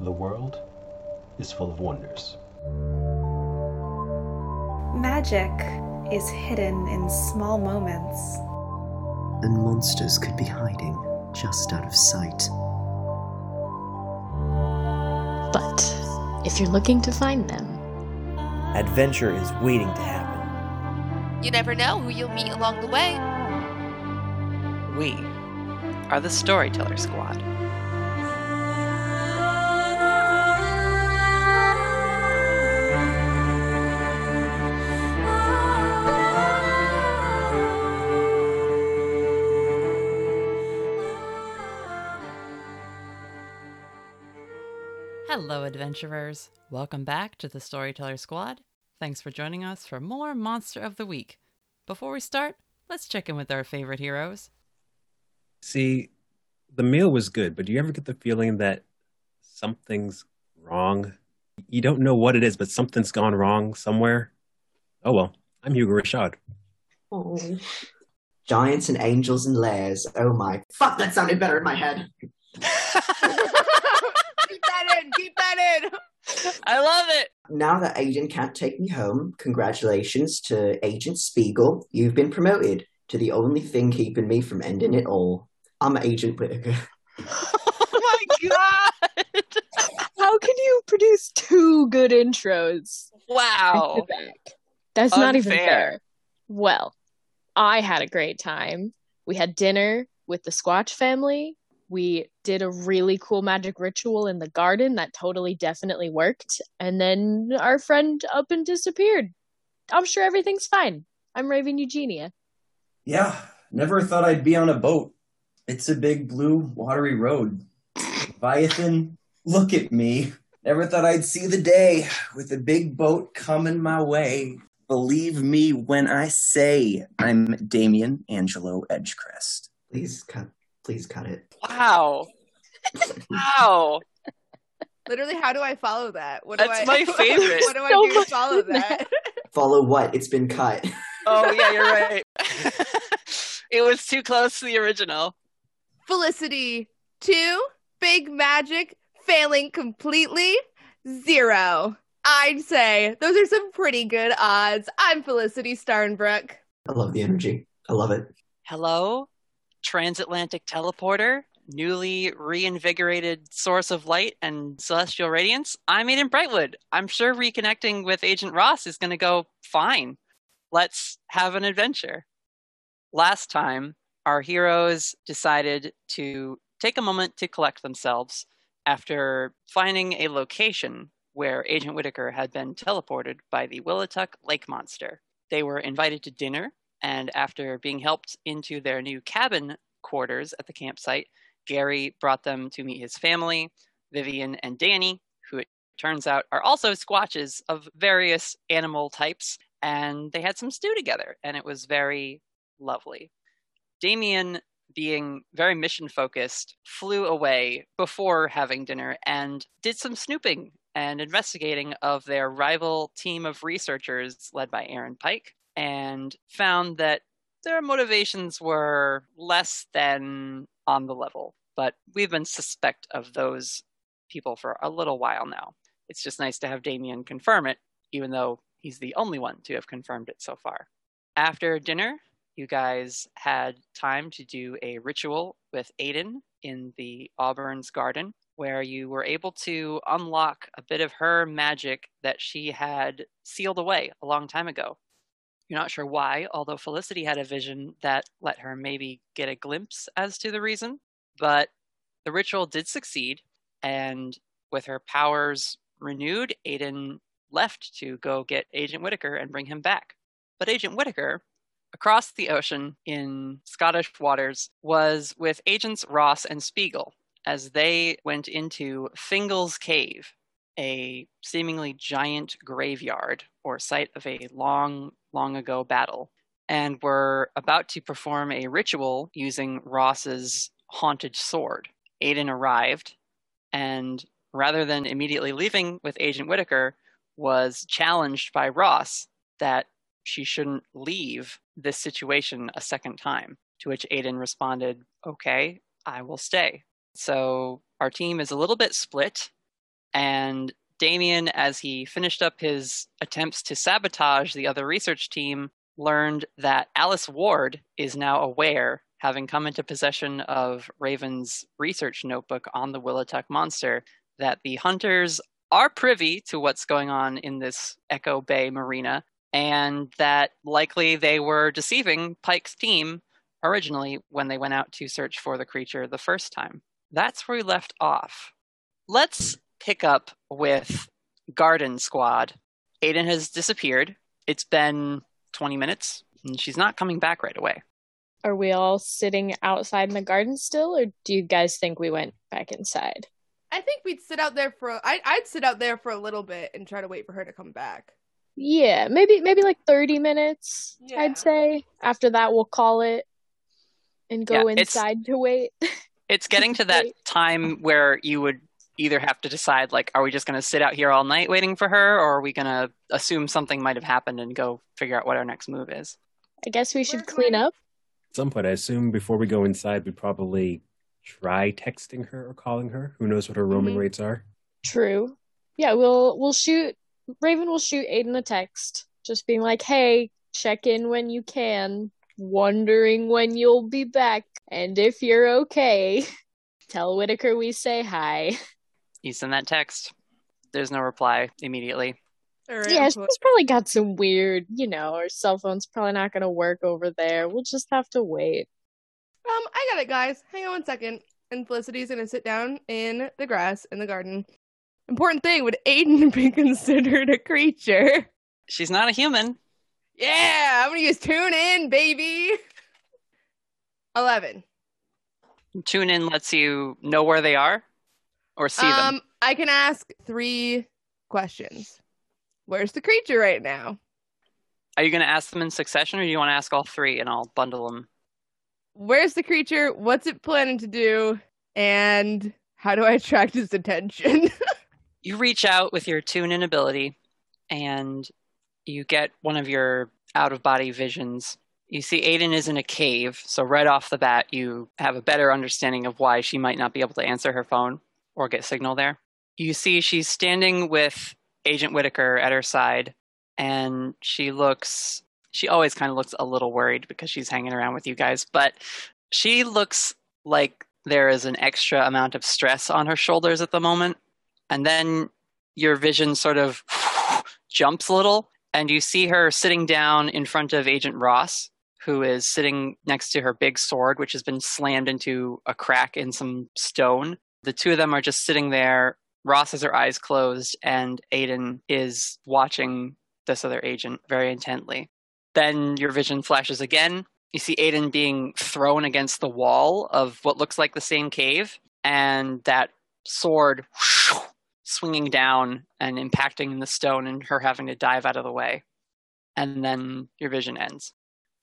The world is full of wonders. Magic is hidden in small moments. And monsters could be hiding just out of sight. But if you're looking to find them, adventure is waiting to happen. You never know who you'll meet along the way. We are the Storyteller Squad. Hello, adventurers. Welcome back to the Storyteller Squad. Thanks for joining us for more Monster of the Week. Before we start, let's check in with our favorite heroes. See, the meal was good, but do you ever get the feeling that something's wrong? You don't know what it is, but something's gone wrong somewhere? Oh well, I'm Hugo Rashad. Oh. Giants and angels and lairs. Oh my. Fuck, that sounded better in my head. keep that in. I love it. Now that Aidan can't take me home, congratulations to Agent Spiegel. You've been promoted to the only thing keeping me from ending it all. I'm Agent Whittaker. oh my god! How can you produce two good intros? Wow. That's Unfair. not even fair. Well, I had a great time. We had dinner with the Squatch family we did a really cool magic ritual in the garden that totally definitely worked. And then our friend up and disappeared. I'm sure everything's fine. I'm raven eugenia. Yeah never thought i'd be on a boat. It's a big blue watery road. Leviathan look at me. Never thought i'd see the day with a big boat coming my way. Believe me when i say i'm damien angelo edgecrest. Please cut please cut it Wow. wow. Literally, how do I follow that? What do That's I, my favorite. What do I do to follow that? Follow what? It's been cut. Oh yeah, you're right. it was too close to the original. Felicity, two, big magic, failing completely, zero. I'd say those are some pretty good odds. I'm Felicity Starnbrook. I love the energy. I love it. Hello, transatlantic teleporter newly reinvigorated source of light and celestial radiance, I'm Aidan Brightwood. I'm sure reconnecting with Agent Ross is going to go fine. Let's have an adventure. Last time, our heroes decided to take a moment to collect themselves after finding a location where Agent Whittaker had been teleported by the Willituck Lake Monster. They were invited to dinner, and after being helped into their new cabin quarters at the campsite, Gary brought them to meet his family, Vivian and Danny, who it turns out are also squatches of various animal types, and they had some stew together, and it was very lovely. Damien, being very mission focused, flew away before having dinner and did some snooping and investigating of their rival team of researchers led by Aaron Pike, and found that their motivations were less than on the level. But we've been suspect of those people for a little while now. It's just nice to have Damien confirm it, even though he's the only one to have confirmed it so far. After dinner, you guys had time to do a ritual with Aidan in the Auburn's garden, where you were able to unlock a bit of her magic that she had sealed away a long time ago. You're not sure why, although Felicity had a vision that let her maybe get a glimpse as to the reason. But the ritual did succeed, and with her powers renewed, Aidan left to go get Agent Whittaker and bring him back. But Agent Whittaker, across the ocean in Scottish waters, was with Agents Ross and Spiegel as they went into Fingal's Cave, a seemingly giant graveyard or site of a long, long ago battle, and were about to perform a ritual using Ross's haunted sword. Aidan arrived, and rather than immediately leaving with Agent Whittaker, was challenged by Ross that she shouldn't leave this situation a second time. To which Aidan responded, Okay, I will stay. So our team is a little bit split. And Damien, as he finished up his attempts to sabotage the other research team, learned that Alice Ward is now aware, having come into possession of Raven's research notebook on the Willituck monster, that the hunters are privy to what's going on in this Echo Bay marina, and that likely they were deceiving Pike's team originally when they went out to search for the creature the first time. That's where we left off. Let's pick up with Garden Squad. Aidan has disappeared. It's been 20 minutes, and she's not coming back right away. Are we all sitting outside in the garden still, or do you guys think we went back inside? I think we'd sit out there for. I, I'd sit out there for a little bit and try to wait for her to come back. Yeah, maybe maybe like 30 minutes, Yeah. I'd say. After that, we'll call it and go Yeah, inside to wait. It's getting to that time where you would either have to decide like are we just going to sit out here all night waiting for her or are we going to assume something might have happened and go figure out what our next move is. I guess we should clean up. At some point, I assume before we go inside, we probably try texting her or calling her. Who knows what her roaming Mhm. rates are? True. Yeah, we'll we'll shoot Raven will shoot Aidan a text, just being like, "Hey, check in when you can. Wondering when you'll be back, and if you're okay, tell Whittaker we say hi." You send that text. There's no reply immediately. All right. Yeah, she's probably got some weird, you know, her cell phone's probably not gonna work over there. We'll just have to wait. Um, I got it, guys. Hang on one second. And Felicity's gonna sit down in the grass in the garden. Important thing: would Aidan be considered a creature? She's not a human. Yeah, I'm gonna use tune in, baby. Eleven. Tune in lets you know where they are or see um, them. I can ask three questions. Where's the creature right now? Are you going to ask them in succession or do you want to ask all three and I'll bundle them? Where's the creature? What's it planning to do? And how do I attract his attention? You reach out with your tune in ability and you get one of your out of body visions. You see Aidan is in a cave, so right off the bat, you have a better understanding of why she might not be able to answer her phone or get signal there. You see she's standing with Agent Whittaker at her side, and she looks, she always kind of looks a little worried because she's hanging around with you guys, but she looks like there is an extra amount of stress on her shoulders at the moment. And then your vision sort of jumps a little, and you see her sitting down in front of Agent Ross, who is sitting next to her big sword, which has been slammed into a crack in some stone. The two of them are just sitting there. Ross has her eyes closed, and Aidan is watching this other agent very intently. Then your vision flashes again. You see Aidan being thrown against the wall of what looks like the same cave, and that sword swinging down and impacting the stone, and her having to dive out of the way. And then your vision ends.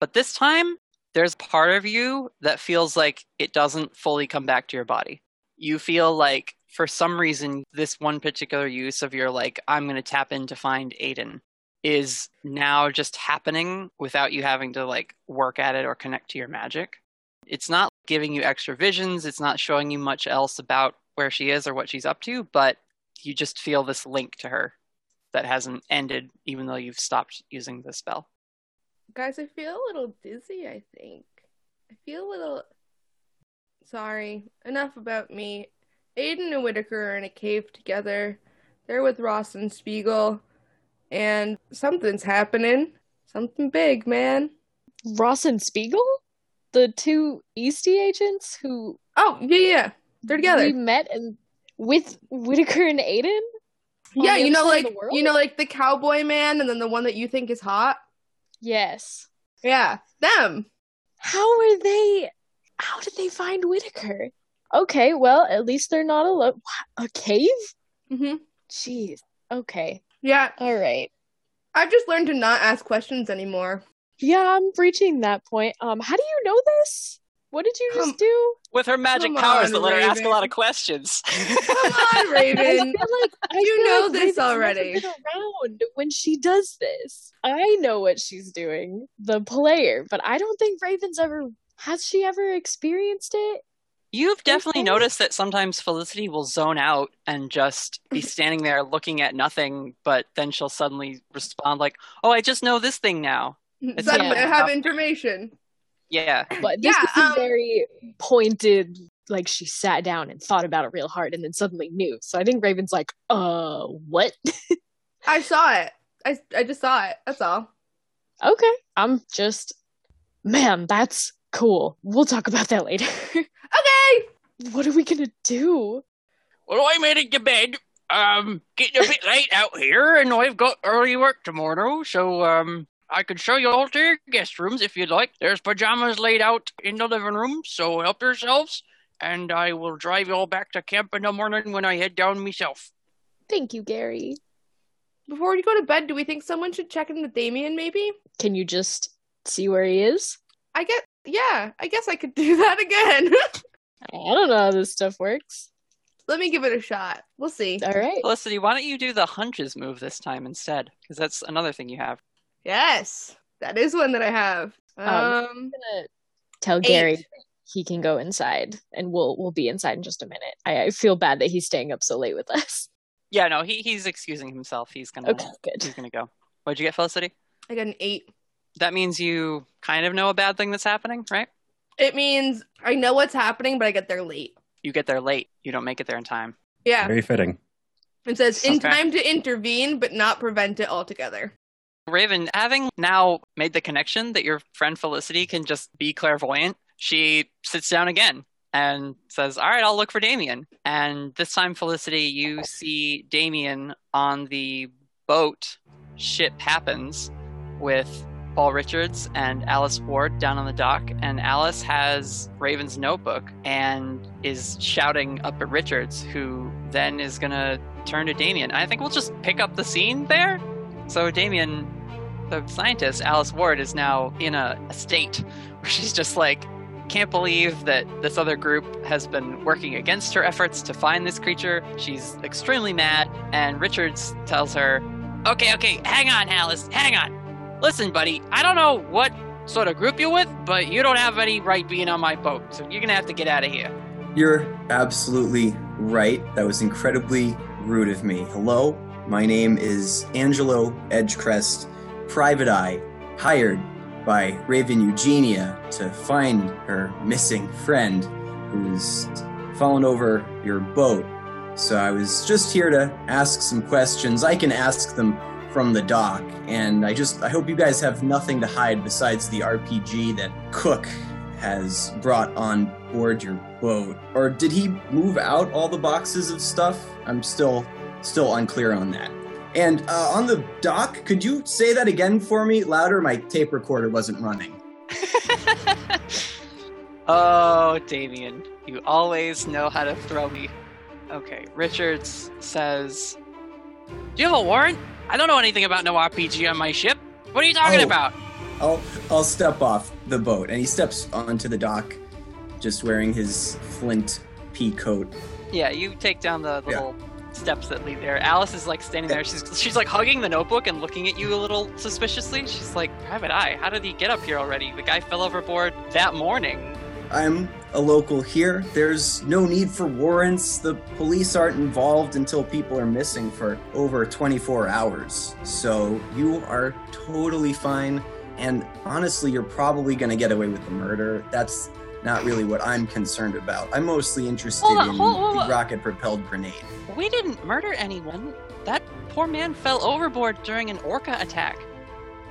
But this time, there's part of you that feels like it doesn't fully come back to your body. You feel like, for some reason, this one particular use of your, like, I'm going to tap in to find Aidan is now just happening without you having to, like, work at it or connect to your magic. It's not giving you extra visions, it's not showing you much else about where she is or what she's up to, but you just feel this link to her that hasn't ended even though you've stopped using the spell. Guys, I feel a little dizzy, I think. I feel a little. Sorry, enough about me. Aidan and Whittaker are in a cave together. They're with Ross and Spiegel. And something's happening. Something big, man. Ross and Spiegel, the two Eastey agents who Oh, yeah, yeah. They're together. we met and with Whittaker and Aidan. yeah, you know, like you know, like the cowboy man, and then the one that you think is hot. Yes. Yeah, them. How are they? How did they find Whittaker? Okay, well, at least they're not alone. A cave? hmm Jeez. Okay. Yeah, All right. I've just learned to not ask questions anymore. Yeah, I'm reaching that point. Um, how do you know this? What did you just Um, do? With her magic Come powers on, that let her ask a lot of questions. Come on, I Raven. feel like I You feel know like this Raven's never already. around when she does this. I know what she's doing, the player, but I don't think Raven's ever has she ever experienced it. You've definitely noticed that sometimes Felicity will zone out and just be standing there looking at nothing, but then she'll suddenly respond like, "Oh, I just know this thing now." It's Suddenly like- I have information. Yeah, But this Yeah, was um, very pointed, like she sat down and thought about it real hard and then suddenly knew. So I think Raven's like, uh, what? I saw it. I I just saw it. That's all. okay. I'm just, man, that's cool. We'll talk about that later. Okay. what are we gonna do? Well, I made it to bed. Um, getting a bit late out here, and I've got early work tomorrow, so um, I could show you all to your guest rooms if you'd like. There's pajamas laid out in the living room, so help yourselves, and I will drive you all back to camp in the morning when I head down myself. Thank you, Gary. Before you go to bed, do we think someone should check in with Damien? Maybe. Can you just see where he is? I get. Yeah. I guess I could do that again. I don't know how this stuff works. Let me give it a shot. We'll see. All right. Felicity, why don't you do the hunches move this time instead? Because that's another thing you have. Yes, that is one that I have. Um, I'm gonna tell eight. Gary he can go inside, and we'll we'll be inside in just a minute. I, I feel bad that he's staying up so late with us. Yeah, no, he he's excusing himself. He's gonna Okay, good. he's gonna go. What'd you get, Felicity? I got an eight. That means you kind of know a bad thing that's happening, right? It means I know what's happening, but I get there late. You get there late. You don't make it there in time. Yeah. Very fitting. It says in Okay. time to intervene, but not prevent it altogether. Raven, having now made the connection that your friend Felicity can just be clairvoyant, she sits down again and says, All right, I'll look for Damien. And this time, Felicity, you see Damien on the boat. Ship happens with Paul Richards and Alice Ward down on the dock. And Alice has Raven's notebook and is shouting up at Richards, who then is to turn to Damien. I think we'll just pick up the scene there. So Damien, the scientist, Alice Ward, is now in a, a state where she's just like, can't believe that this other group has been working against her efforts to find this creature. She's extremely mad, and Richards tells her, Okay, okay, hang on, Alice, hang on. Listen, buddy, I don't know what sort of group you're with, but you don't have any right being on my boat, so you're gonna have to get out of here. You're absolutely right. That was incredibly rude of me. Hello, my name is Angelo Edgecrest, Private Eye, hired by Raven Eugenia to find her missing friend who's fallen over your boat. So I was just here to ask some questions. I can ask them from the dock, and I just I hope you guys have nothing to hide besides the RPG that Cook has brought on board your boat. Or did he move out all the boxes of stuff? I'm still still unclear on that. And uh, on the dock, could you say that again for me louder? My tape recorder wasn't running. Oh, Damien, you always know how to throw me. Okay, Richards says, Do you have a warrant? I don't know anything about no RPG on my ship. What are you talking Oh. about? I'll I'll step off the boat, and he steps onto the dock, just wearing his flint pea coat. Yeah, you take down the Yeah. little steps that lead there. Alice is like standing there. She's she's like hugging the notebook and looking at you a little suspiciously. She's like, Private Eye, how did he get up here already? The guy fell overboard that morning. I'm a local here. There's no need for warrants. The police aren't involved until people are missing for over 24 hours. So you are totally fine. And honestly, you're probably going to get away with the murder. That's not really what I'm concerned about. I'm mostly interested on, in hold- hold the rocket propelled grenade. We didn't murder anyone. That poor man fell overboard during an orca attack.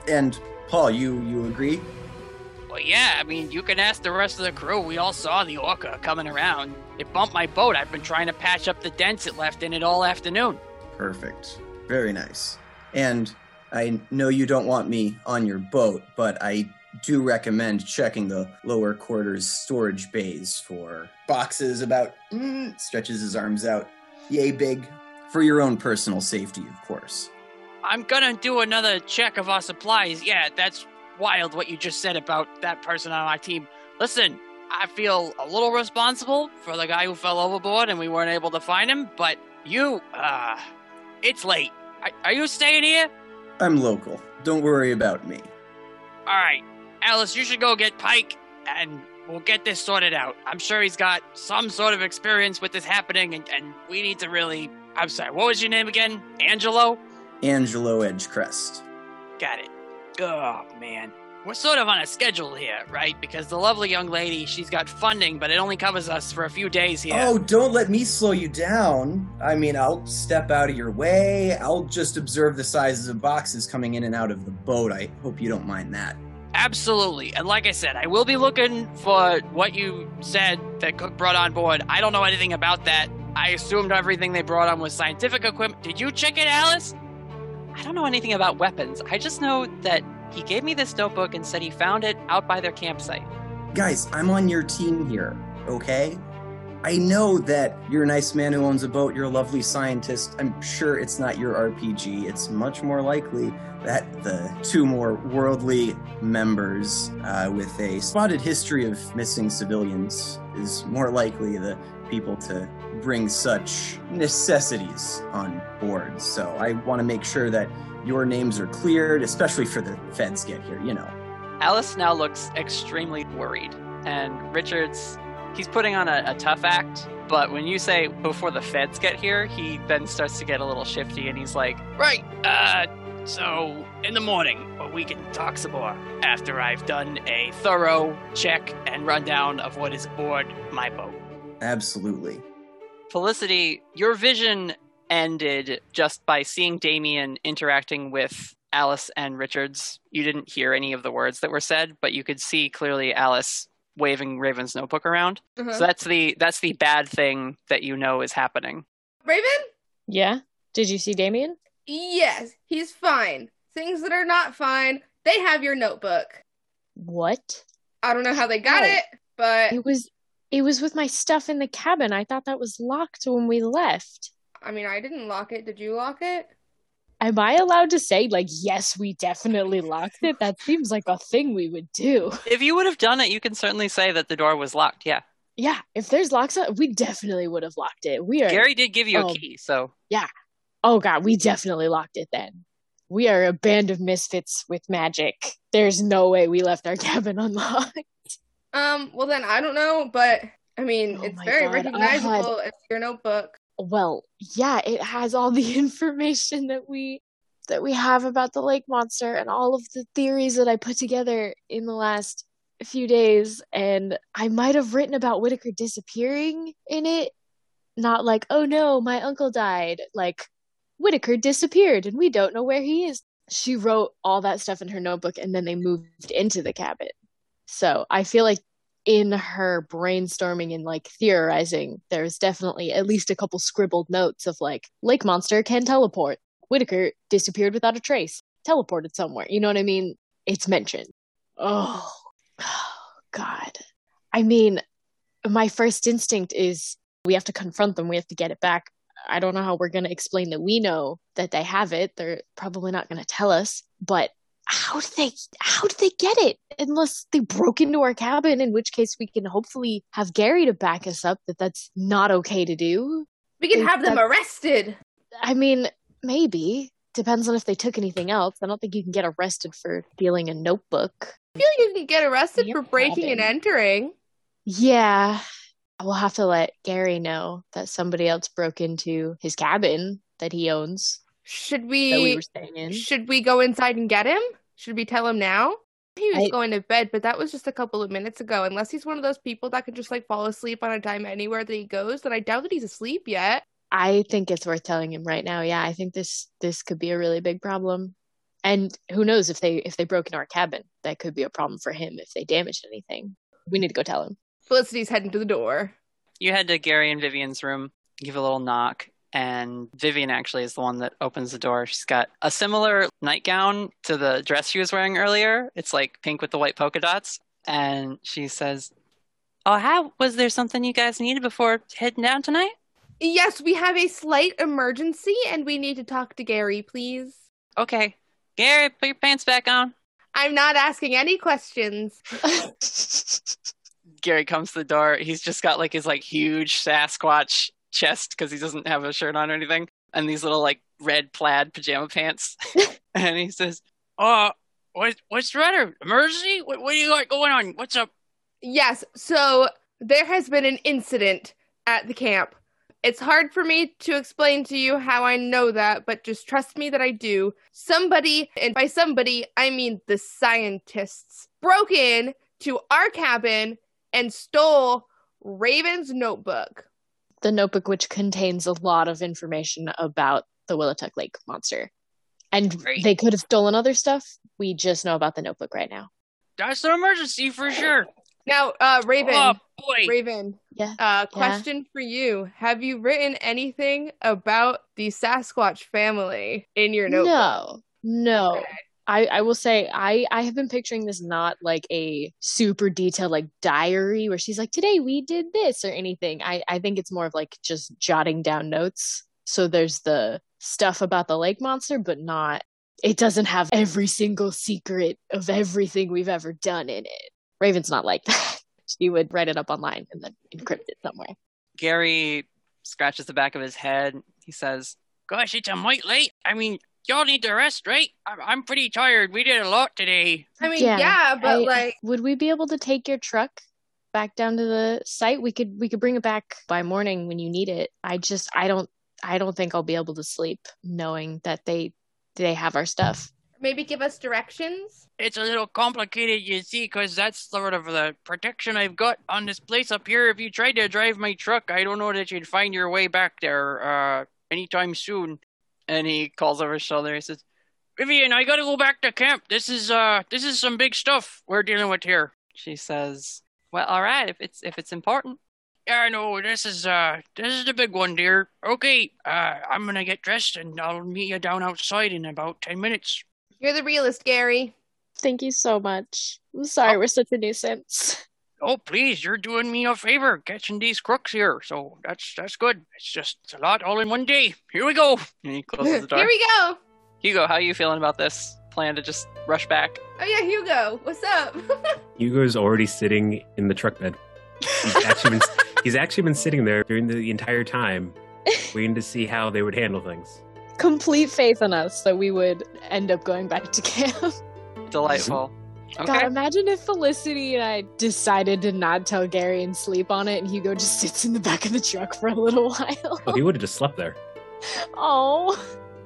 And Paul, you you agree? Well, yeah, I mean, you can ask the rest of the crew. We all saw the orca coming around. It bumped my boat. I've been trying to patch up the dents it left in it all afternoon. Perfect. Very nice. And I know you don't want me on your boat, but I do recommend checking the lower quarters storage bays for boxes about mm, stretches his arms out, yay big, for your own personal safety, of course. I'm gonna do another check of our supplies. Yeah, that's wild what you just said about that person on our team. Listen, I feel a little responsible for the guy who fell overboard and we weren't able to find him, but you, uh, it's late. Are, are you staying here? I'm local. Don't worry about me. All right, Alice, you should go get Pike, and we'll get this sorted out. I'm sure he's got some sort of experience with this happening, and, and we need to really. I'm sorry, what was your name again? Angelo? Angelo Edgecrest. Got it. Oh, man. We're sort of on a schedule here, right? Because the lovely young lady, she's got funding, but it only covers us for a few days here. Oh, don't let me slow you down. I mean, I'll step out of your way. I'll just observe the sizes of boxes coming in and out of the boat. I hope you don't mind that. Absolutely. And like I said, I will be looking for what you said that Cook brought on board. I don't know anything about that. I assumed everything they brought on was scientific equipment. Did you check it, Alice? I don't know anything about weapons. I just know that he gave me this notebook and said he found it out by their campsite. Guys, I'm on your team here, okay? I know that you're a nice man who owns a boat, you're a lovely scientist. I'm sure it's not your RPG. It's much more likely that the two more worldly members uh, with a spotted history of missing civilians is more likely the people to bring such necessities on board. So I want to make sure that your names are cleared, especially for the feds get here, you know. Alice now looks extremely worried, and Richards, he's putting on a, a tough act. But when you say before the feds get here, he then starts to get a little shifty, and he's like, "Right, uh, so in the morning, we can talk some more after I've done a thorough check and rundown of what is aboard my boat." Absolutely. Felicity, your vision ended just by seeing Damien interacting with Alice and Richards. You didn't hear any of the words that were said, but you could see clearly Alice waving Raven's notebook around. Uh-huh. So that's the that's the bad thing that you know is happening. Raven? Yeah. Did you see Damien? Yes, he's fine. Things that are not fine, they have your notebook. What? I don't know how they got Oh. it, but It was it was with my stuff in the cabin. I thought that was locked when we left. I mean, I didn't lock it. Did you lock it? Am I allowed to say like yes, we definitely locked it? That seems like a thing we would do. If you would have done it, you can certainly say that the door was locked. Yeah. Yeah, if there's locks on, we definitely would have locked it. We are Gary did give you a Oh. key, so Yeah. Oh god, we definitely locked it then. We are a band of misfits with magic. There's no way we left our cabin unlocked. Um, well then I don't know, but I mean, Oh it's very God, recognizable as your notebook. Well, yeah, it has all the information that we that we have about the lake monster and all of the theories that I put together in the last few days and I might have written about Whittaker disappearing in it. Not like, oh no, my uncle died. Like Whittaker disappeared and we don't know where he is. She wrote all that stuff in her notebook and then they moved into the cabin. So I feel like in her brainstorming and like theorizing, there's definitely at least a couple scribbled notes of like, Lake Monster can teleport. Whittaker disappeared without a trace, teleported somewhere. You know what I mean? It's mentioned. Oh, God. I mean, my first instinct is we have to confront them, we have to get it back. I don't know how we're going to explain that we know that they have it. They're probably not going to tell us, but how did they how did they get it unless they broke into our cabin in which case we can hopefully have Gary to back us up that that's not okay to do. We can Is have them arrested. I mean, maybe depends on if they took anything else. I don't think you can get arrested for stealing a notebook. I feel like you can get arrested for breaking and entering. Yeah. We'll have to let Gary know that somebody else broke into his cabin that he owns Should that we we, were should we go inside and get him? Should we tell him now? He was I- going to bed, but that was just a couple of minutes ago. Unless he's one of those people that can just like fall asleep on a dime anywhere that he goes, then I doubt that he's asleep yet. I think it's worth telling him right now. Yeah, I think this this could be a really big problem. And who knows if they if they broke into our cabin, that could be a problem for him if they damaged anything. We need to go tell him. Felicity's heading to the door. you head to Gary and Vivian's room, give a little knock, and Vivian actually is the one that opens the door. She's got a similar nightgown to the dress she was wearing earlier. It's like pink with the white polka dots. And she says, Oh, how was there something you guys needed before heading down tonight? Yes, we have a slight emergency and we need to talk to Gary, please. Okay. Gary, put your pants back on. I'm not asking any questions. Gary comes to the door. He's just got like his like huge Sasquatch chest because he doesn't have a shirt on or anything, and these little like red plaid pajama pants. and he says, "Oh, what, what's the matter? Emergency? What, what do you got going on? What's up?" Yes. So there has been an incident at the camp. It's hard for me to explain to you how I know that, but just trust me that I do. Somebody, and by somebody, I mean the scientists, broke in to our cabin and stole Raven's notebook. The notebook, which contains a lot of information about the Willituck Lake monster. And Great. they could have stolen other stuff. We just know about the notebook right now. That's an emergency for sure. Now, uh, Raven, Oh boy. Raven, Yeah. uh, question for you: Have you written anything about the Sasquatch family in your notebook? No, no. Okay. I, I will say I, I have been picturing this not like a super detailed like diary where she's like today we did this or anything. I, I think it's more of like just jotting down notes. So there's the stuff about the lake monster, but not it doesn't have every single secret of everything we've ever done in it. Raven's not like that. She would write it up online and then encrypt it somewhere. Gary scratches the back of his head. He says, Gosh, it's a mite late. I mean, y'all need to rest, right? I'm, I'm pretty tired. We did a lot today. I mean, yeah, but I- like, would we be able to take your truck back down to the site? We could we could bring it back by morning when you need it. I just I don't I don't think I'll be able to sleep knowing that they they have our stuff. maybe give us directions. It's a little complicated, you see, because that's sort of the protection I've got on this place up here. If you tried to drive my truck, I don't know that you'd find your way back there uh, anytime soon. And he calls over his shoulder. He says, Vivian, I gotta go back to camp. This is uh, this is some big stuff we're dealing with here. She says, "Well, all right, if it's if it's important." Yeah, no, this is uh, this is the big one, dear. Okay, uh, I'm gonna get dressed and I'll meet you down outside in about ten minutes. You're the realist, Gary. Thank you so much. I'm sorry we're such a nuisance. Oh, please, you're doing me a favor catching these crooks here. So that's that's good. It's just it's a lot all in one day. Here we go. And he closes the door. Here we go. Hugo, how are you feeling about this plan to just rush back? Oh yeah, Hugo, what's up? Hugo's already sitting in the truck bed. He's actually been, he's actually been sitting there during the entire time, waiting to see how they would handle things. Complete faith in us that we would end up going back to camp. Delightful. God, imagine if Felicity and I decided to not tell Gary and sleep on it, and Hugo just sits in the back of the truck for a little while. Oh, he would have just slept there. Oh.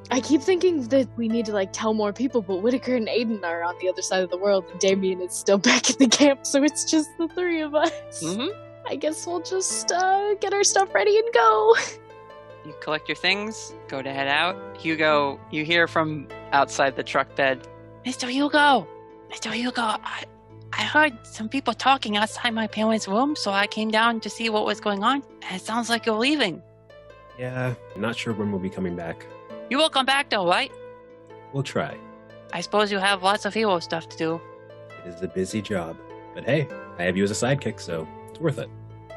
I keep thinking that we need to like tell more people, but Whittaker and Aidan are on the other side of the world, and Damien is still back at the camp, so it's just the three of us. hmm I guess we'll just uh, get our stuff ready and go. You collect your things, go to head out. Hugo, you hear from outside the truck bed, Mr. Hugo, Mr. Hugo, I, I heard some people talking outside my parents' room, so I came down to see what was going on. It sounds like you're leaving. Yeah, not sure when we'll be coming back. You will come back though, right? We'll try. I suppose you have lots of hero stuff to do. It is a busy job. But hey, I have you as a sidekick, so it's worth it.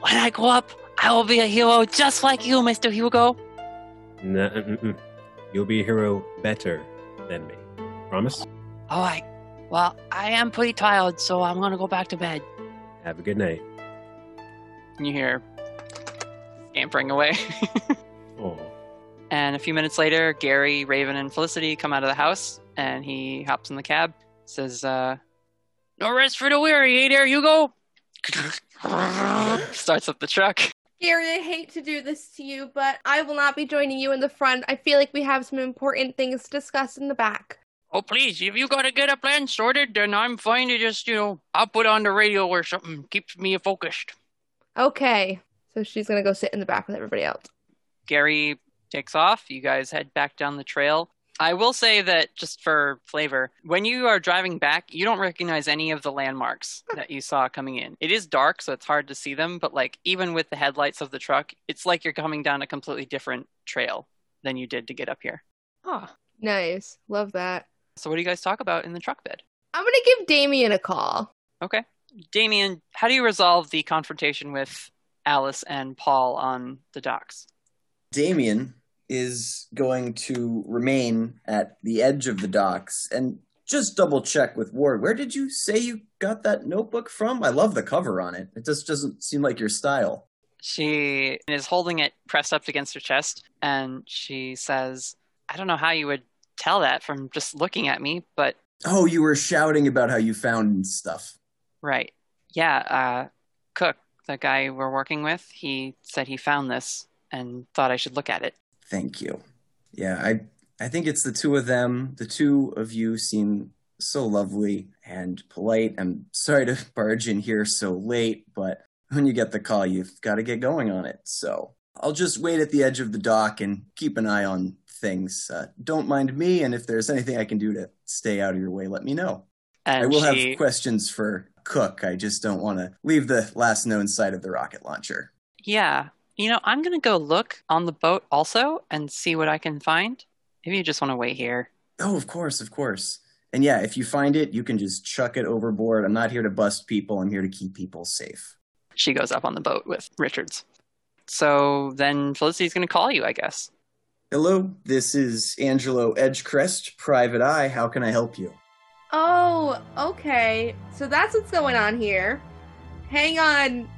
when I grow up, I will be a hero just like you, Mr. Hugo. Nah, mm-mm. You'll be a hero better than me. Promise? All right. Well, I am pretty tired, so I'm gonna go back to bed. Have a good night. You hear scampering away. Oh, and a few minutes later, Gary, Raven, and Felicity come out of the house, and he hops in the cab. Says, uh, "No rest for the weary, hey there, Hugo." Starts up the truck. Gary, I hate to do this to you, but I will not be joining you in the front. I feel like we have some important things to discuss in the back. Oh, please, if you gotta get a plan sorted, then I'm fine to just, you know, I'll put on the radio or something. Keeps me focused. Okay. So she's gonna go sit in the back with everybody else. Gary takes off. You guys head back down the trail. I will say that just for flavor, when you are driving back, you don't recognize any of the landmarks that you saw coming in. It is dark, so it's hard to see them, but like even with the headlights of the truck, it's like you're coming down a completely different trail than you did to get up here. Oh, Nice. Love that. So what do you guys talk about in the truck bed? I'm gonna give Damien a call. Okay. Damien, how do you resolve the confrontation with Alice and Paul on the docks? Damien is going to remain at the edge of the docks and just double check with Ward. Where did you say you got that notebook from? I love the cover on it. It just doesn't seem like your style. She is holding it pressed up against her chest, and she says, I don't know how you would tell that from just looking at me, but Oh, you were shouting about how you found stuff. Right. Yeah, uh, Cook, the guy we're working with, he said he found this and thought I should look at it. Thank you. Yeah, I I think it's the two of them. The two of you seem so lovely and polite. I'm sorry to barge in here so late, but when you get the call, you've got to get going on it. So I'll just wait at the edge of the dock and keep an eye on things. Uh, don't mind me, and if there's anything I can do to stay out of your way, let me know. And I will she- have questions for Cook. I just don't want to leave the last known site of the rocket launcher. Yeah. You know, I'm going to go look on the boat also and see what I can find. Maybe you just want to wait here. Oh, of course, of course. And yeah, if you find it, you can just chuck it overboard. I'm not here to bust people. I'm here to keep people safe. She goes up on the boat with Richards. So then Felicity's going to call you, I guess. Hello, this is Angelo Edgecrest, Private Eye. How can I help you? Oh, okay. So that's what's going on here. Hang on,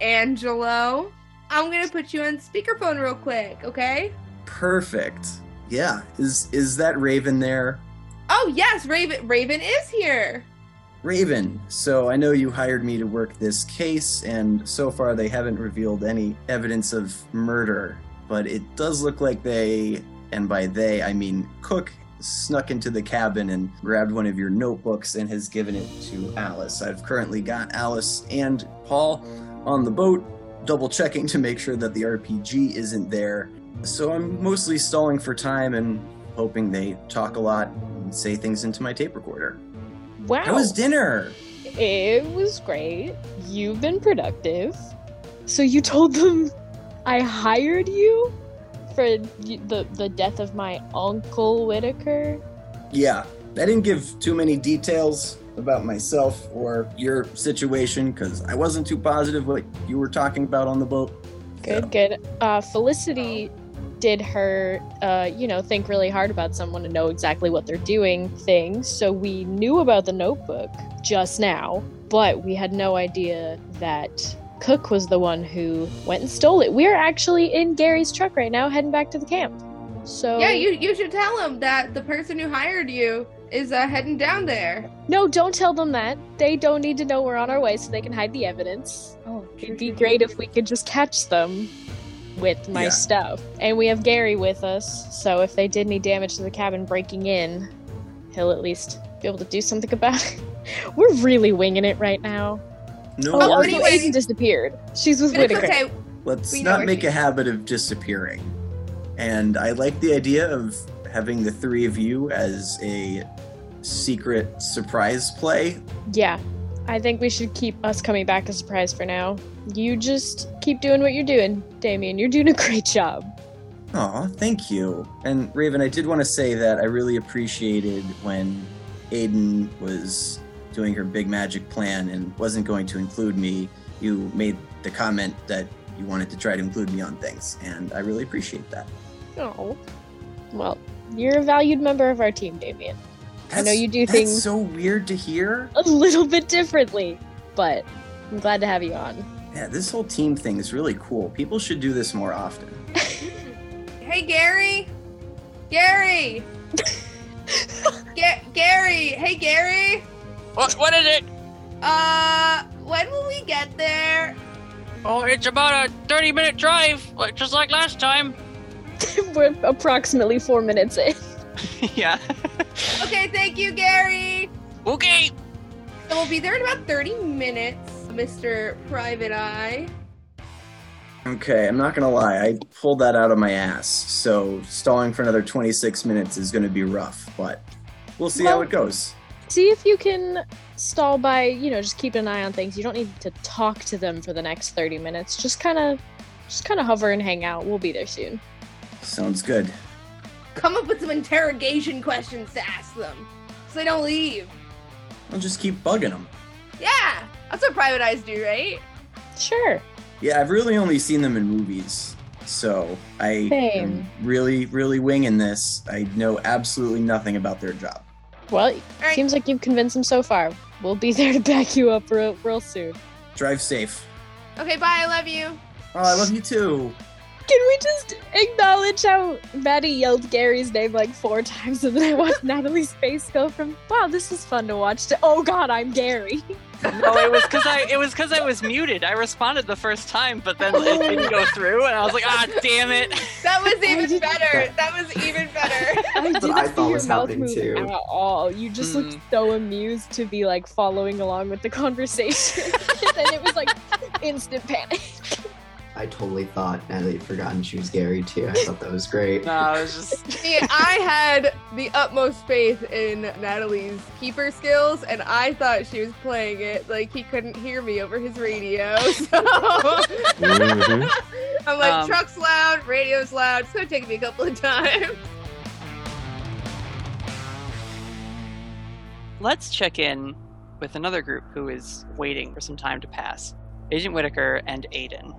Angelo. I'm gonna put you on speakerphone real quick, okay? Perfect. Yeah, is is that Raven there? Oh yes, Raven. Raven is here. Raven, so I know you hired me to work this case, and so far they haven't revealed any evidence of murder. But it does look like they, and by they I mean Cook, snuck into the cabin and grabbed one of your notebooks and has given it to Alice. I've currently got Alice and Paul on the boat, double checking to make sure that the RPG isn't there. So I'm mostly stalling for time and hoping they talk a lot and say things into my tape recorder. Wow. How was dinner? It was great. You've been productive. So you told them I hired you for the the death of my uncle Whittaker? Yeah, I didn't give too many details about myself or your situation because I wasn't too positive what you were talking about on the boat. Good, good. Uh, Felicity did her, uh, you know, think really hard about someone to know exactly what they're doing things. So we knew about the notebook just now, but we had no idea that Cook was the one who went and stole it. We're actually in Gary's truck right now, heading back to the camp. So Yeah, you you should tell him that the person who hired you is uh, heading down there. No, don't tell them that. They don't need to know we're on our way so they can hide the evidence. Oh, It'd be great if we could just catch them with my Yeah. stuff. And we have Gary with us, so if they did any damage to the cabin breaking in, he'll at least be able to do something about it. We're really winging it right now. No Oh, also, worries. anyway- Aidan disappeared. She's with Whittaker. okay. Let's we not make a habit of disappearing. And I like the idea of having the three of you as a secret surprise play. Yeah, I think we should keep us coming back a surprise for now. You just keep doing what you're doing, Damien. You're doing a great job. Aw, thank you. And Raven, I did want to say that I really appreciated when Aidan was doing her big magic plan and wasn't going to include me. You made the comment that you wanted to try to include me on things, and I really appreciate that. Oh, well, you're a valued member of our team, Damien. I know you do that's things- so weird to hear. A little bit differently, but I'm glad to have you on. Yeah, this whole team thing is really cool. People should do this more often. Hey, Gary. Gary. Ga- Gary. Hey, Gary. What, what is it? Uh, when will we get there? Oh, it's about a 30 minute drive, like- just like last time. We're approximately four minutes in. yeah. Okay, thank you, Gary. Okay. So we'll be there in about 30 minutes, Mr. Private Eye. Okay, I'm not gonna lie, I pulled that out of my ass. So stalling for another 26 minutes is gonna be rough, but we'll see how Well- it goes. See if you can stall by, you know, just keep an eye on things. You don't need to talk to them for the next 30 minutes. Just kind of just kind of hover and hang out. We'll be there soon. Sounds good. Come up with some interrogation questions to ask them so they don't leave. I'll just keep bugging them. Yeah, that's what Private Eyes do, right? Sure. Yeah, I've really only seen them in movies, so I Same. am really, really winging this. I know absolutely nothing about their job. Well, All right. seems like you've convinced them so far. We'll be there to back you up real, real soon. Drive safe. Okay, bye. I love you. Oh, I love you too. Can we just acknowledge how Maddie yelled Gary's name like four times and then I watched Natalie's face go from "Wow, this is fun to watch" to "Oh God, I'm Gary." no, it was because I it was because I was muted. I responded the first time, but then it didn't go through, and I was like, ah, damn it. That was even better. That was even better. I didn't I see your mouth move too. at all. You just looked so amused to be like following along with the conversation, and then it was like instant panic. I totally thought Natalie had forgotten she was Gary too. I thought that was great. No, it was just See, I had the utmost faith in Natalie's keeper skills, and I thought she was playing it like he couldn't hear me over his radio. So Mhm. I'm like, Um, truck's loud, radio's loud. It's gonna take me a couple of times. let's check in with another group who is waiting for some time to pass. Agent Whittaker and Aidan.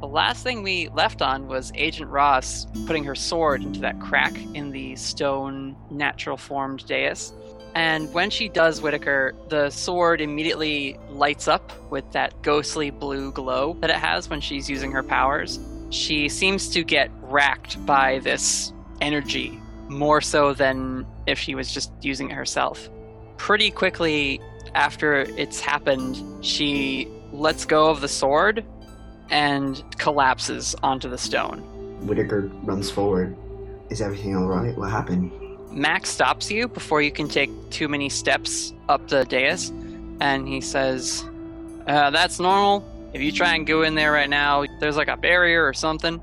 The last thing we left on was Agent Ross putting her sword into that crack in the stone natural formed dais. And when she does Whittaker, the sword immediately lights up with that ghostly blue glow that it has when she's using her powers. She seems to get racked by this energy more so than if she was just using it herself. Pretty quickly after it's happened, she lets go of the sword and collapses onto the stone. Whittaker runs forward. Is everything all right? What happened? Max stops you before you can take too many steps up the dais, and he says, uh, That's normal. If you try and go in there right now, there's like a barrier or something.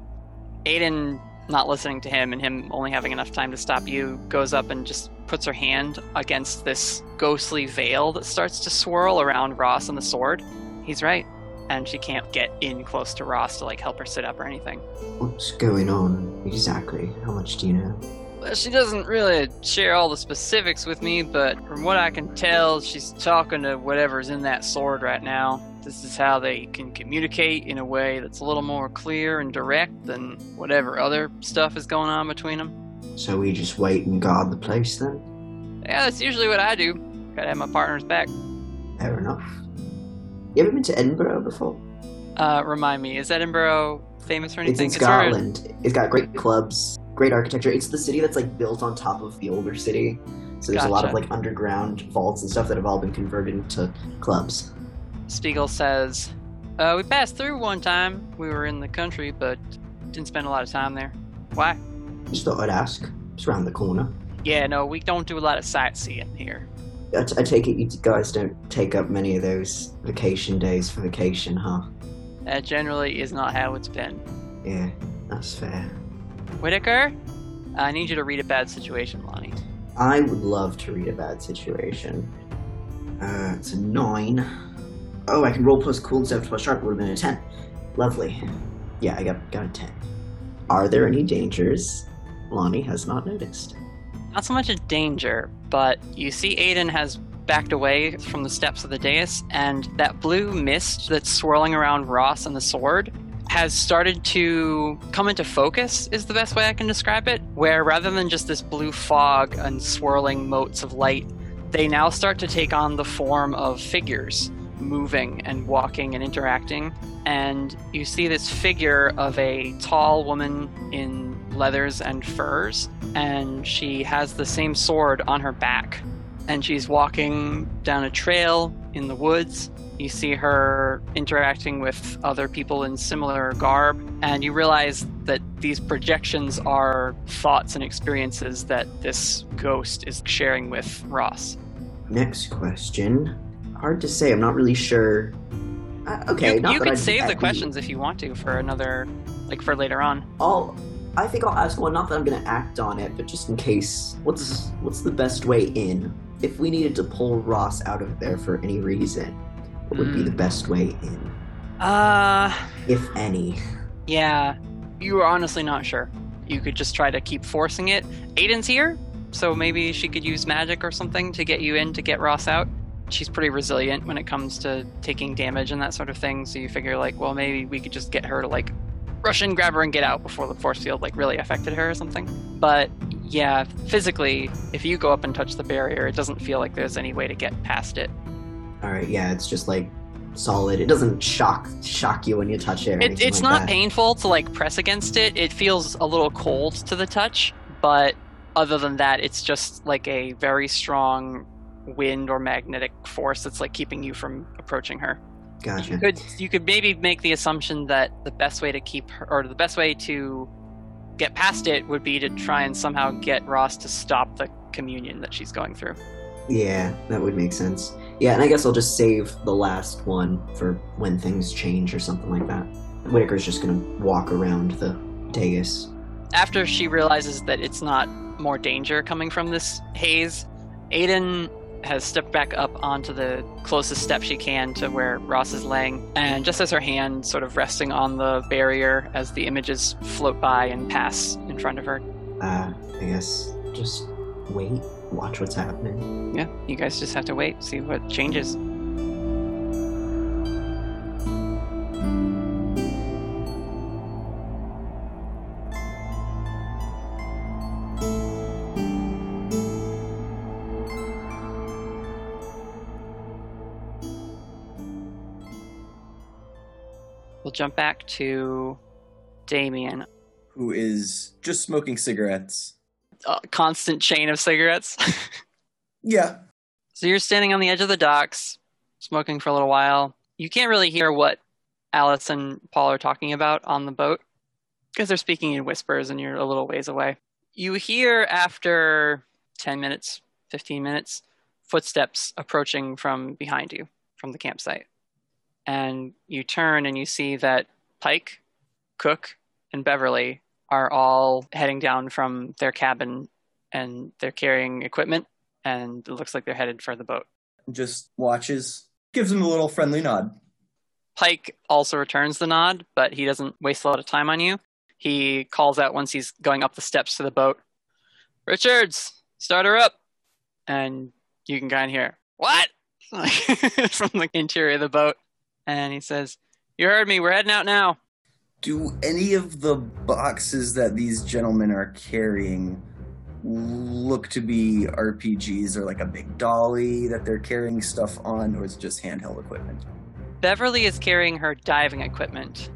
Aidan, not listening to him and him only having enough time to stop you, goes up and just puts her hand against this ghostly veil that starts to swirl around Ross and the sword. He's right. And she can't get in close to Ross to like help her sit up or anything. What's going on exactly? How much do you know? Well, She doesn't really share all the specifics with me, but from what I can tell, she's talking to whatever's in that sword right now. This is how they can communicate in a way that's a little more clear and direct than whatever other stuff is going on between them. So we just wait and guard the place then? Yeah, that's usually what I do. Gotta have my partner's back. Fair enough. You ever been to Edinburgh before? Uh, remind me, is Edinburgh famous for anything? It's in Scotland. It's got great clubs, great architecture. It's the city that's like built on top of the older city. So there's a lot of like underground vaults and stuff that have all been converted into clubs. Spiegel says, uh, We passed through one time. We were in the country, but didn't spend a lot of time there. Why? Just thought I'd ask. It's around the corner. Yeah, no, we don't do a lot of sightseeing here. I, t- I take it you guys don't take up many of those vacation days for vacation, huh? That generally is not how it's been. Yeah, that's fair. Whittaker, I need you to read a bad situation, Lonnie. I would love to read a bad situation. Uh, it's a nine. Oh, I can roll plus cool instead of plus sharp. Would have been a ten. Lovely. Yeah, I got got a ten. Are there any dangers? Lonnie has not noticed. Not so much a danger, but you see Aidan has backed away from the steps of the dais, and that blue mist that's swirling around Ross and the sword has started to come into focus, is the best way I can describe it. Where rather than just this blue fog and swirling motes of light, they now start to take on the form of figures moving and walking and interacting. And you see this figure of a tall woman in leathers and furs, and she has the same sword on her back. And she's walking down a trail in the woods. You see her interacting with other people in similar garb, and you realize that these projections are thoughts and experiences that this ghost is sharing with Ross. Next question. Hard to say. I'm not really sure. Uh, okay, you you I'd save the questions if you want to for another, like for later on. I'll. I think I'll ask one. Not that I'm going to act on it, but just in case. What's what's the best way in? If we needed to pull Ross out of there for any reason, what would be Hmm. the best way in, Uh, if any? yeah, you are honestly not sure. You could just try to keep forcing it. Aidan's here, so maybe she could use magic or something to get you in to get Ross out. She's pretty resilient when it comes to taking damage and that sort of thing. So you figure like, well, maybe we could just get her to like rush in, grab her, and get out before the force field like really affected her or something. But yeah, physically, if you go up and touch the barrier, it doesn't feel like there's any way to get past it. All right, yeah, it's just like solid. It doesn't shock shock you when you touch it. It, it's like not that. painful to like press against it. It feels a little cold to the touch, but other than that, it's just like a very strong wind or magnetic force that's like keeping you from approaching her. Gotcha. You could you could maybe make the assumption that the best way to keep her or the best way to get past it would be to try and somehow get Ross to stop the communion that she's going through. Yeah, that would make sense. Yeah, and I guess I'll just save the last one for when things change or something like that. Whittaker's just gonna walk around the dais. after she realizes that it's not more danger coming from this haze, Aidan has stepped back up onto the closest step she can to where Ross is laying, and just as her hand sort of resting on the barrier as the images float by and pass in front of her. Uh, I guess just wait, watch what's happening. Yeah, you guys just have to wait, see what changes. Jump back to Damien. Who is just smoking cigarettes? A constant chain of cigarettes. Yeah. So you're standing on the edge of the docks, smoking for a little while. You can't really hear what Alice and Paul are talking about on the boat because they're speaking in whispers and you're a little ways away. You hear after 10 minutes, 15 minutes, footsteps approaching from behind you from the campsite. And you turn and you see that Pike, Cook, and Beverly are all heading down from their cabin and they're carrying equipment and it looks like they're headed for the boat. Just watches, gives him a little friendly nod. Pike also returns the nod, but he doesn't waste a lot of time on you. He calls out once he's going up the steps to the boat, Richards, start her up. And you can kind of hear, What? from the interior of the boat. And he says, You heard me, we're heading out now. Do any of the boxes that these gentlemen are carrying look to be RPGs or like a big dolly that they're carrying stuff on, or is it just handheld equipment? Beverly is carrying her diving equipment.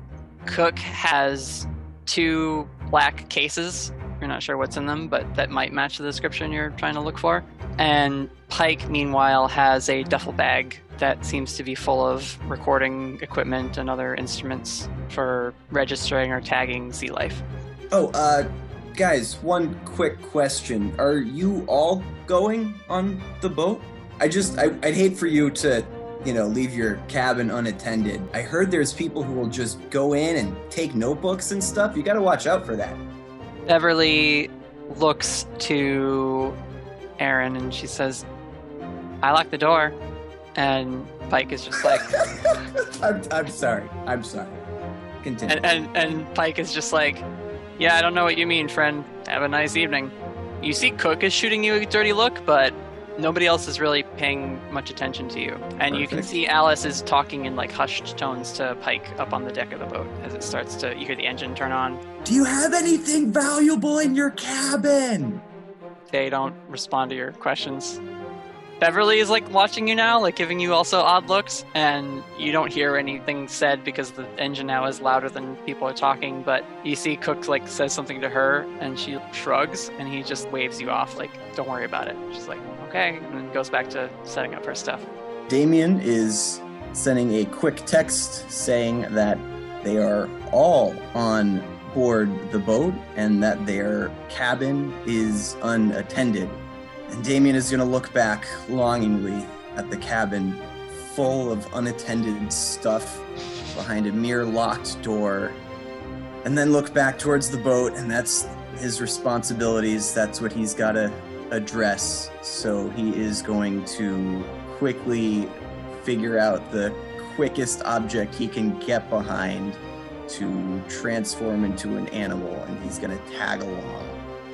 Cook has two black cases. You're not sure what's in them, but that might match the description you're trying to look for. And Pike, meanwhile, has a duffel bag that seems to be full of recording equipment and other instruments for registering or tagging Sea Life. Oh, uh, guys, one quick question. Are you all going on the boat? I just, I, I'd hate for you to, you know, leave your cabin unattended. I heard there's people who will just go in and take notebooks and stuff. You gotta watch out for that. Beverly looks to Aaron and she says, I locked the door. And Pike is just like, I'm, I'm sorry. I'm sorry. Continue. and, and, and Pike is just like, Yeah, I don't know what you mean, friend. Have a nice evening. You see, Cook is shooting you a dirty look, but nobody else is really paying much attention to you. And you can Perfect. see Alice is talking in like hushed tones to Pike up on the deck of the boat as it starts to, you hear the engine turn on. Do you have anything valuable in your cabin? They don't respond to your questions. Beverly is like watching you now, like giving you also odd looks, and you don't hear anything said because the engine now is louder than people are talking. But you see Cook like says something to her, and she shrugs, and he just waves you off, like "Don't worry about it." She's like, "Okay," and then goes back to setting up her stuff. Damien is sending a quick text saying that they are all on board the boat and that their cabin is unattended. And Damien is going to look back longingly at the cabin full of unattended stuff behind a mere locked door and then look back towards the boat and that's his responsibilities. That's what he's got to address. So he is going to quickly figure out the quickest object he can get behind to transform into an animal and he's going to tag along.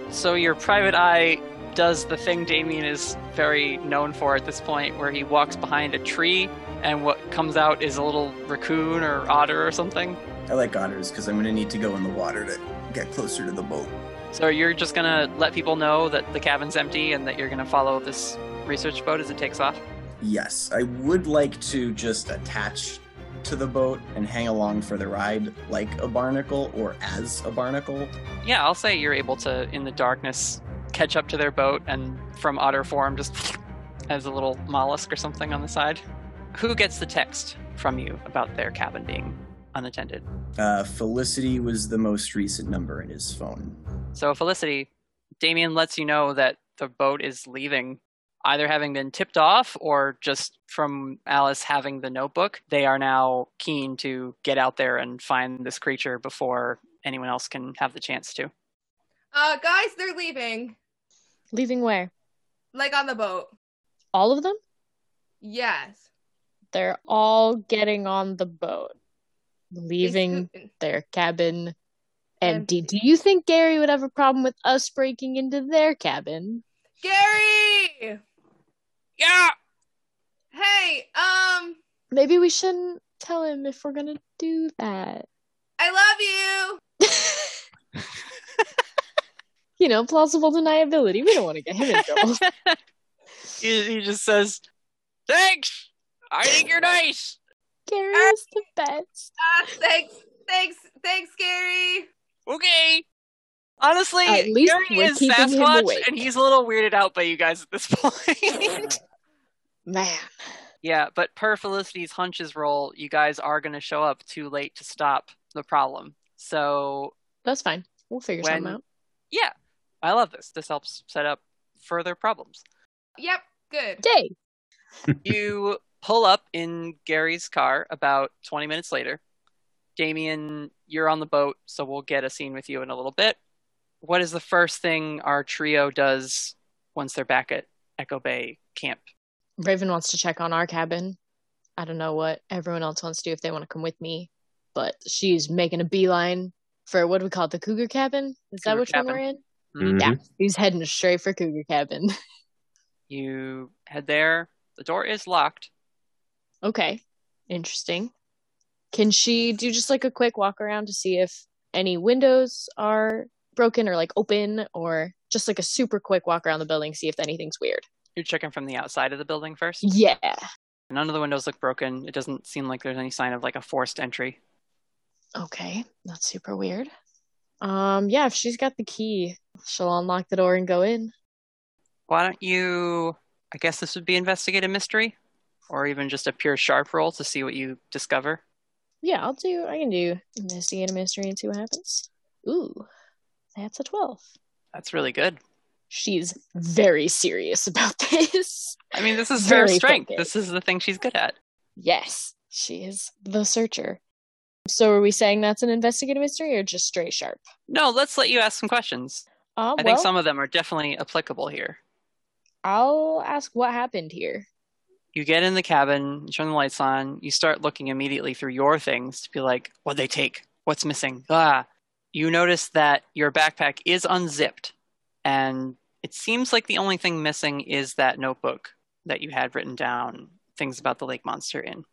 So your private eye does the thing Damien is very known for at this point, where he walks behind a tree, and what comes out is a little raccoon or otter or something. i like otters because i'm going to need to go in the water to get closer to the boat So you're just gonna let people know that the cabin's empty and that you're gonna follow this research boat as it takes off. Yes, I would like to just attach to the boat and hang along for the ride like a barnacle or as a barnacle. Yeah, I'll say you're able to, in the darkness, catch up to their boat and from otter form just as a little mollusk or something on the side. Who gets the text from you about their cabin being unattended? Uh, Felicity was the most recent number in his phone. So, Felicity, Damien lets you know that the boat is leaving, either having been tipped off or just from Alice having the notebook. They are now keen to get out there and find this creature before anyone else can have the chance to. Uh, guys, they're leaving. Leaving where? Like on the boat. All of them? Yes. They're all getting on the boat, leaving their cabin empty. Do you think Gary would have a problem with us breaking into their cabin? Gary! Yeah! Hey, um, Maybe we shouldn't tell him if we're gonna do that. I love you. You know, plausible deniability. We don't want to get him in trouble. he, he just says, Thanks! I think you're nice! Gary is the best. Ah, thanks, thanks, thanks, Gary. Okay! Honestly, At least Gary we're is keeping him Sasquatch, and he's a little weirded out by you guys at this point. Man. yeah, but per Felicity's hunches roll, you guys are going to show up too late to stop the problem. So, That's fine. We'll figure When- something out. yeah, I love this. This helps set up further problems. Yep, good. Day. you pull up in Gary's car about 20 minutes later. Damien, you're on the boat, so we'll get a scene with you in a little bit. What is the first thing our trio does once they're back at Echo Bay camp? Raven wants to check on our cabin. I don't know what everyone else wants to do if they want to come with me, but she's making a beeline for what do we call it? The Cougar Cabin? Is that Cougar which Cabin. one we're in? Mhm. Yeah, he's heading straight for Cougar Cabin. You head there. The door is locked. okay, interesting. Can she do just like a quick walk around to see if any windows are broken or like open, or just like a super quick walk around the building, see if anything's weird? You're checking from the outside of the building first. Yeah. None of the windows look broken. It doesn't seem like there's any sign of like a forced entry. Okay, that's super weird. Um, yeah, if she's got the key, she'll unlock the door and go in. Why don't you? I guess this would be investigate a mystery, or even just a pure sharp roll to see what you discover. Yeah, I'll do. I can do investigate a mystery and see what happens. Ooh, that's a twelve. That's really good. She's very serious about this. I mean, this is her strength. focused. This is the thing she's good at. Yes, she is the searcher. So, are we saying that's an investigative mystery or just stray sharp? No, let's let you ask some questions. Uh, I well, think some of them are definitely applicable here. I'll ask what happened here. You get in the cabin, you turn the lights on, you start looking immediately through your things to be like, what'd they take? What's missing? Ah. You notice that your backpack is unzipped, and it seems like the only thing missing is that notebook that you had written down things about the lake monster in.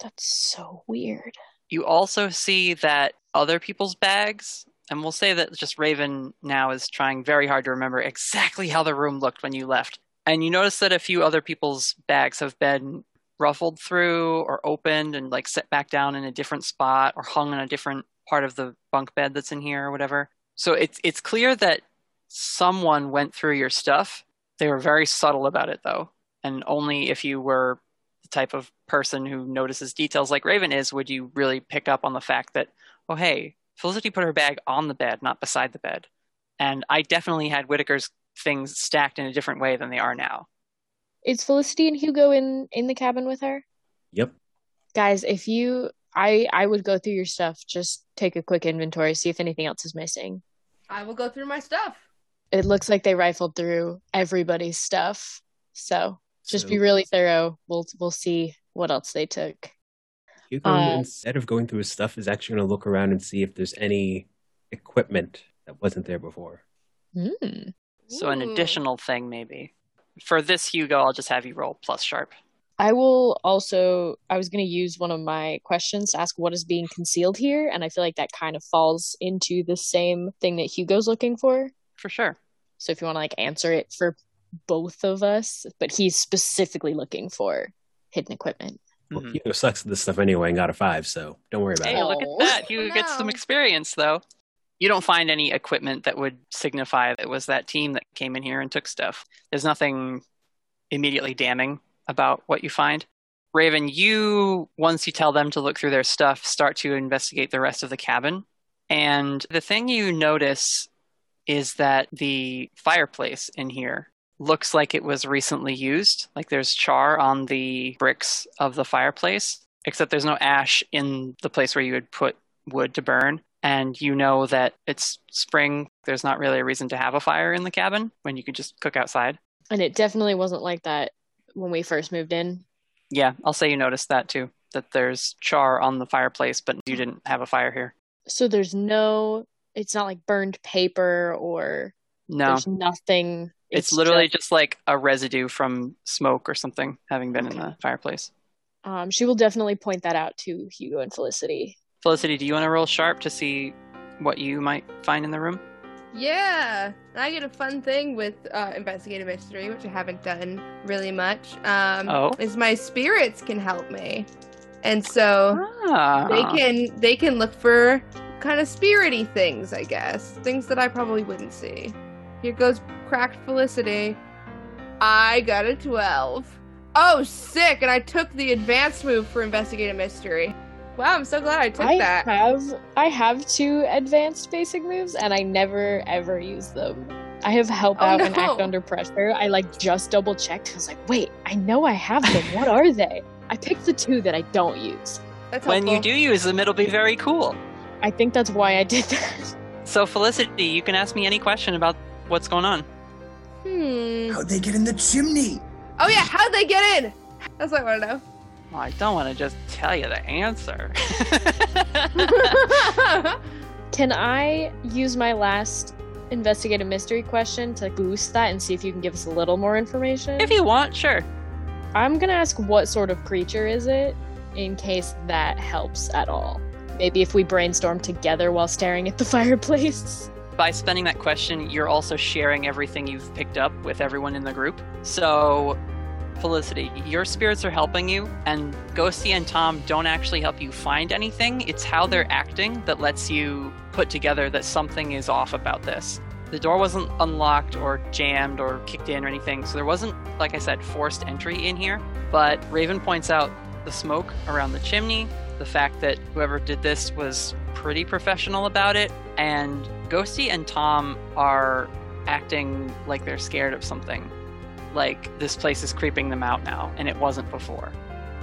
That's so weird. You also see that other people's bags, and we'll say that just Raven now is trying very hard to remember exactly how the room looked when you left. And you notice that a few other people's bags have been ruffled through or opened and like set back down in a different spot or hung in a different part of the bunk bed that's in here or whatever. So it's it's clear that someone went through your stuff. They were very subtle about it though. And only if you were type of person who notices details like Raven is, would you really pick up on the fact that, oh, hey, Felicity put her bag on the bed, not beside the bed. And I definitely had Whittaker's things stacked in a different way than they are now. Is Felicity and Hugo in in the cabin with her? Yep. Guys, if you I I would go through your stuff, just take a quick inventory, see if anything else is missing. I will go through my stuff. It looks like they rifled through everybody's stuff. So just be really thorough. We'll we'll see what else they took. Hugo, Uh, instead of going through his stuff, is actually going to look around and see if there's any equipment that wasn't there before. Hmm. So an additional thing, maybe. For this Hugo, I'll just have you roll plus sharp. I will also I was going to use one of my questions to ask what is being concealed here and I feel like that kind of falls into the same thing that Hugo's looking for. For sure. So if you want to like answer it for both of us, but he's specifically looking for hidden equipment. Well, Mhm. Hugo sucks at this stuff anyway and got a five, so don't worry about Hey, it. look at Oh. that. Hugo gets some experience, though. You don't find any equipment that would signify that it was that team that came in here and took stuff. There's nothing immediately damning about what you find. Raven, you, once you tell them to look through their stuff, start to investigate the rest of the cabin. And the thing you notice is that the fireplace in here looks like it was recently used. Like there's char on the bricks of the fireplace, except there's no ash in the place where you would put wood to burn. And you know that it's spring. There's not really a reason to have a fire in the cabin when you could just cook outside. And it definitely wasn't like that when we first moved in. Yeah, I'll say you noticed that too. That there's char on the fireplace, but you didn't have a fire here. So there's no, it's not like burned paper or No, there's nothing. It's, It's, literally just- just like a residue from smoke or something having been in the fireplace. Um, she will definitely point that out to Hugo and Felicity. Felicity, do you want to roll sharp to see what you might find in the room? Yeah, I get a fun thing with uh, investigative mystery, which I haven't done really much. Um, Oh. is my spirits can help me, and so Ah. they can they can look for kind of spirity things, I guess, things that I probably wouldn't see. Here goes cracked Felicity. I got a twelve. Oh, sick! And I took the advanced move for investigative mystery. Wow, I'm so glad I took I that. have I have two advanced basic moves and I never ever use them. I have help Oh, out and act under pressure. I like just double checked. I was like, wait, I know I have them. What are they? I picked the two that I don't use. That's when you do use them, it'll be very cool. I think that's why I did that. So, Felicity, you can ask me any question about what's going on. Hmm. How'd they get in the chimney? Oh yeah, how'd they get in? That's what I want to Well, I don't want to just tell you the answer. Can I use my last investigative mystery question to boost that and see if you can give us a little more information? if you want, sure. I'm gonna ask what sort of creature is it, in case that helps at all. Maybe if we brainstorm together while staring at the fireplace. By spending that question, you're also sharing everything you've picked up with everyone in the group. So, Felicity, your spirits are helping you, and Ghosty and Tom don't actually help you find anything. It's how they're acting that lets you put together that something is off about this. The door wasn't unlocked or jammed or kicked in or anything, so there wasn't, like I said, forced entry in here. But Raven points out the smoke around the chimney, the fact that whoever did this was pretty professional about it, and Ghosty and Tom are acting like they're scared of something. Like this place is creeping them out now, and it wasn't before.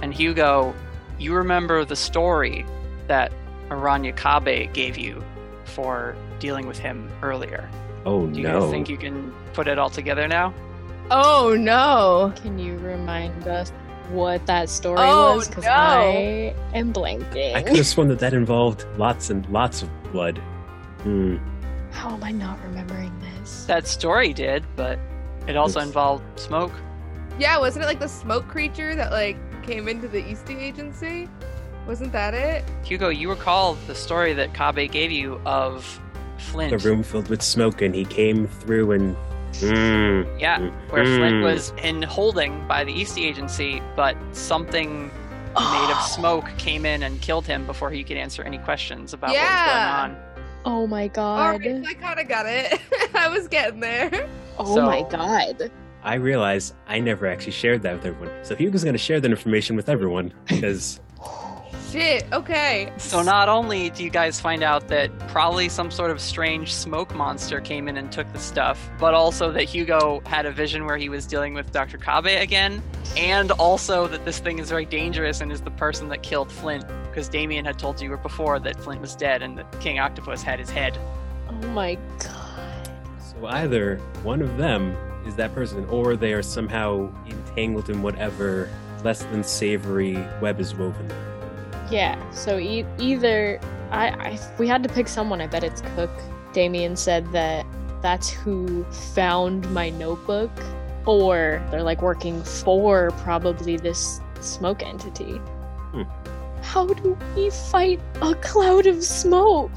And Hugo, you remember the story that Aranya Kabe gave you for dealing with him earlier. Oh no. Do you no. guys think you can put it all together now? oh no. Can you remind us what that story Oh, was? Because no. I am blanking. I could have sworn that that involved lots and lots of blood. Hmm. How am I not remembering this? That story did, but it also Oops. involved smoke. Yeah, wasn't it like the smoke creature that like came into the Eastey agency? Wasn't that it? Hugo, you recall the story that Kabe gave you of Flint. The room filled with smoke, and he came through and. Hmm. Yeah, where Flint Mm. was in holding by the Eastey Agency, but something made of smoke came in and killed him before he could answer any questions about Yeah. what was going on. Oh my god. Alright, I kind of got it. I was getting there. Oh So- my god. I realized I never actually shared that with everyone. So Hugo's going to share that information with everyone because Shit. Okay. So not only do you guys find out that probably some sort of strange smoke monster came in and took the stuff, but also that Hugo had a vision where he was dealing with Dr. Kabe again, and also that this thing is very dangerous and is the person that killed Flint, because Damien had told you before that Flint was dead and that King Octopus had his head. Oh my god. so either one of them is that person, or they are somehow entangled in whatever less than savory web is woven. Yeah, so e- either I, I if we had to pick someone, I bet it's Cook. Damien said that that's who found my notebook, or they're like working for probably this smoke entity. Hmm. How do we fight a cloud of smoke?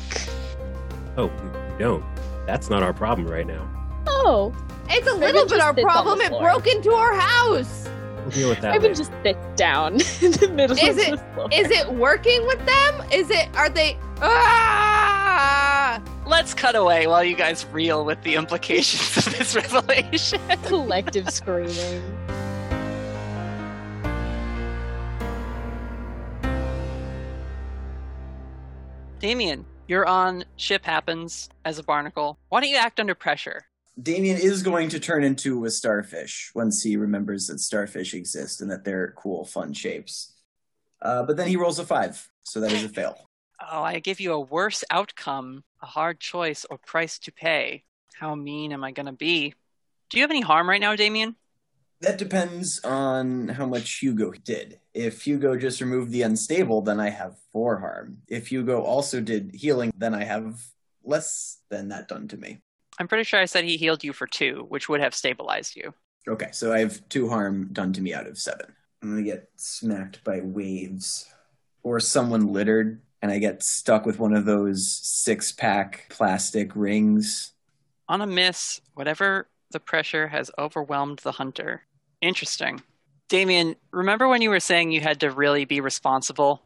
Oh, we don't. That's not our problem right now. Oh, It's a little bit our just sits on problem. It floor. broke into our house. We'll deal with that. Ivan later. just sits down in the middle Is of it- the floor. Is it working with them? Is it? Are they? Ah! Let's cut away while you guys reel with the implications of this revelation. collective screaming? Damien, you're on Ship Happens as a barnacle. Why don't you act under pressure? Damien is going to turn into a starfish once he remembers that starfish exist and that they're cool, fun shapes. Uh, but then he rolls a five, so that is a fail. Oh, I give you a worse outcome, a hard choice, or price to pay. How mean am I going to be? Do you have any harm right now, Damien? That depends on how much Hugo did. If Hugo just removed the unstable, then I have four harm. If Hugo also did healing, then I have less than that done to me. I'm pretty sure I said he healed you for two, which would have stabilized you. Okay, so I have two harm done to me out of seven. I'm gonna get smacked by waves. Or someone littered, and I get stuck with one of those six pack plastic rings. On a miss, whatever the pressure has overwhelmed the hunter. Interesting. Damien, remember when you were saying you had to really be responsible?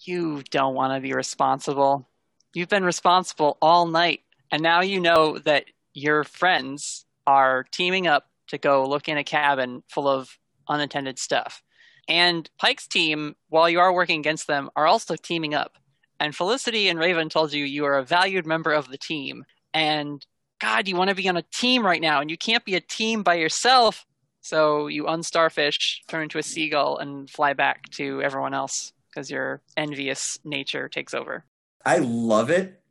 You don't want to be responsible. You've been responsible all night, and now you know that your friends are teaming up to go look in a cabin full of unattended stuff. And Pike's team, while you are working against them, are also teaming up. And Felicity and Raven told you you are a valued member of the team. And God, you want to be on a team right now, and you can't be a team by yourself. So you unstarfish, turn into a seagull, and fly back to everyone else because your envious nature takes over. I love it.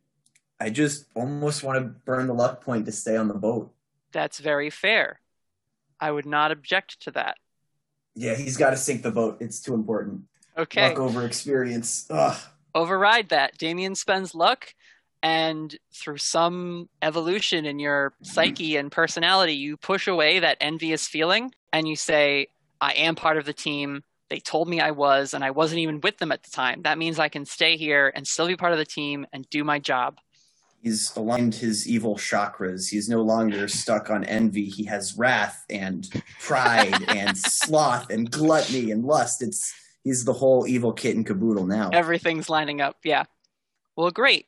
I just almost want to burn the luck point to stay on the boat. That's very fair. I would not object to that. Yeah, he's got to sink the boat. It's too important. Okay. Luck over experience. Ugh. override that. Damien spends luck, and through some evolution in your psyche and personality, you push away that envious feeling and you say, I am part of the team. They told me I was, and I wasn't even with them at the time. That means I can stay here and still be part of the team and do my job. He's aligned his evil chakras. He's no longer stuck on envy. He has wrath and pride and sloth and gluttony and lust. It's he's the whole evil kit and caboodle now. Everything's lining up. Yeah. Well, great.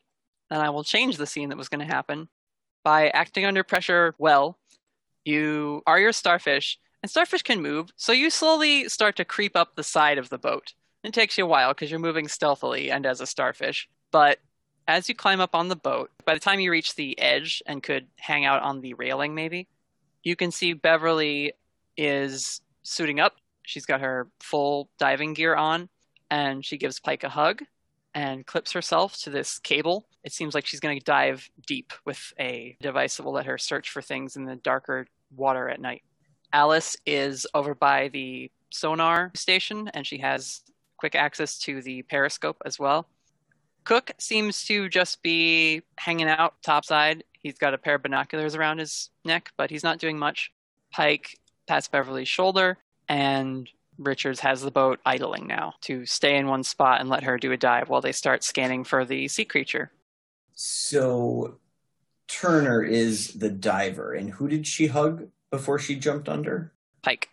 Then I will change the scene that was going to happen by acting under pressure well. You are your starfish, and starfish can move, so you slowly start to creep up the side of the boat. It takes you a while because you're moving stealthily and as a starfish. But as you climb up on the boat, by the time you reach the edge and could hang out on the railing, maybe, you can see Beverly is suiting up. She's got her full diving gear on, and she gives Pike a hug and clips herself to this cable. It seems like she's going to dive deep with a device that will let her search for things in the darker water at night. Alice is over by the sonar station and she has quick access to the periscope as well. Cook seems to just be hanging out topside. He's got a pair of binoculars around his neck, but he's not doing much. Pike pats Beverly's shoulder, and Richards has the boat idling now to stay in one spot and let her do a dive while they start scanning for the sea creature. So Turner is the diver, and who did she hug before she jumped under? Pike.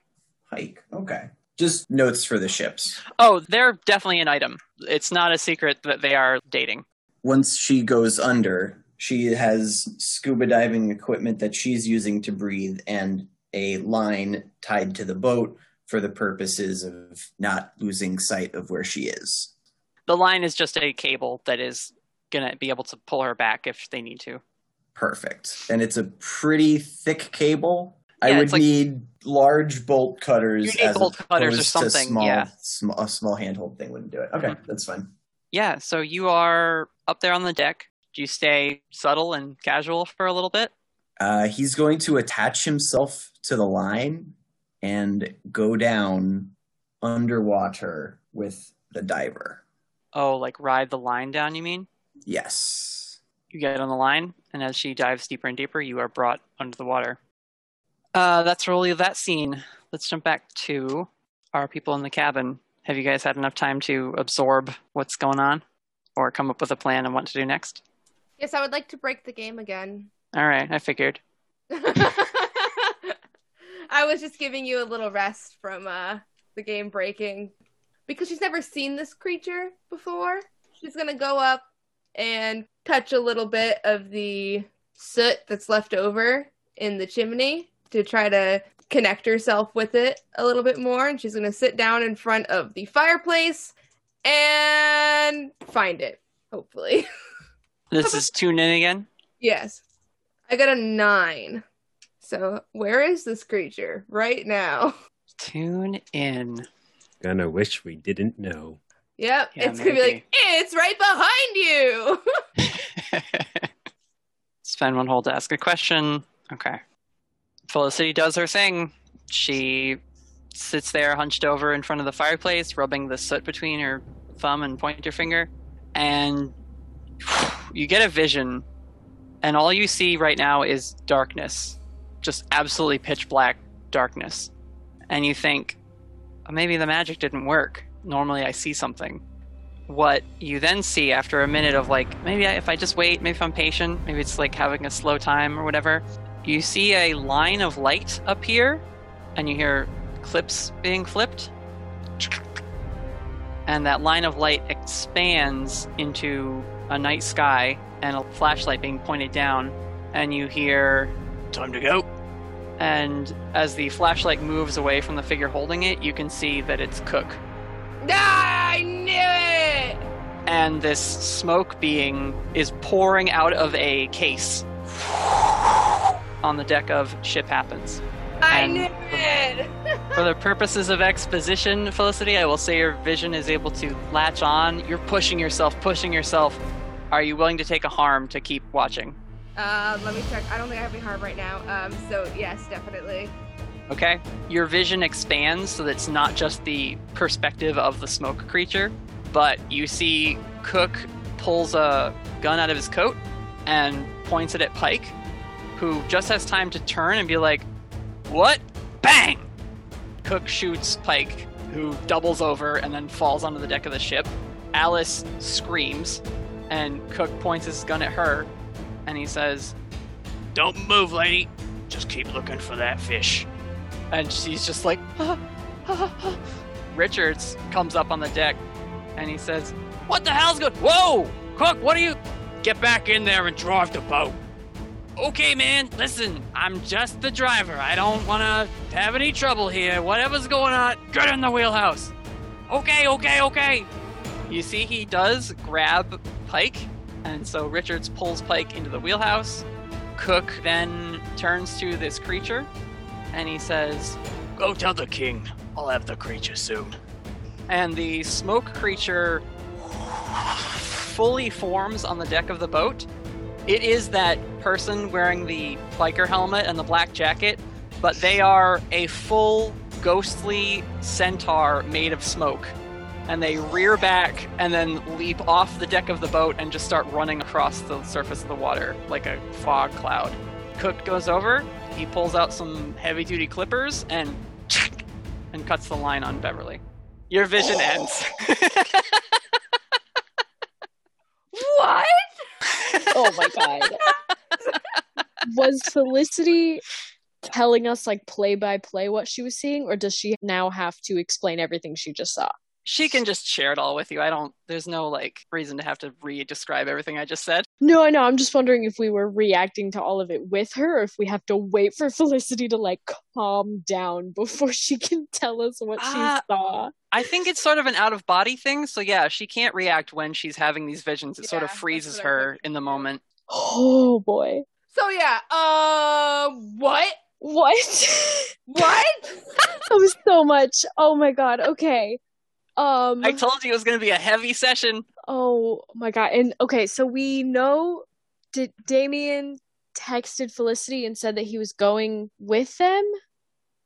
Pike. Okay. Just notes for the ships. Oh, they're definitely an item. It's not a secret that they are dating. Once she goes under, she has scuba diving equipment that she's using to breathe and a line tied to the boat for the purposes of not losing sight of where she is. The line is just a cable that is going to be able to pull her back if they need to. Perfect. And it's a pretty thick cable. I would like- need large bolt cutters. You need as bolt cutters or something, Small, yeah. sm- a small handhold thing wouldn't do it. Okay, Mhm. that's fine. Yeah, so you are up there on the deck. Do you stay subtle and casual for a little bit? Uh, he's going to attach himself to the line and go down underwater with the diver. Oh, like ride the line down, you mean? Yes. You get on the line, and as she dives deeper and deeper, you are brought under the water. Uh, that's really that scene. Let's jump back to our people in the cabin. Have you guys had enough time to absorb what's going on, or come up with a plan on what to do next? Yes, I would like to break the game again. All right, I figured. I was just giving you a little rest from uh, the game breaking because she's never seen this creature before. She's gonna go up and touch a little bit of the soot that's left over in the chimney to try to connect herself with it a little bit more. And she's gonna sit down in front of the fireplace and find it, hopefully. This is tune in again. yes. I got a nine. So where is this creature right now? Tune in. Gonna wish we didn't know. Yep, Yeah, it's gonna be like it's right behind you. Spend one hold to ask a question. Okay. Felicity does her thing. She sits there hunched over in front of the fireplace, rubbing the soot between her thumb and pointer finger, and you get a vision, and all you see right now is darkness. Just absolutely pitch black darkness. And you think, "Oh, maybe the magic didn't work. Normally I see something. What you then see after a minute of like, maybe if I just wait, maybe if I'm patient, maybe it's like having a slow time or whatever, you see a line of light appear and you hear clips being flipped. And that line of light expands into a night sky and a flashlight being pointed down. And you hear, Time to go. And as the flashlight moves away from the figure holding it, you can see that it's Cook. Ah, I knew it. and this smoke being is pouring out of a case on the deck of ship happens I And- knew it. for the purposes of exposition felicity i will say your vision is able to latch on you're pushing yourself pushing yourself are you willing to take a harm to keep watching Uh, let me check. I don't think I have any harm right now. Um, so yes, definitely. okay your vision expands so that it's not just the perspective of the smoke creature but you see cook pulls a gun out of his coat and points it at pike who just has time to turn and be like what? Bang! Cook shoots pike who doubles over and then falls onto the deck of the ship. Alice screams and cook points his gun at her and he says don't move lady. Just keep looking for that fish. And she's just like richards comes up on the deck and he says what the hell's going whoa! Cook what are you get back in there and drive the boat okay man listen i'm just the driver i don't want to have any trouble here whatever's going on get in the wheelhouse okay okay okay you see he does grab pike and so richards pulls pike into the wheelhouse cook then turns to this creature and he says, Go tell the king. I'll have the creature soon. And the smoke creature fully forms on the deck of the boat. It is that person wearing the biker helmet and the black jacket, but they are a full ghostly centaur made of smoke. And they rear back and then leap off the deck of the boat and just start running across the surface of the water like a fog cloud. Cook goes over, he pulls out some heavy duty clippers and and cuts the line on Beverly. Your vision oh. ends. What? Oh my god. was Felicity telling us like play by play what she was seeing, or does she now have to explain everything she just saw? she can just share it all with you. I don't there's no like reason to have to re-describe everything I just said. No, I know. I'm just wondering if we were reacting to all of it with her, or if we have to wait for Felicity to like calm down before she can tell us what Ah. she saw. I think it's sort of an out of body thing, so yeah, she can't react when she's having these visions. It sort of freezes her in the moment. Oh boy. So yeah. Uh, what? What? What? that was so much. Oh my god. Okay. Um I told you it was going to be a heavy session. Oh my god. And okay, so we know did Damien texted Felicity and said that he was going with them?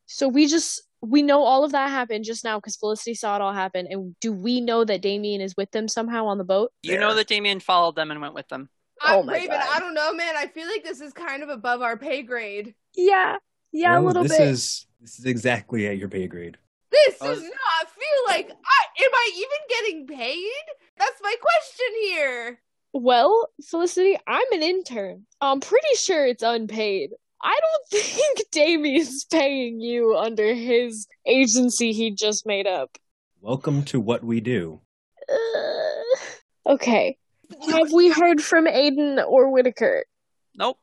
So we just we know all of that happened just now because Felicity saw it all happen. And do we know that Damien is with them somehow on the boat? You know that Damien followed them and went with them. Oh I'm my Raven. God. I don't know, man. I feel like this is kind of above our pay grade. Yeah. Yeah, Well, a little this bit. is this is exactly at your pay grade. This Oh, does is- not feel like. I, am I even getting paid? That's my question here. Well, Felicity, I'm an intern. I'm pretty sure it's unpaid. I don't think Damien's paying you under his agency he just made up. Welcome to what we do. Uh, okay. Have we heard from Aidan or Whittaker? Nope.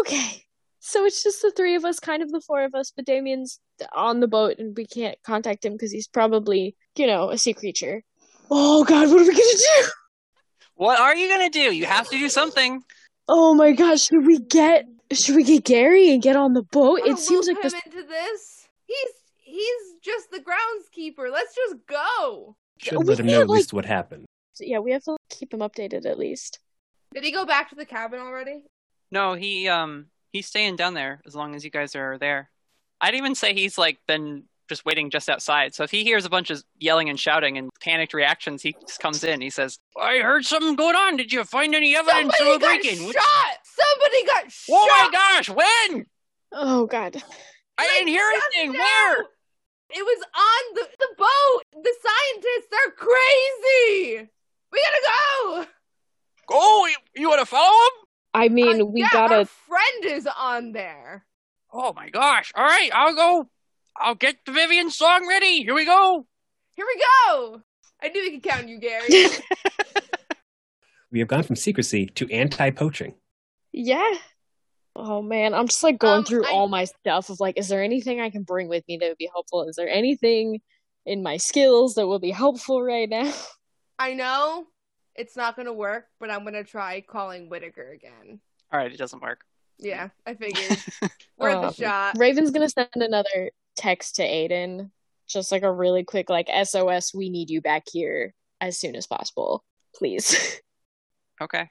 Okay. So it's just the three of us, kind of the four of us, but Damien's on the boat and we can't contact him because he's probably, you know, a sea creature. Oh god, what are we gonna do? What are you gonna do? You have to do something. Oh my gosh, should we get should we get Gary and get on the boat? Wanna It seems loop like him this into this. He's he's just the groundskeeper. Let's just go. Should We let him know can't, at least what happened. yeah, we have to keep him updated at least. Did he go back to the cabin already? No, he um he's staying down there as long as you guys are there. I'd even say he's like been just waiting just outside. So if he hears a bunch of yelling and shouting and panicked reactions, he just comes in. He says, "I heard something going on. Did you find any evidence Somebody of a break-in?" Which- shot. Somebody got shot. Oh my gosh! When? Oh god. I didn't hear anything. now. Where? It was on the the boat. The scientists are crazy. We gotta go. Oh, you, you want to follow him? I mean, Uh, we yeah, gotta Our friend is on there. Oh my gosh! All right, I'll go. I'll get the Vivian song ready. Here we go. Here we go. I knew we could count on you, Gary. We have gone from secrecy to anti-poaching. Yeah. Oh man, I'm just like going Um, through I- all my stuff of like, is there anything I can bring with me that would be helpful? Is there anything in my skills that will be helpful right now? I know it's not gonna work, but I'm gonna try calling Whittaker again. All right, it doesn't work. Yeah, I figured. Worth Um, a shot. Raven's gonna send another text to Aidan, just like a really quick like SOS, we need you back here as soon as possible. Please. Okay.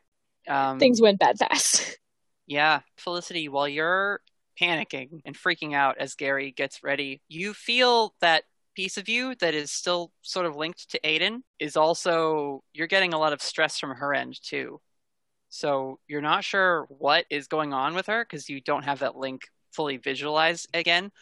Um, Things went bad fast. Yeah, Felicity, while you're panicking and freaking out as Gary gets ready, you feel that piece of you that is still sort of linked to Aidan is also, you're getting a lot of stress from her end too. So you're not sure what is going on with her because you don't have that link fully visualized again,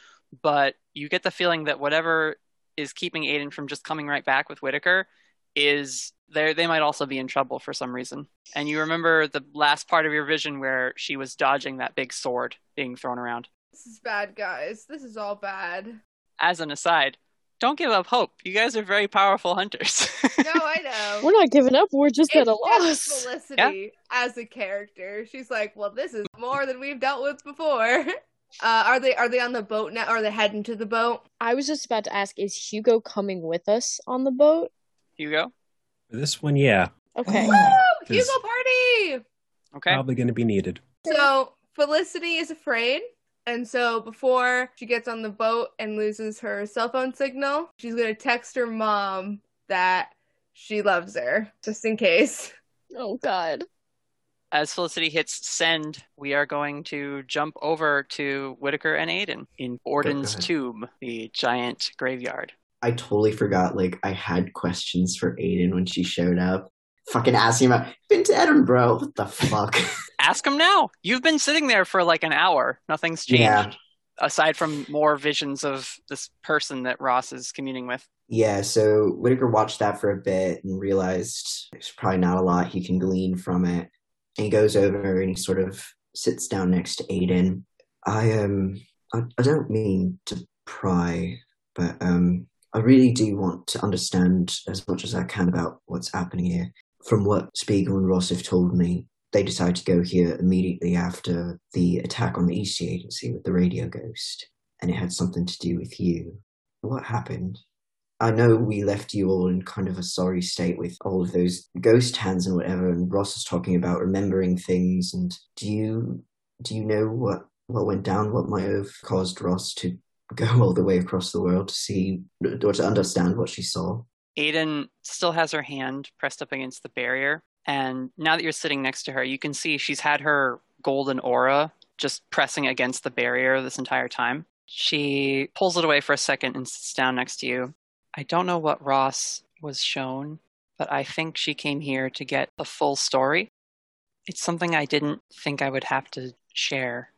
but you get the feeling that whatever is keeping Aidan from just coming right back with Whittaker is there they might also be in trouble for some reason. And you remember the last part of your vision where she was dodging that big sword being thrown around. This is bad, guys. This is all bad. As an aside, don't give up hope. You guys are very powerful hunters. No, I know. We're not giving up, we're just at a loss. just Felicity as a character. She's like, well, this is more than we've dealt with before. Uh, are they are they on the boat now? Are they heading to the boat? I was just about to ask, is Hugo coming with us on the boat? Hugo? This one, yeah, Okay. Woo! Hugo party! Okay. probably going to be needed. So Felicity is afraid, and so before she gets on the boat and loses her cell phone signal, she's gonna text her mom that she loves her, just in case. Oh god. As Felicity hits send, we are going to jump over to Whittaker and Aidan in Borden's ahead. tomb, the giant graveyard. I totally forgot. Like I had questions for Aidan when she showed up. Fucking asking about been to Edinburgh. What the fuck? Ask him now. You've been sitting there for like an hour. Nothing's changed. yeah, aside from more visions of this person that Ross is communing with. yeah. So Whittaker watched that for a bit and realized there's probably not a lot he can glean from it. And he goes over and he sort of sits down next to Aidan. I um, I, I don't mean to pry, but um, I really do want to understand as much as I can about what's happening here. From what Spiegel and Ross have told me, they decided to go here immediately after the attack on the Eastey agency with the radio ghost, and it had something to do with you. What happened? I know we left you all in kind of a sorry state with all of those ghost hands and whatever, and Ross was talking about remembering things. And do you do you know what what went down? What might have caused Ross to go all the way across the world to see or to understand what she saw? Aidan still has her hand pressed up against the barrier. And now that you're sitting next to her, you can see she's had her golden aura just pressing against the barrier this entire time. She pulls it away for a second and sits down next to you. I don't know what Ross was shown, but I think she came here to get the full story. It's something I didn't think I would have to share.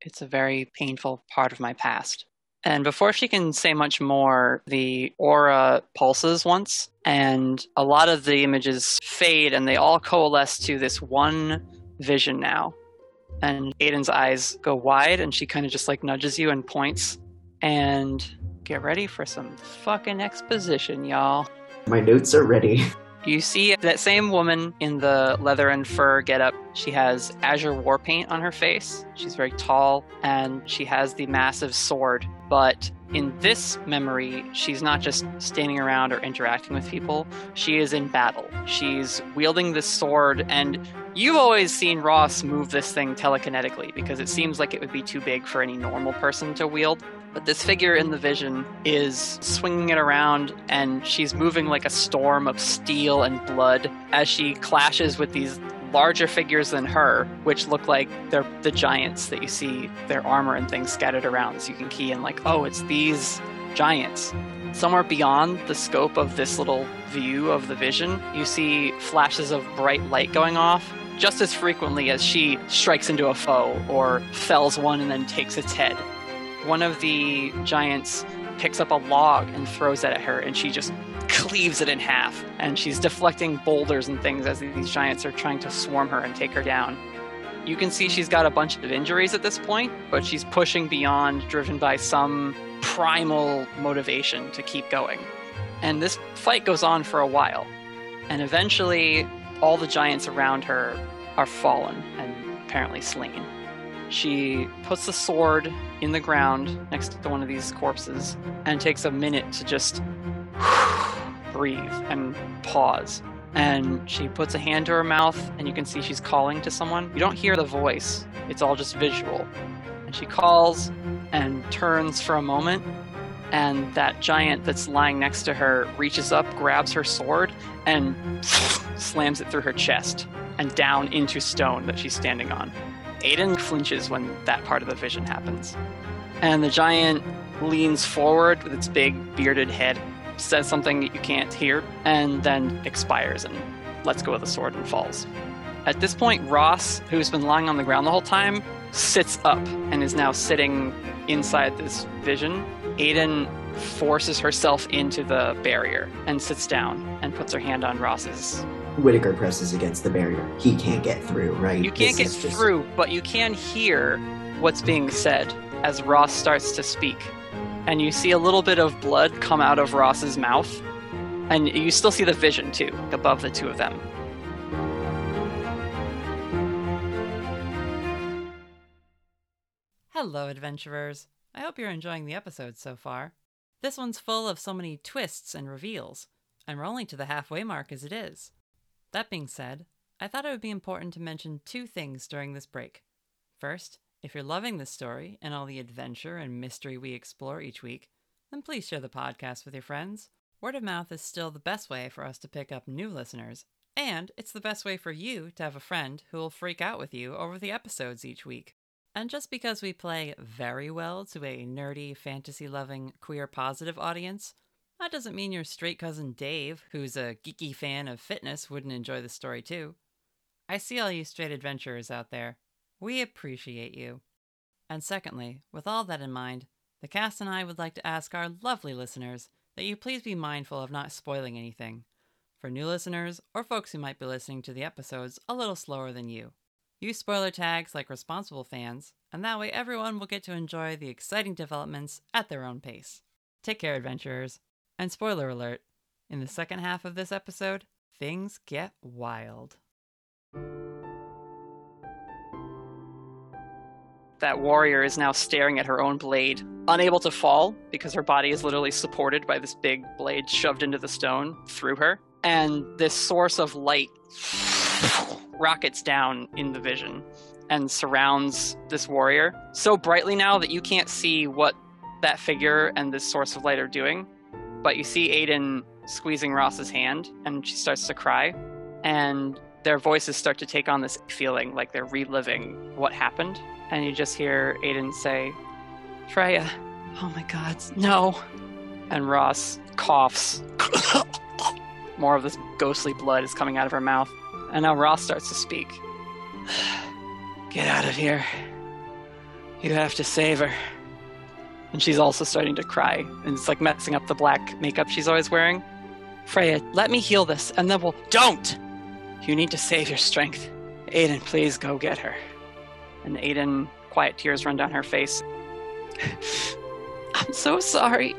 It's a very painful part of my past. And before she can say much more, the aura pulses once, and a lot of the images fade and they all coalesce to this one vision now. And Aidan's eyes go wide and she kind of just like nudges you and points. And get ready for some fucking exposition, y'all. My notes are ready. You see that same woman in the leather and fur getup. She has azure war paint on her face. She's very tall and she has the massive sword. But in this memory, she's not just standing around or interacting with people. She is in battle. She's wielding this sword, and you've always seen Ross move this thing telekinetically because it seems like it would be too big for any normal person to wield. But this figure in the vision is swinging it around and she's moving like a storm of steel and blood as she clashes with these larger figures than her, which look like they're the giants that you see their armor and things scattered around. So you can key in, like, oh, it's these giants. Somewhere beyond the scope of this little view of the vision, you see flashes of bright light going off just as frequently as she strikes into a foe or fells one and then takes its head one of the giants picks up a log and throws it at her, and she just cleaves it in half. And she's deflecting boulders and things as these giants are trying to swarm her and take her down. You can see she's got a bunch of injuries at this point, but she's pushing beyond, driven by some primal motivation to keep going. And this fight goes on for a while. And eventually, all the giants around her are fallen and apparently slain. She puts the sword in the ground next to one of these corpses and takes a minute to just breathe and pause. And she puts a hand to her mouth, and you can see she's calling to someone. You don't hear the voice, it's all just visual. And she calls and turns for a moment, and that giant that's lying next to her reaches up, grabs her sword, and slams it through her chest and down into stone that she's standing on. Aidan flinches when that part of the vision happens. And the giant leans forward with its big bearded head, says something that you can't hear, and then expires and lets go of the sword and falls. At this point, Ross, who's been lying on the ground the whole time, sits up and is now sitting inside this vision. Aidan forces herself into the barrier and sits down and puts her hand on Ross's Whittaker presses against the barrier. He can't get through, right? You can't This get is just- through, but you can hear what's being said as Ross starts to speak. And you see a little bit of blood come out of Ross's mouth. And you still see the vision, too, above the two of them. Hello, adventurers. I hope you're enjoying the episode so far. This one's full of so many twists and reveals, and we're only to the halfway mark as it is. That being said, I thought it would be important to mention two things during this break. First, if you're loving this story and all the adventure and mystery we explore each week, then please share the podcast with your friends. Word of mouth is still the best way for us to pick up new listeners, and it's the best way for you to have a friend who will freak out with you over the episodes each week. And just because we play very well to a nerdy, fantasy loving, queer positive audience, that doesn't mean your straight cousin Dave, who's a geeky fan of fitness, wouldn't enjoy the story too. I see all you straight adventurers out there. We appreciate you. And secondly, with all that in mind, the cast and I would like to ask our lovely listeners that you please be mindful of not spoiling anything. For new listeners, or folks who might be listening to the episodes a little slower than you. Use spoiler tags like responsible fans, and that way everyone will get to enjoy the exciting developments at their own pace. Take care, adventurers. And spoiler alert in the second half of this episode, things get wild. That warrior is now staring at her own blade, unable to fall because her body is literally supported by this big blade shoved into the stone through her. And this source of light rockets down in the vision and surrounds this warrior so brightly now that you can't see what that figure and this source of light are doing. But you see Aidan squeezing Ross's hand, and she starts to cry. And their voices start to take on this feeling like they're reliving what happened. And you just hear Aidan say, Freya, oh my god, no. And Ross coughs. More of this ghostly blood is coming out of her mouth. And now Ross starts to speak. Get out of here. You have to save her. And she's also starting to cry, and it's like messing up the black makeup she's always wearing. Freya, let me heal this, and then we'll. Don't! You need to save your strength. Aidan, please go get her. And Aidan, quiet tears run down her face. I'm so sorry.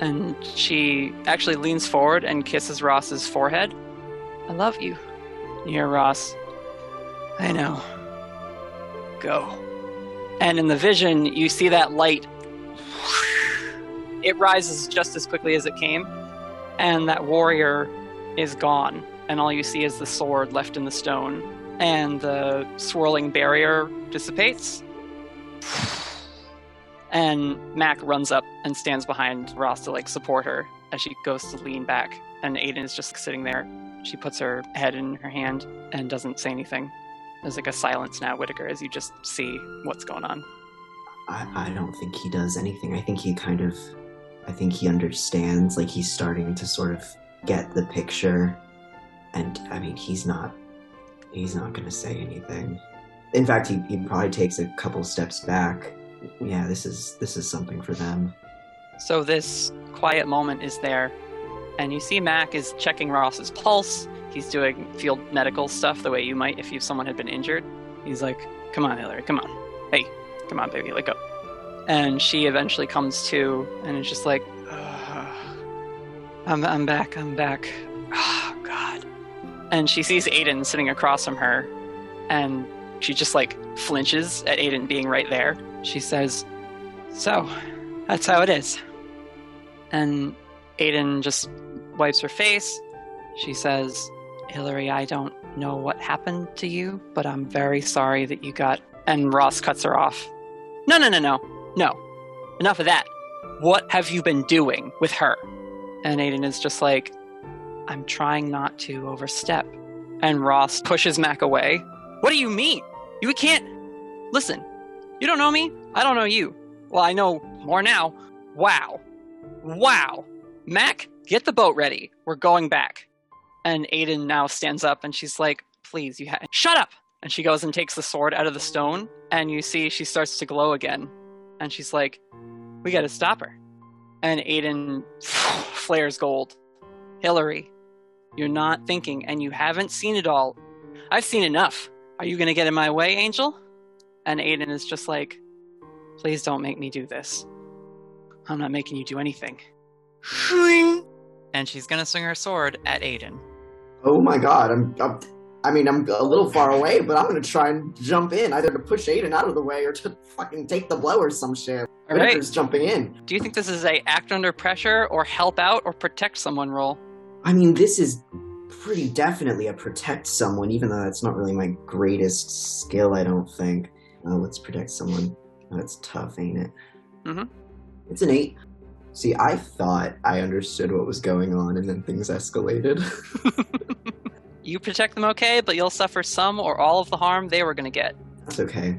And she actually leans forward and kisses Ross's forehead. I love you. Hear Ross. I know. Go. And in the vision, you see that light. It rises just as quickly as it came, and that warrior is gone. And all you see is the sword left in the stone, and the swirling barrier dissipates. And Mac runs up and stands behind Ross to like support her as she goes to lean back. And Aidan is just sitting there. She puts her head in her hand and doesn't say anything. There's like a silence now, Whittaker, as you just see what's going on. I, I don't think he does anything. I think he kind of, I think he understands. Like he's starting to sort of get the picture, and I mean, he's not, he's not to say anything. In fact, he, he probably takes a couple steps back. Yeah, this is this is something for them. So this quiet moment is there, and you see Mac is checking Ross's pulse. He's doing field medical stuff the way you might if you someone had been injured. He's like, "Come on, Hilary, come on, hey, come on, baby, let go." And she eventually comes to, and is just like, "I'm I'm back, I'm back." Oh God. And she sees Aidan sitting across from her, and she just like flinches at Aidan being right there. She says, "So, that's how it is." And Aidan just wipes her face. She says, Hilary, I don't know what happened to you, but I'm very sorry that you got. And Ross cuts her off. No, no, no, no. No. Enough of that. What have you been doing with her? And Aidan is just like, I'm trying not to overstep. And Ross pushes Mac away. What do you mean? You can't. Listen, you don't know me. I don't know you. Well, I know more now. Wow. Wow. Mac, get the boat ready. We're going back. And Aidan now stands up and she's like, please, you have shut up. And she goes and takes the sword out of the stone, and you see she starts to glow again. And she's like, we gotta stop her. And Aidan flares gold. Hilary, you're not thinking, and you haven't seen it all. I've seen enough. Are you gonna get in my way, Angel? And Aidan is just like, please don't make me do this. I'm not making you do anything. And she's gonna swing her sword at Aidan. Oh my god, I'm, I'm I mean, I'm a little far away, but I'm gonna try and jump in, either to push Aidan out of the way or to fucking take the blow or some shit. All right. Whittaker's jumping in. Do you think this is a act under pressure or help out or protect someone role? I mean, this is pretty definitely a protect someone, even though that's not really my greatest skill, I don't think. Uh, let's protect someone. That's tough, ain't it? Mhm. It's an eight. See, I thought I understood what was going on, and then things escalated. You protect them okay, but you'll suffer some or all of the harm they were going to get. That's okay.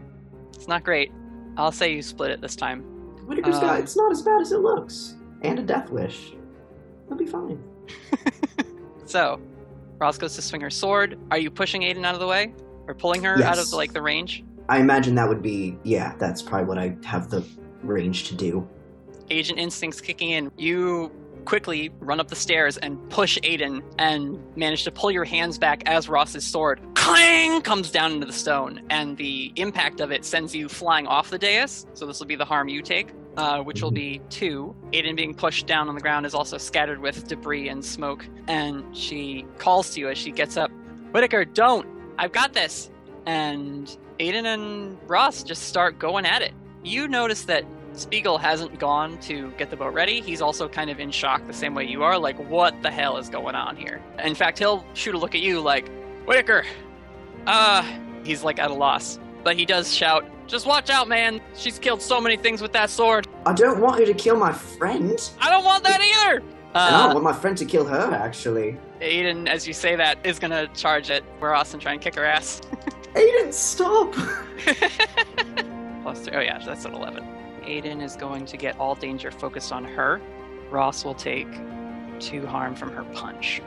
It's not great. I'll say you split it this time. Whittaker's Uh, got it's not as bad as it looks. And a death wish. He'll be fine. So, Ross goes to swing her sword. Are you pushing Aidan out of the way? Or pulling her out of Yes. like the range? I imagine that would be yeah, that's probably what I have the range to do. Agent instincts kicking in. You quickly run up the stairs and push Aidan and manage to pull your hands back as Ross's sword clang comes down into the stone and the impact of it sends you flying off the dais. So this will be the harm you take, uh, which will be two. Aidan being pushed down on the ground is also scattered with debris and smoke. And she calls to you as she gets up. Whittaker, don't! I've got this! And Aidan and Ross just start going at it. You notice that Spiegel hasn't gone to get the boat ready. He's also kind of in shock the same way you are. Like, what the hell is going on here? In fact, he'll shoot a look at you like, Whittaker, uh, he's like at a loss. But he does shout, just watch out, man. She's killed so many things with that sword. I don't want her to kill my friend. I don't want that either. and I Uh, don't want my friend to kill her, actually. Aidan, as you say that, is gonna charge it. We're Austin trying to kick her ass. Aidan, stop! Plus three. Oh yeah, that's an eleven. Aidan is going to get all danger focused on her. Ross will take two harm from her punch.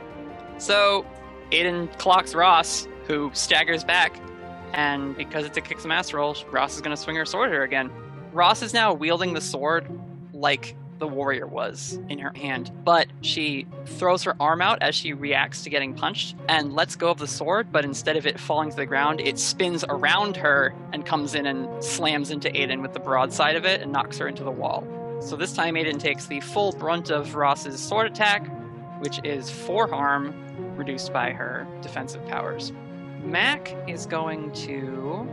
So Aidan clocks Ross, who staggers back, and because it's a kick some ass roll, Ross is going to swing her sword at her again. Ross is now wielding the sword like the warrior was in her hand. But she throws her arm out as she reacts to getting punched and lets go of the sword, but instead of it falling to the ground, it spins around her and comes in and slams into Aidan with the broadside of it and knocks her into the wall. So this time Aidan takes the full brunt of Ross's sword attack, which is four harm, reduced by her defensive powers. Mac is going to.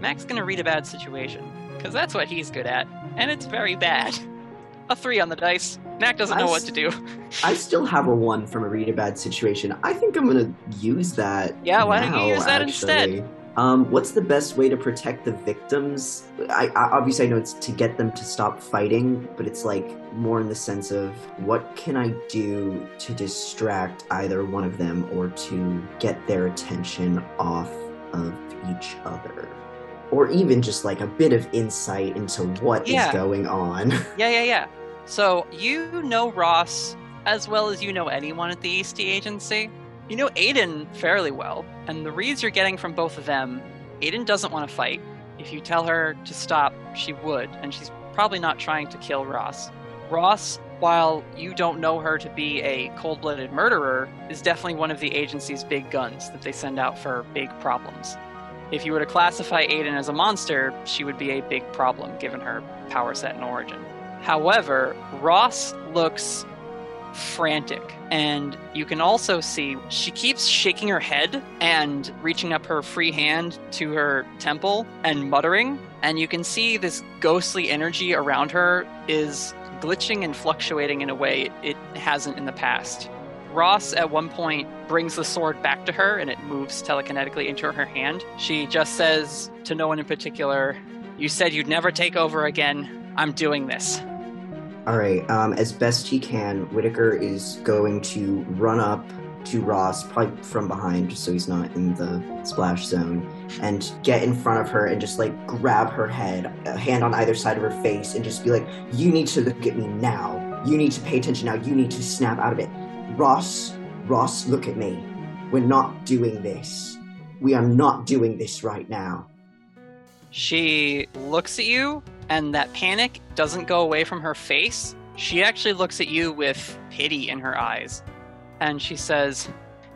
Mac's going to read a bad situation, because that's what he's good at, and it's very bad. A three on the dice. Mac doesn't know I what to do. I still have a one from a read a bad situation. I think I'm gonna use that. Yeah, why don't you use that actually. instead? Um, what's the best way to protect the victims? I, I obviously I know it's to get them to stop fighting, but it's like more in the sense of what can I do to distract either one of them or to get their attention off of each other, or even just like a bit of insight into what is Yeah. going on. Yeah, yeah, yeah. So you know Ross as well as you know anyone at the Eastey Agency. You know Aidan fairly well, and the reads you're getting from both of them, Aidan doesn't want to fight. If you tell her to stop, she would, and she's probably not trying to kill Ross. Ross, while you don't know her to be a cold blooded murderer, is definitely one of the agency's big guns that they send out for big problems. If you were to classify Aidan as a monster, she would be a big problem given her power set and origin. However, Ross looks frantic, and you can also see she keeps shaking her head and reaching up her free hand to her temple and muttering, and you can see this ghostly energy around her is glitching and fluctuating in a way it hasn't in the past. Ross at one point brings the sword back to her and it moves telekinetically into her hand. She just says to no one in particular, You said you'd never take over again. I'm doing this. All right. Um, as best he can, Whittaker is going to run up to Ross, probably from behind, just so he's not in the splash zone, and get in front of her and just like grab her head, a hand on either side of her face, and just be like, "You need to look at me now. You need to pay attention now. You need to snap out of it." Ross, Ross, look at me. We're not doing this. We are not doing this right now. She looks at you, and that panic doesn't go away from her face. She actually looks at you with pity in her eyes. And she says,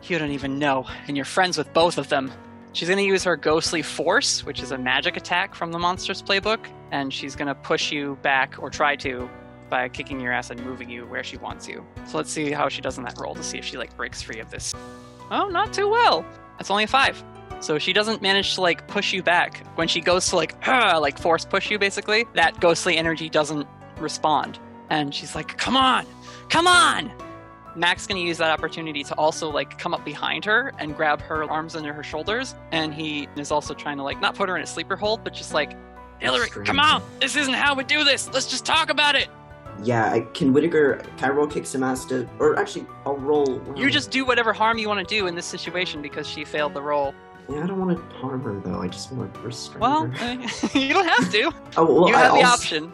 You don't even know, and you're friends with both of them. She's going to use her Ghostly Force, which is a magic attack from the Monsters playbook, and she's going to push you back, or try to, by kicking your ass and moving you where she wants you. So let's see how she does in that roll to see if she like breaks free of this. Oh, not too well. That's only a five. So she doesn't manage to like push you back. When she goes to like like force push you basically, that ghostly energy doesn't respond. And she's like, "Come on. Come on." Mac's going to use that opportunity to also like come up behind her and grab her arms under her shoulders and he is also trying to like not put her in a sleeper hold but just like Hilary, come on. This isn't how we do this. Let's just talk about it. Yeah, I, can Whittaker? Can I roll kick some ass to, or actually, I'll roll. You just do whatever harm you want to do in this situation because she failed the roll. Yeah, I don't want to harm her though. I just want to restrain Well, her. I mean, you don't have to. Oh, well, you I have the also- option.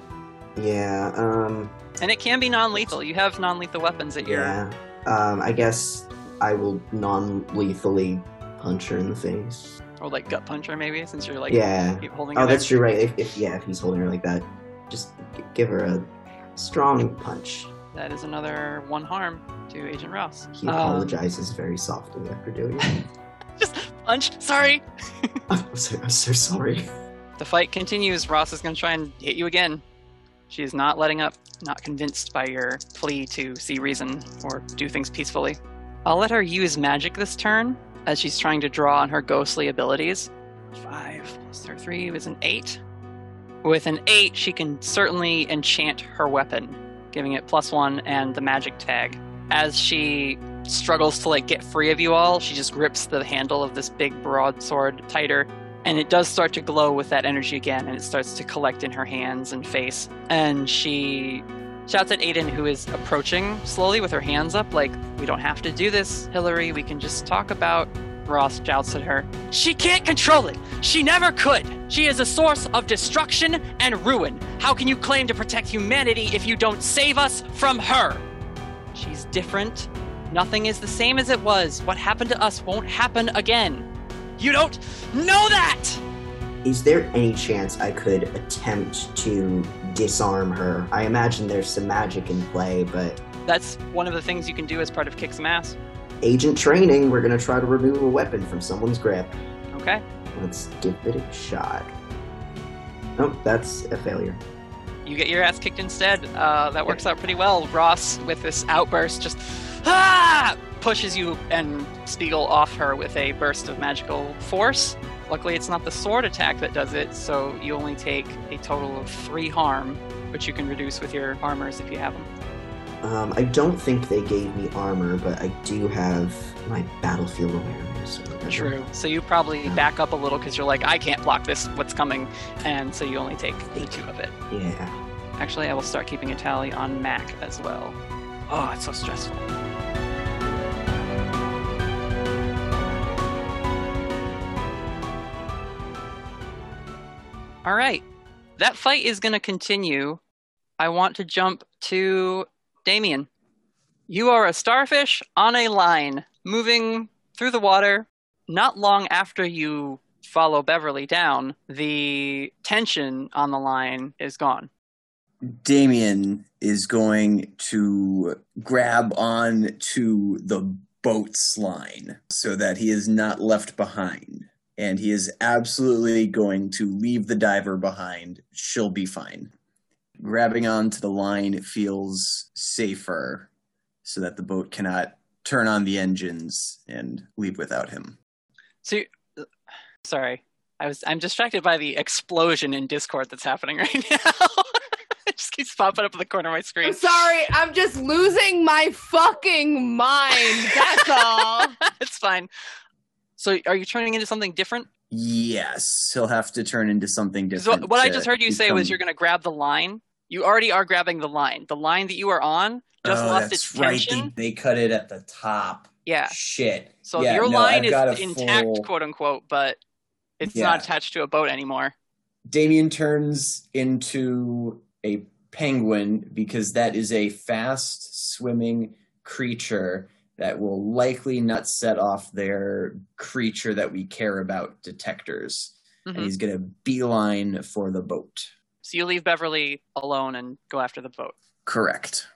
Yeah, um, And it can be non-lethal. You have non-lethal weapons at your. yeah. Um, I guess I will non-lethally punch her in the face. Or like gut puncher, maybe, since you're like yeah. holding. Oh, her that's true, right? If, if yeah, if he's holding her like that, just give her a strong punch. That is another one harm to Agent Ross. He Um, apologizes very softly after doing it. Just punch. Sorry. I'm so, I'm so sorry. The fight continues. Ross is going to try and hit you again. She is not letting up. Not convinced by your plea to see reason or do things peacefully. I'll let her use magic this turn as she's trying to draw on her ghostly abilities. Five plus her three was an eight. With an eight, she can certainly enchant her weapon, giving it plus one and the magic tag. As she struggles to like get free of you all, she just grips the handle of this big broadsword tighter, and it does start to glow with that energy again, and it starts to collect in her hands and face. And she shouts at Aidan, who is approaching slowly with her hands up, like, "We don't have to do this, Hilary. We can just talk about." Ross shouts at her. She can't control it. She never could. She is a source of destruction and ruin. How can you claim to protect humanity if you don't save us from her? She's different. Nothing is the same as it was. What happened to us won't happen again. You don't know that! Is there any chance I could attempt to disarm her? I imagine there's some magic in play, but That's one of the things you can do as part of kick some ass. Agent training, we're gonna try to remove a weapon from someone's grip. Okay. Let's give it a shot. Nope, that's a failure. You get your ass kicked instead. Uh, that works out pretty well. Ross, with this outburst, just ah! pushes you and Spiegel off her with a burst of magical force. Luckily, it's not the sword attack that does it, so you only take a total of three harm, which you can reduce with your armors if you have them. Um, I don't think they gave me armor, but I do have my battlefield awareness. True. So you probably back up a little because you're like, I can't block this, what's coming, and so you only take the two of it. Yeah. Actually, I will start keeping a tally on Mac as well. Oh, it's so stressful. All right. That fight is going to continue. I want to jump to Damien. You are a starfish on a line, moving through the water. Not long after you follow Beverly down, the tension on the line is gone. Damien is going to grab on to the boat's line so that he is not left behind. And he is absolutely going to leave the diver behind. She'll be fine. Grabbing onto the line feels safer so that the boat cannot turn on the engines and leave without him. So, sorry, I was I'm distracted by the explosion in Discord that's happening right now. it just keeps popping up in the corner of my screen. I'm sorry, I'm just losing my fucking mind. That's all. it's fine. So, are you turning into something different? Yes, he'll have to turn into something different. what what I just heard you say was you're going to grab the line. You already are grabbing the line. The line that you are on just Oh, lost that's its right. tension. They, they cut it at the top. Yeah. Shit. So Yeah, your no, line I've is intact, full- quote unquote, but it's Yeah. not attached to a boat anymore. Damien turns into a penguin because that is a fast swimming creature that will likely not set off their creature that we care about detectors. Mhm. And he's going to beeline for the boat. So you leave Beverly alone and go after the boat. Correct.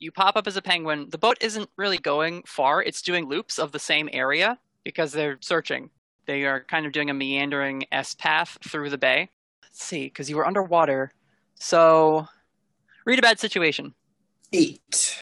You pop up as a penguin. The boat isn't really going far. It's doing loops of the same area because they're searching. They are kind of doing a meandering S path through the bay. Let's see, because you were underwater. So, read a bad situation. Eight.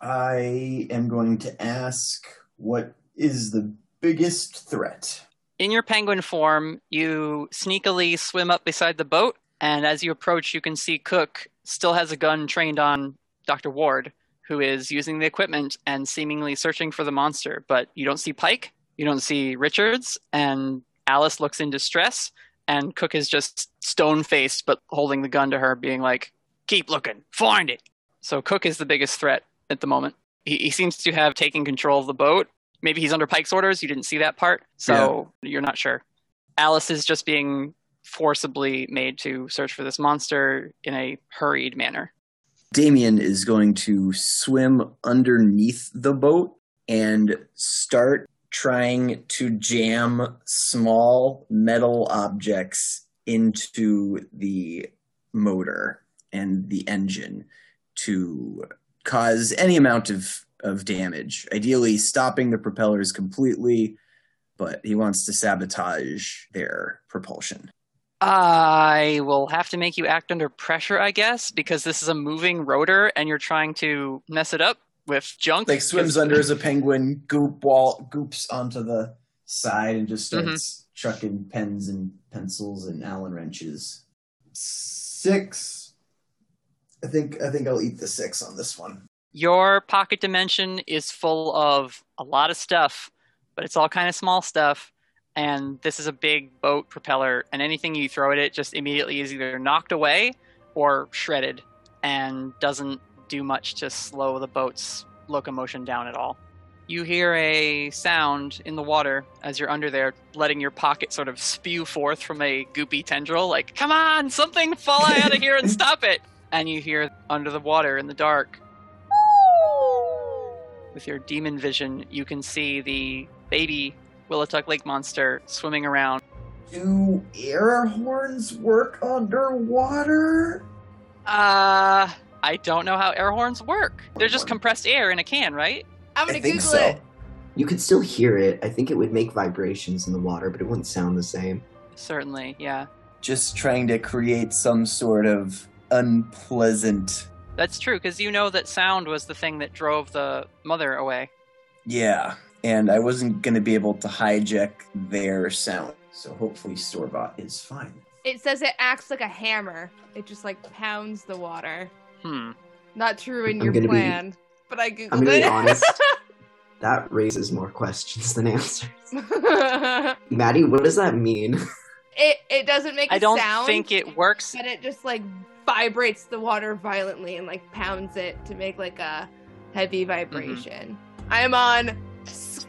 I am going to ask what is the biggest threat? In your penguin form, you sneakily swim up beside the boat, and as you approach, you can see Cook still has a gun trained on Dr. Ward, who is using the equipment and seemingly searching for the monster. But you don't see Pike, you don't see Richards, and Alice looks in distress, and Cook is just stone faced but holding the gun to her, being like, Keep looking, find it. So Cook is the biggest threat at the moment. He, he seems to have taken control of the boat. Maybe he's under Pike's orders. You didn't see that part, so you're not sure. Alice is just being forcibly made to search for this monster in a hurried manner. Damien is going to swim underneath the boat and start trying to jam small metal objects into the motor and the engine to cause any amount of, of damage. Ideally, stopping the propellers completely, but he wants to sabotage their propulsion. I will have to make you act under pressure, I guess, because this is a moving rotor and you're trying to mess it up with junk. like swims under as a penguin, goop wall goops onto the side and just mm-hmm. starts chucking pens and pencils and Allen wrenches. Six. I think I think I'll eat the six on this one. Your pocket dimension is full of a lot of stuff, but it's all kind of small stuff. And this is a big boat propeller, and anything you throw at it just immediately is either knocked away or shredded and doesn't do much to slow the boat's locomotion down at all. You hear a sound in the water as you're under there, letting your pocket sort of spew forth from a goopy tendril, like, come on, something fall out of here and stop it. And you hear under the water in the dark, with your demon vision, you can see the baby Willituck Lake monster swimming around. Do air horns work underwater? Uh, I don't know how air horns work. They're just compressed air in a can, right? I'm gonna I think Google so. it. You could still hear it. I think it would make vibrations in the water, but it wouldn't sound the same. Certainly, yeah. Just trying to create some sort of unpleasant. That's true, because you know that sound was the thing that drove the mother away. Yeah, and I wasn't going to be able to hijack their sound. So hopefully, Storebot is fine. It says it acts like a hammer. It just like pounds the water. Hmm. Not true in I'm your gonna be- plan, but I googled I'm gonna it. be honest. That raises more questions than answers. Maddie, what does that mean? it it doesn't make a I don't sound, think it works. but it just like vibrates the water violently and like pounds it to make like a heavy vibration. I am on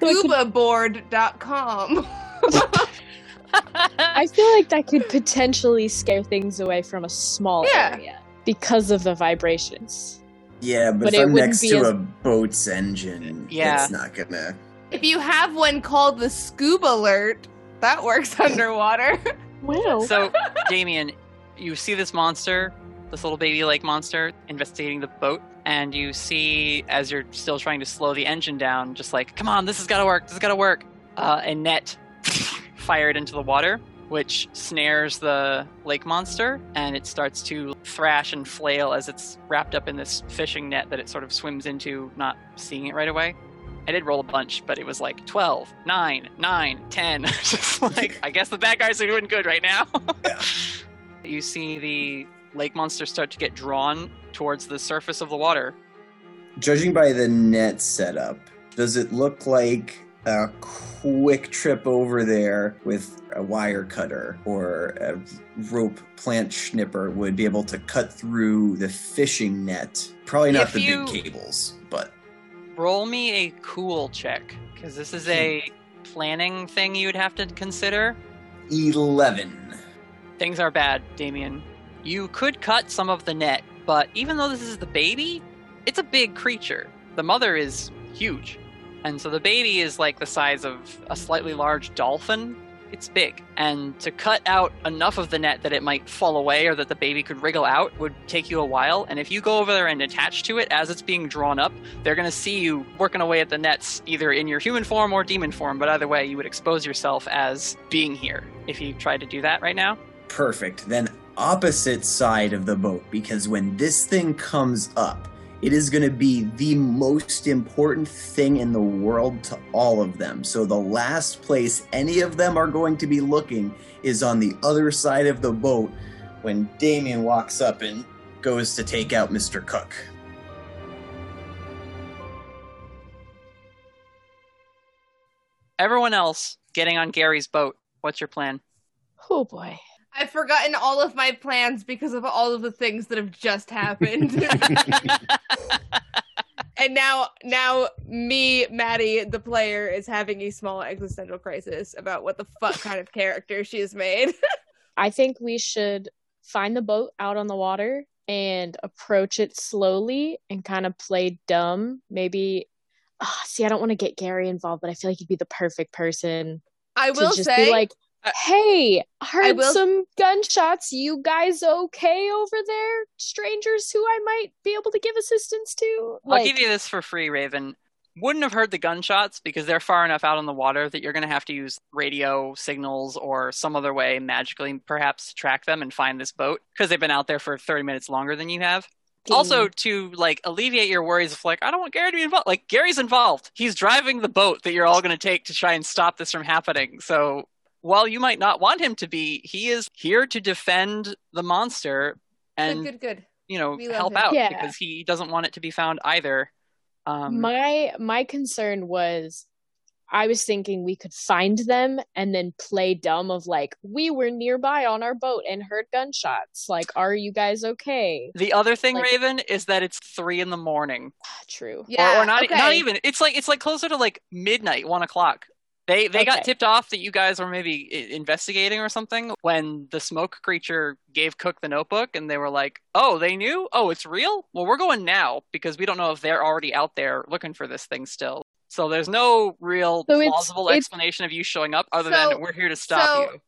scubaboard.com. I feel like that could potentially scare things away from a small Yeah. area because of the vibrations. Yeah, but, But if it I'm wouldn't next to as- a boat's engine, Yeah. it's not gonna. if you have one called the Scuba Alert, that works underwater. Wow. So, Damien, you see this monster, this little baby-like monster, investigating the boat, and you see as you're still trying to slow the engine down, just like, come on, this has got to work, this has got to work. Uh, a net fired into the water, which snares the lake monster, and it starts to thrash and flail as it's wrapped up in this fishing net that it sort of swims into, not seeing it right away. I did roll a bunch, but it was like 12, 9, 9, 10. Just like, I guess the bad guys are doing good right now. you see the lake monster start to get drawn towards the surface of the water. Judging by the net setup, does it look like a quick trip over there with a wire cutter or a rope plant snipper would be able to cut through the fishing net? Probably not If the you- big cables, but Roll me a cool check, because this is a hmm. planning thing you would have to consider. 11. Things are bad, Damien. You could cut some of the net, but even though this is the baby, it's a big creature. The mother is huge. And so the baby is like the size of a slightly large dolphin. It's big. And to cut out enough of the net that it might fall away or that the baby could wriggle out would take you a while. And if you go over there and attach to it as it's being drawn up, they're going to see you working away at the nets, either in your human form or demon form. But either way, you would expose yourself as being here if you tried to do that right now. Perfect. Then opposite side of the boat, because when this thing comes up, it is going to be the most important thing in the world to all of them. So the last place any of them are going to be looking is on the other side of the boat when Damien walks up and goes to take out Mr. Cook. Everyone else getting on Gary's boat. What's your plan? Oh boy. I've forgotten all of my plans because of all of the things that have just happened. and now now me, Maddie, the player, is having a small existential crisis about what the fuck kind of character she has made. I think we should find the boat out on the water and approach it slowly and kind of play dumb. Maybe, ah, see, I don't want to get Gary involved, but I feel like he'd be the perfect person I to will just say be like, "Hey, heard will- some gunshots. You guys okay over there? Strangers who I might be able to give assistance to." I'll give you this for free, Raven. Wouldn't have heard the gunshots because they're far enough out on the water that you're going to have to use radio signals or some other way, magically perhaps, to track them and find this boat because they've been out there for 30 minutes longer than you have. Also, to like alleviate your worries of like, I don't want Gary to be involved. Like, Gary's involved. He's driving the boat that you're all going to take to try and stop this from happening. So, while you might not want him to be, he is here to defend the monster and good, good, good. you know help him. out Yeah. because he doesn't want it to be found either. Um, my my concern was I was thinking we could find them and then play dumb of like we were nearby on our boat and heard gunshots. Like, are you guys okay? The other thing, Like- Raven, is that it's three in the morning, Ah, True. Yeah, or, or not. okay. Not even. It's like it's like closer to like midnight, one o'clock. They they got tipped off that you guys were maybe investigating or something when the smoke creature gave Cook the notebook, and they were like, "Oh, they knew. Oh, it's real. Well, we're going now because we don't know if they're already out there looking for this thing still." So there's no real So it's- plausible it's- explanation of you showing up other So- than we're here to stop so- you.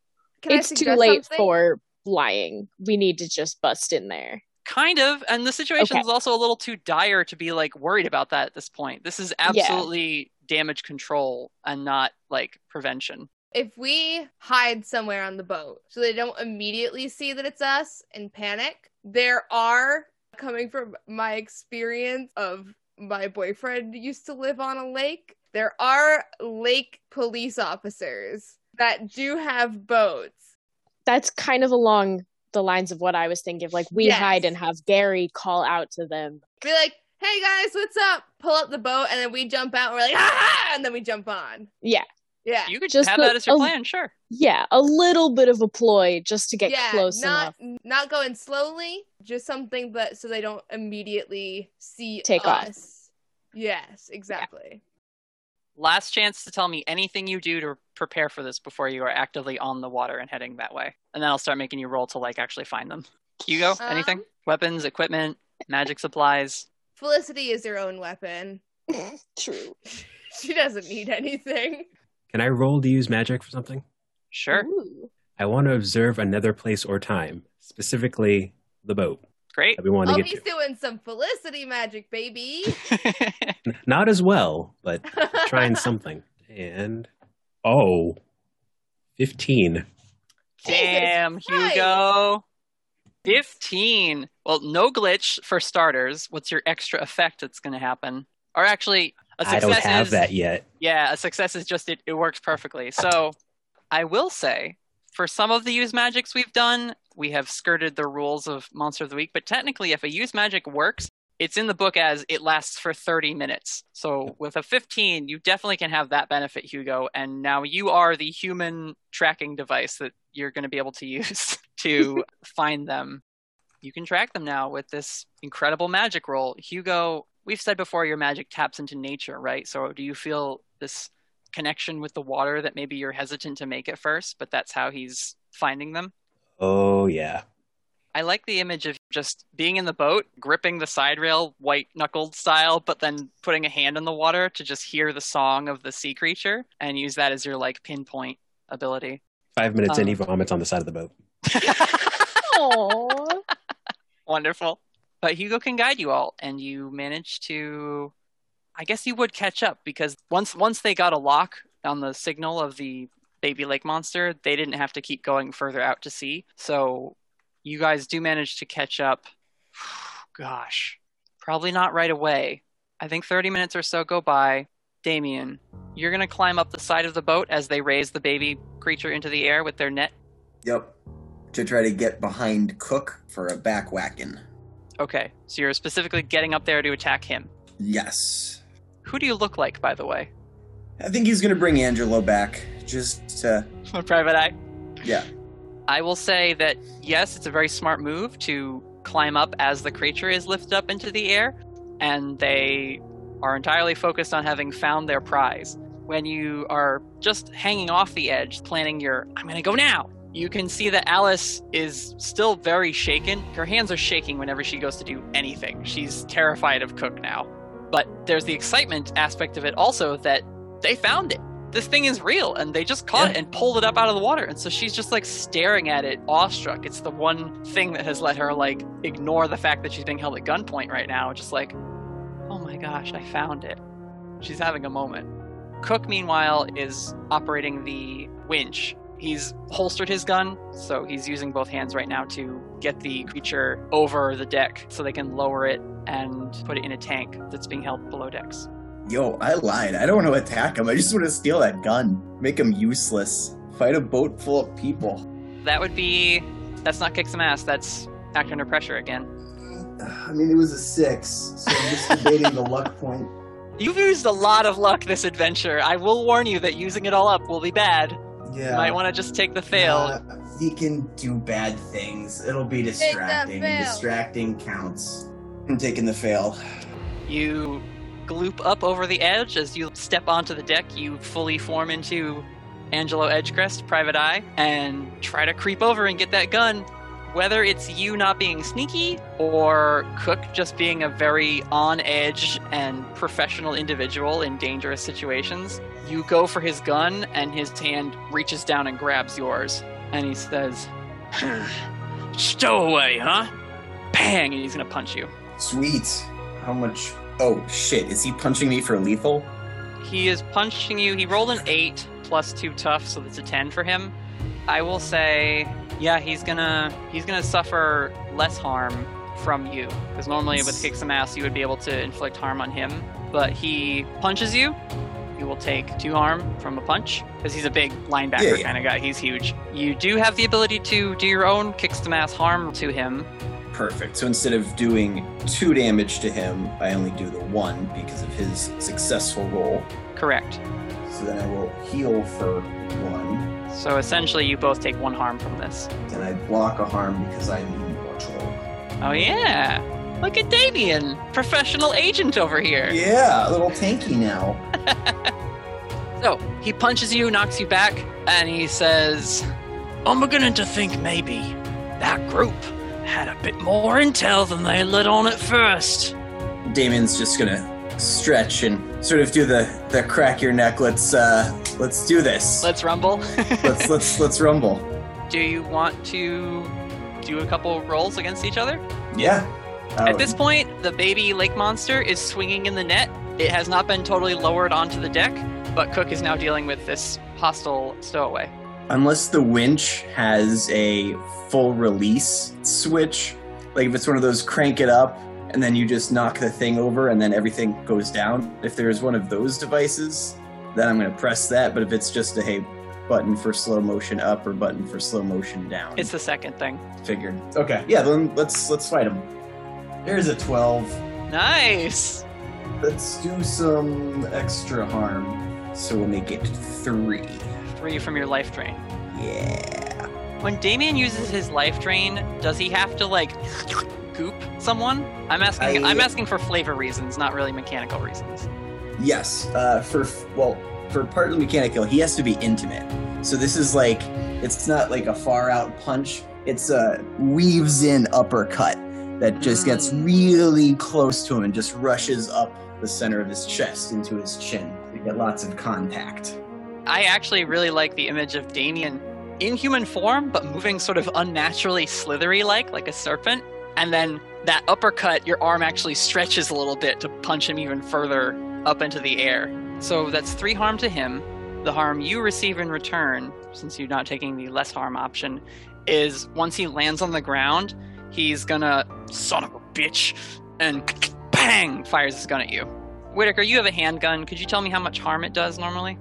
It's too late something? for lying. We need to just bust in there. Kind of, and the situation is also a little too dire to be like worried about that at this point. This is absolutely damage control and not like prevention. if we hide somewhere on the boat so they don't immediately see that it's us and panic, there are, coming from my experience of my boyfriend used to live on a lake, there are lake police officers that do have boats. That's kind of along the lines of what I was thinking. Like we Yes. hide and have Gary call out to them. Be like, hey guys, what's up? Pull up the boat and then we jump out and we're like, ah, and then we jump on. Yeah. Yeah. You could Just have the- that as your a- plan, sure. Yeah, a little bit of a ploy just to get yeah, close not enough. not going slowly, just something that so they don't immediately see Take off. Yes, exactly. Last chance to tell me anything you do to prepare for this before you are actively on the water and heading that way. And then I'll start making you roll to like actually find them. Hugo, anything? Um, Weapons, equipment, magic supplies. Felicity is her own weapon. True. She doesn't need anything. Can I roll to use magic for something? Sure. Ooh. I want to observe another place or time, specifically the boat Great. that we want Oh, to get he's to. doing some Felicity magic, baby. Not as well, but trying something. And oh, 15. Damn, Christ. Hugo. 15. Well, no glitch for starters. What's your extra effect that's going to happen? Or actually, a success I don't have is, that yet. Yeah, a success is just it, it works perfectly. So I will say, for some of the use magics we've done, we have skirted the rules of Monster of the Week. But technically, if a use magic works, it's in the book as it lasts for 30 minutes. So with a 15, you definitely can have that benefit, Hugo. And now you are the human tracking device that you're going to be able to use to find them. You can track them now with this incredible magic roll. Hugo, we've said before your magic taps into nature, right? So do you feel this connection with the water that maybe you're hesitant to make at first, but that's how he's finding them? Oh, yeah. I like the image of just being in the boat, gripping the side rail, white knuckled style, but then putting a hand in the water to just hear the song of the sea creature and use that as your like pinpoint ability. Five minutes in, Um, he vomits on the side of the boat. Aww. Wonderful. But Hugo can guide you all, and you manage to. I guess you would catch up because once once they got a lock on the signal of the baby lake monster, they didn't have to keep going further out to sea. So you guys do manage to catch up. Gosh, probably not right away. I think 30 minutes or so go by. Damien, you're going to climb up the side of the boat as they raise the baby creature into the air with their net. Yep. To try to get behind Cook for a back whacking. Okay, so you're specifically getting up there to attack him. Yes. Who do you look like, by the way? I think he's gonna bring Angelo back. Just to Private Eye. yeah. I will say that yes, it's a very smart move to climb up as the creature is lifted up into the air, and they are entirely focused on having found their prize. When you are just hanging off the edge, planning your I'm gonna go now, you can see that Alice is still very shaken. Her hands are shaking whenever she goes to do anything. She's terrified of Cook now. But there's the excitement aspect of it also that they found it. This thing is real, and they just caught Yeah. it and pulled it up out of the water. And so she's just like staring at it, awestruck. It's the one thing that has let her like ignore the fact that she's being held at gunpoint right now. Just like, oh my gosh, I found it. She's having a moment. Cook, meanwhile, is operating the winch. He's holstered his gun, so he's using both hands right now to get the creature over the deck so they can lower it and put it in a tank that's being held below decks. Yo, I lied. I don't want to attack him. I just want to steal that gun. Make him useless. Fight a boat full of people. That would be. That's not kick some ass, that's act under pressure again. I mean, it was a six, so I'm just debating the luck point. You've used a lot of luck this adventure. I will warn you that using it all up will be bad. Yeah. You might want to just take the fail. Uh, he can do bad things. It'll be that distracting. fail. Distracting counts. I'm taking the fail. You gloop up over the edge as you step onto the deck. You fully form into Angelo Edgecrest, Private Eye, and try to creep over and get that gun. Whether it's you not being sneaky or Cook just being a very on edge and professional individual in dangerous situations, you go for his gun and his hand reaches down and grabs yours. and he says, "Stowaway, huh?" Bang, and he's gonna punch you. Sweet. How much? Oh shit! Is he punching me for lethal? He is punching you. He rolled an eight plus two tough, so that's a ten for him. I will say, yeah, he's gonna he's gonna suffer less harm from you because normally with kick some ass you would be able to inflict harm on him, but he punches you. You will take two harm from a punch because he's a big linebacker Yeah, yeah. kind of guy. He's huge. You do have the ability to do your own kick some ass harm to him. Perfect. So instead of doing two damage to him, I only do the one because of his successful roll. Correct. So then I will heal for one, So essentially, you both take one harm from this. and I block a harm because I'm immortal. Oh yeah. Look at Damien, professional agent over here. Yeah, a little tanky now. So he punches you, knocks you back, and he says, I'm beginning to think maybe that group had a bit more intel than they let on at first. Damien's just gonna stretch and sort of do the the crack your neck. Let's uh let's do this. Let's rumble. let's let's let's rumble. Do you want to do a couple rolls against each other? Yeah. At this point, the baby lake monster is swinging in the net. It has not been totally lowered onto the deck, but Cook is now dealing with this hostile stowaway. Unless the winch has a full release switch, like if it's one of those crank it up and then you just knock the thing over and then everything goes down. If there's one of those devices, then I'm gonna press that. But if it's just a hey button for slow motion up or button for slow motion down, It's the second thing. figured. Okay, yeah, then let's let's fight him. There's a twelve. Nice. Let's do some extra harm. So we'll make it three. Three from your life drain. Yeah. When Damien uses his life drain, does he have to like goop someone? I'm asking. I- I'm asking for flavor reasons, not really mechanical reasons. Yes. Uh, for well, for partly mechanical, he has to be intimate. So this is like it's not like a far out punch. It's a weaves in uppercut that just gets Mm. really close to him and just rushes up the center of his chest into his chin. You get lots of contact. I actually really like the image of Damien in human form, but moving sort of unnaturally slithery like, like a serpent. And then that uppercut, your arm actually stretches a little bit to punch him even further up into the air. So that's three harm to him. The harm you receive in return, since you're not taking the less harm option, is once he lands on the ground, he's gonna, son of a bitch, and bang, fires his gun at you. Whittaker, you have a handgun. Could you tell me how much harm it does normally?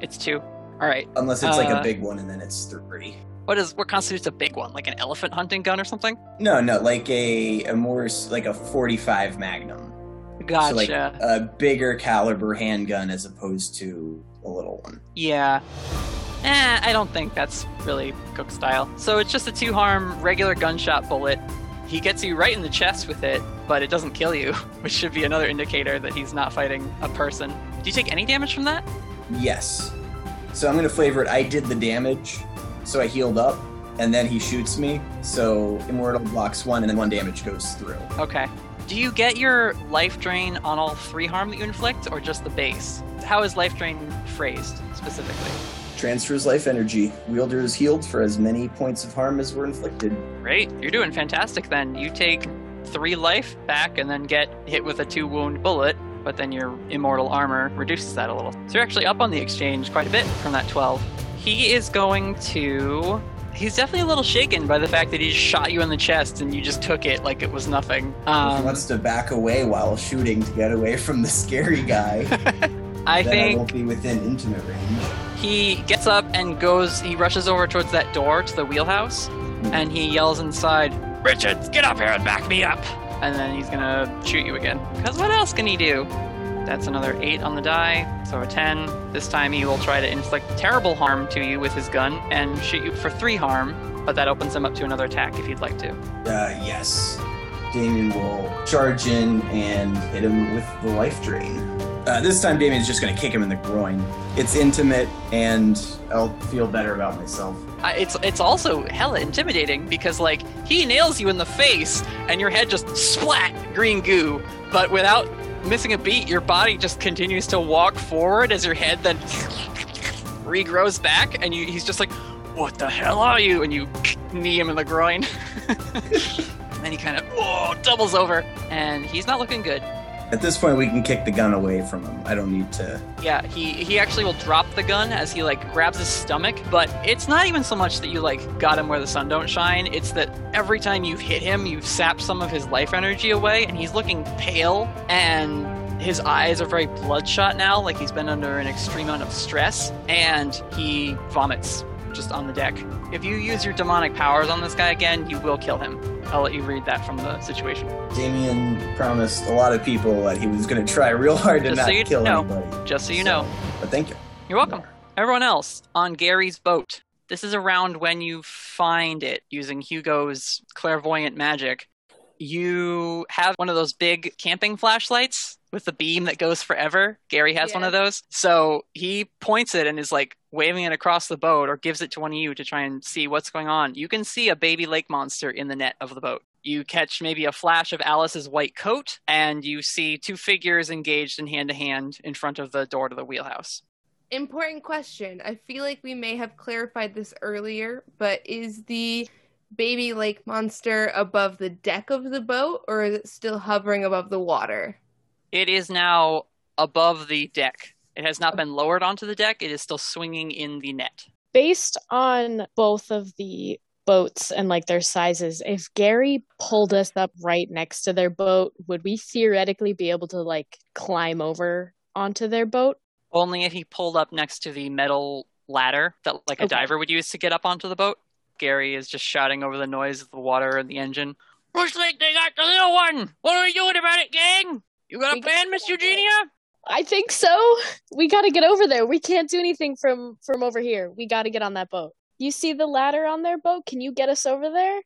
It's two. All right. Unless it's like a Uh, big one and then it's three. What is what constitutes a big one? Like an elephant hunting gun or something? No, no, like a, a more like a 45 Magnum. Gotcha. So like a bigger caliber handgun as opposed to a little one. yeah. Eh, I don't think that's really Cook style. So it's just a two harm regular gunshot bullet. He gets you right in the chest with it, but it doesn't kill you, which should be another indicator that he's not fighting a person. Do you take any damage from that? Yes. So I'm gonna flavor it. I did the damage, so I healed up, and then he shoots me. So immortal blocks one, and then one damage goes through. Okay. Do you get your life drain on all three harm that you inflict, or just the base? How is life drain phrased specifically? Transfers life energy. Wielder is healed for as many points of harm as were inflicted. Great. You're doing fantastic then. You take three life back and then get hit with a two wound bullet, but then your immortal armor reduces that a little. So you're actually up on the exchange quite a bit from that 12. He is going to. He's definitely a little shaken by the fact that he shot you in the chest and you just took it like it was nothing. he Um, wants to back away while shooting to get away from the scary guy. I then I think won't be within intimate range. he gets up and goes, he rushes over towards that door to the wheelhouse and he yells inside, Richard, get up here and back me up. And then he's gonna shoot you again. Because what else can he do? That's another 8 on the die, so a 10. This time he will try to inflict terrible harm to you with his gun and shoot you for 3 harm, but that opens him up to another attack if you'd like to. Uh, yes. Damien will charge in and hit him with the life drain. Uh, this time, Damien's just going to kick him in the groin. It's intimate, and I'll feel better about myself. It's it's also hella intimidating because like he nails you in the face and your head just splat green goo, but without missing a beat, your body just continues to walk forward as your head then regrows back, and you, he's just like, what the hell are you? And you knee him in the groin. and then he kind of oh, doubles over, and he's not looking good. At this point, we can kick the gun away from him. I don't need to. Yeah, he he actually will drop the gun as he like grabs his stomach, but it's not even so much that you like got him where the sun don't shine. It's that every time you've hit him, you've sapped some of his life energy away, and he's looking pale and his eyes are very bloodshot now, like he's been under an extreme amount of stress, and he vomits just on the deck. If you use your demonic powers on this guy again, you will kill him. I'll let you read that from the situation. Damien promised a lot of people that he was going to try real hard to Just not so you kill know. anybody. Just so you know. But thank you. You're welcome. Everyone else on Gary's boat. This is around when you find it using Hugo's clairvoyant magic. You have one of those big camping flashlights with the beam that goes forever. Gary has one of those. So he points it and is like waving it across the boat or gives it to one of you to try and see what's going on. You can see a baby lake monster in the net of the boat. You catch maybe a flash of Alice's white coat, and you see two figures engaged in hand to hand in front of the door to the wheelhouse. Important question. I feel like we may have clarified this earlier, but is the baby lake monster above the deck of the boat or is it still hovering above the water? It is now above the deck. It has not been lowered onto the deck. It is still swinging in the net. Based on both of the boats and like their sizes, if Gary pulled us up right next to their boat, would we theoretically be able to like climb over onto their boat? Only if he pulled up next to the metal ladder that like a Okay. diver would use to get up onto the boat. Gary is just shouting over the noise of the water and the engine. Looks like they got the little one. What are we doing about it, gang? You got a plan, Miss Eugenia? I think so. We got to get over there. We can't do anything from from over here. We got to get on that boat. You see the ladder on their boat? Can you get us over there?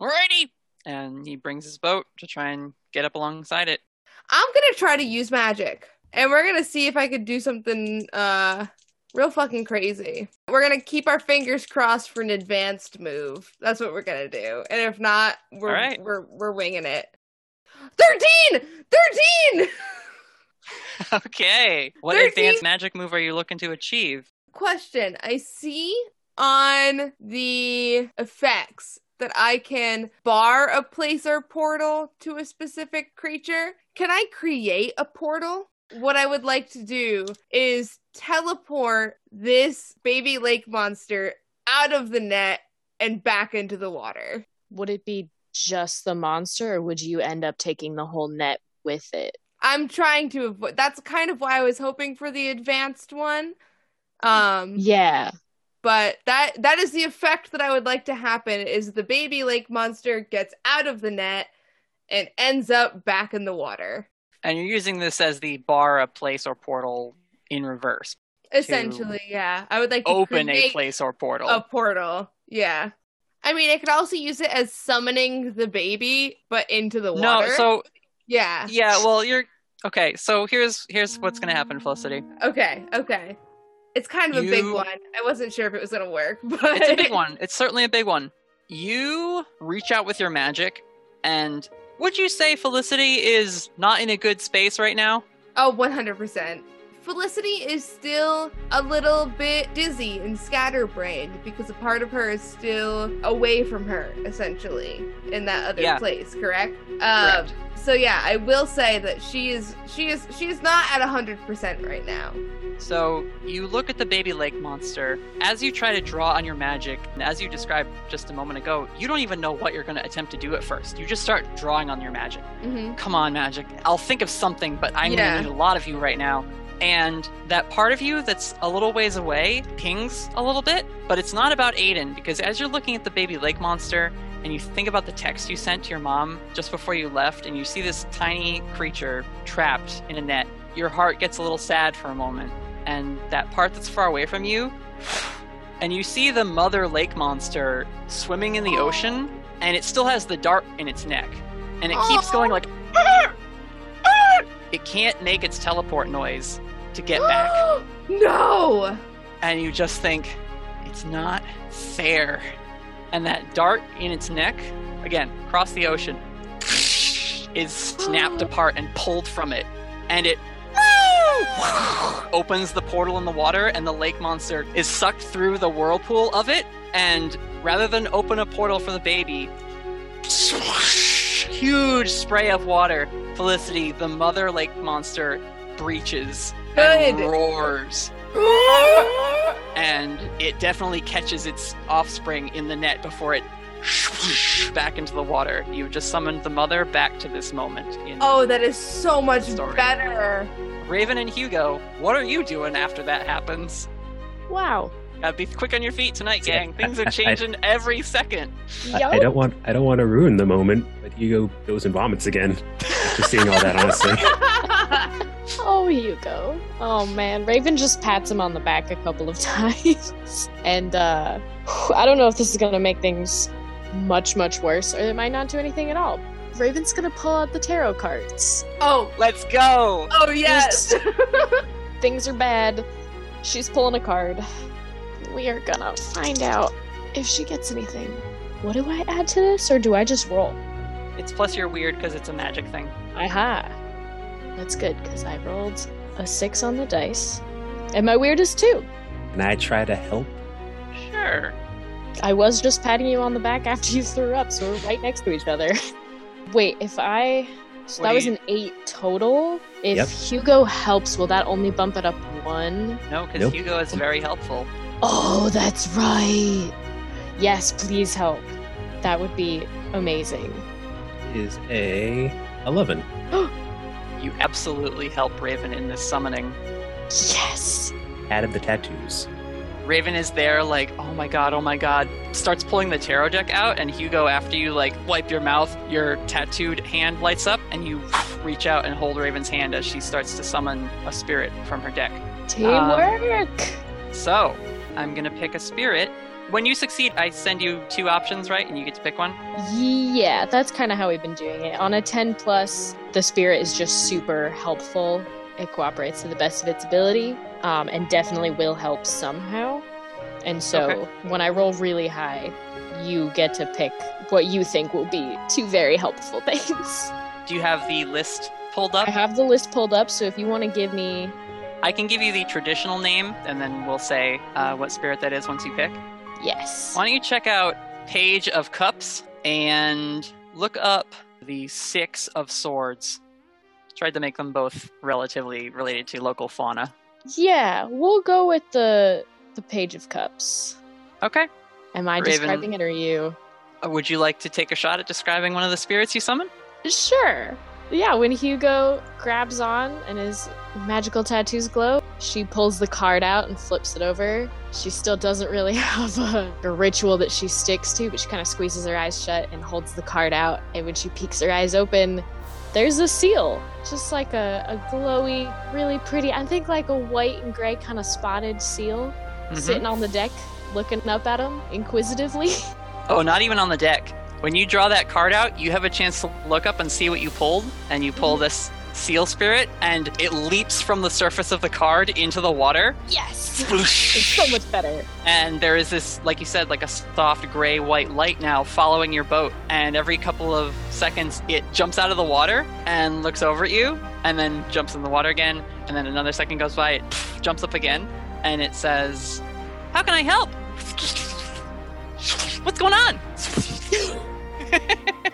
Alrighty. And he brings his boat to try and get up alongside it. I'm gonna try to use magic, and we're gonna see if I could do something uh real fucking crazy. We're gonna keep our fingers crossed for an advanced move. That's what we're gonna do, and if not, we're All right. we're we're winging it. Thirteen! Thirteen! Okay. What Thirteen. advanced magic move are you looking to achieve? Question: I see on the effects that I can bar a place or portal to a specific creature. Can I create a portal? What I would like to do is teleport this baby lake monster out of the net and back into the water. Would it be just the monster or would you end up taking the whole net with it? I'm trying to avoid that's kind of why I was hoping for the advanced one. Um Yeah. but that that is the effect that I would like to happen is the baby lake monster gets out of the net and ends up back in the water. And you're using this as the bar, a place, or portal in reverse. Essentially, yeah. I would like to Open a place or portal. a portal. Yeah. I mean, I could also use it as summoning the baby, but into the water. no, so yeah, yeah, well, you're okay. So here's here's what's gonna happen, Felicity. okay, okay. It's kind of a big one. I wasn't sure if it was gonna work, but It's a big one. It's certainly a big one. You reach out with your magic, and would you say Felicity is not in a good space right now? Oh, 100%. Felicity is still a little bit dizzy and scatterbrained because a part of her is still away from her, essentially, in that other Yeah. place, correct? Um, so yeah, I will say that she is she is she is not at 100% right now. So you look at the baby lake monster. As you try to draw on your magic, and as you described just a moment ago, you don't even know what you're going to attempt to do at first. You just start drawing on your magic. Mhm. Come on, magic. I'll think of something, but I'm Yeah. going to need a lot of you right now. And that part of you that's a little ways away pings a little bit, but it's not about Aidan because as you're looking at the baby lake monster and you think about the text you sent to your mom just before you left and you see this tiny creature trapped in a net, your heart gets a little sad for a moment. And that part that's far away from you, and you see the mother lake monster swimming in the ocean, and it still has the dart in its neck. And it keeps going like, it can't make its teleport noise to get back. no! And you just think, it's not fair. And that dart in its neck, again, across the ocean, is snapped apart and pulled from it. And it opens the portal in the water, and the lake monster is sucked through the whirlpool of it and rather than open a portal for the baby, huge spray of water. Felicity, the mother lake monster, breaches and roars. and it definitely catches its offspring in the net before it back into the water. You've just summoned the mother back to this moment. In Oh, that is so much Story. better. Raven and Hugo, what are you doing after that happens? Wow. Gotta be quick on your feet tonight, gang. Things are changing every second. I, I don't want I don't want to ruin the moment, but Hugo goes and vomits again after seeing all that. Honestly, Oh, Hugo. Oh man, Raven just pats him on the back a couple of times, and uh, I don't know if this is gonna make things much much worse, or it might not do anything at all. Raven's gonna pull out the tarot cards. oh, Let's go! oh yes. Things are bad. She's pulling a card. We are gonna find out if she gets anything. What do I add to this, or do I just roll? It's plus you're weird because it's a magic thing. Aha. That's good, because I rolled a six on the dice. And my weirdest two. Can I try to help. Sure. I was just patting you on the back after you threw up, so we're right next to each other. Wait, if I. So that was an eight total. If Yep. Hugo helps, will that only bump it up one? No, because Nope. Hugo is very helpful. Oh, that's right. Yes, please help. That would be amazing. Is a eleven. You absolutely help Raven in this summoning. Yes. Added the tattoos. Raven is there, like, oh my god, oh my god. Starts pulling the tarot deck out, and Hugo, after you like wipe your mouth, your tattooed hand lights up, and you reach out and hold Raven's hand as she starts to summon a spirit from her deck. Teamwork. Um, so, I'm gonna pick a spirit. When you succeed, I send you two options, right? And you get to pick one. Yeah, that's kind of how we've been doing it. On a 10 plus, the spirit is just super helpful. It cooperates to the best of its ability um, and definitely will help somehow. And so Okay. when I roll really high, you get to pick what you think will be two very helpful things. Do you have the list pulled up? I have the list pulled up, so if you want to give me. I can give you the traditional name, and then we'll say uh, what spirit that is once you pick. Yes. Why don't you check out Page of Cups and look up the Six of Swords? Tried to make them both relatively related to local fauna. Yeah, we'll go with the the Page of Cups. Okay. Am I Raven. describing it or you? Uh, Would you like to take a shot at describing one of the spirits you summon? Sure. Yeah, when Hugo grabs on and his magical tattoos glow, she pulls the card out and flips it over. She still doesn't really have a, a ritual that she sticks to, but she kind of squeezes her eyes shut and holds the card out. And when she peeks her eyes open, there's a seal, just like a, a glowy, really pretty, I think like a white and gray kind of spotted seal Mhm. sitting on the deck, looking up at him inquisitively. Oh, not even on the deck. When you draw that card out, you have a chance to look up and see what you pulled, and you pull this seal spirit, and it leaps from the surface of the card into the water. yes! It's so much better. And there is this, like you said, like a soft gray white light now following your boat. And every couple of seconds, it jumps out of the water and looks over at you, and then jumps in the water again. And then another second goes by, it jumps up again, and it says, How can I help? What's going on?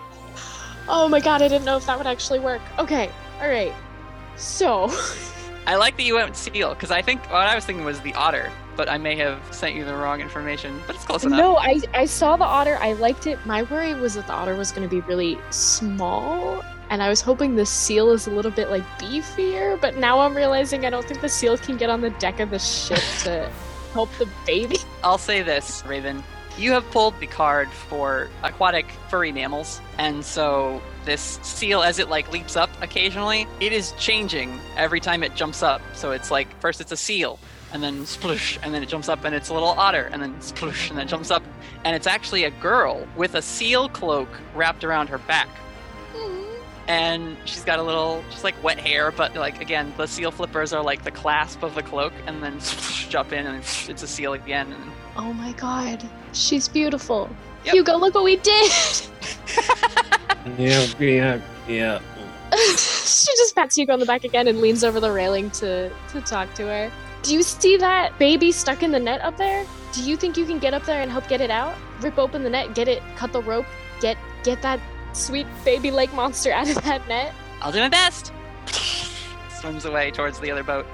Oh my god, I didn't know if that would actually work. Okay, alright. So, I like that you went seal, because I think what I was thinking was the otter, but I may have sent you the wrong information, but it's close enough. no, I, I saw the otter, I liked it. My worry was that the otter was going to be really small, and I was hoping the seal is a little bit like beefier, but now I'm realizing I don't think the seal can get on the deck of the ship to help the baby. I'll say this, Raven. You have pulled the card for aquatic furry mammals, and so this seal, as it like leaps up occasionally, it is changing every time it jumps up. So it's like first it's a seal, and then sploosh, and then it jumps up, and it's a little otter, and then sploosh, and then it jumps up, and it's actually a girl with a seal cloak wrapped around her back. And she's got a little, just like wet hair, but like again, the seal flippers are like the clasp of the cloak, and then jump in, and it's a seal again. And Oh my god, she's beautiful. Yep. Hugo, look what we did! Yeah, yeah, yeah. she just pats Hugo on the back again and leans over the railing to, to talk to her. Do you see that baby stuck in the net up there? do you think you can get up there and help get it out? Rip open the net, get it, cut the rope, get get that sweet baby lake monster out of that net? I'll do my best. Swims away towards the other boat.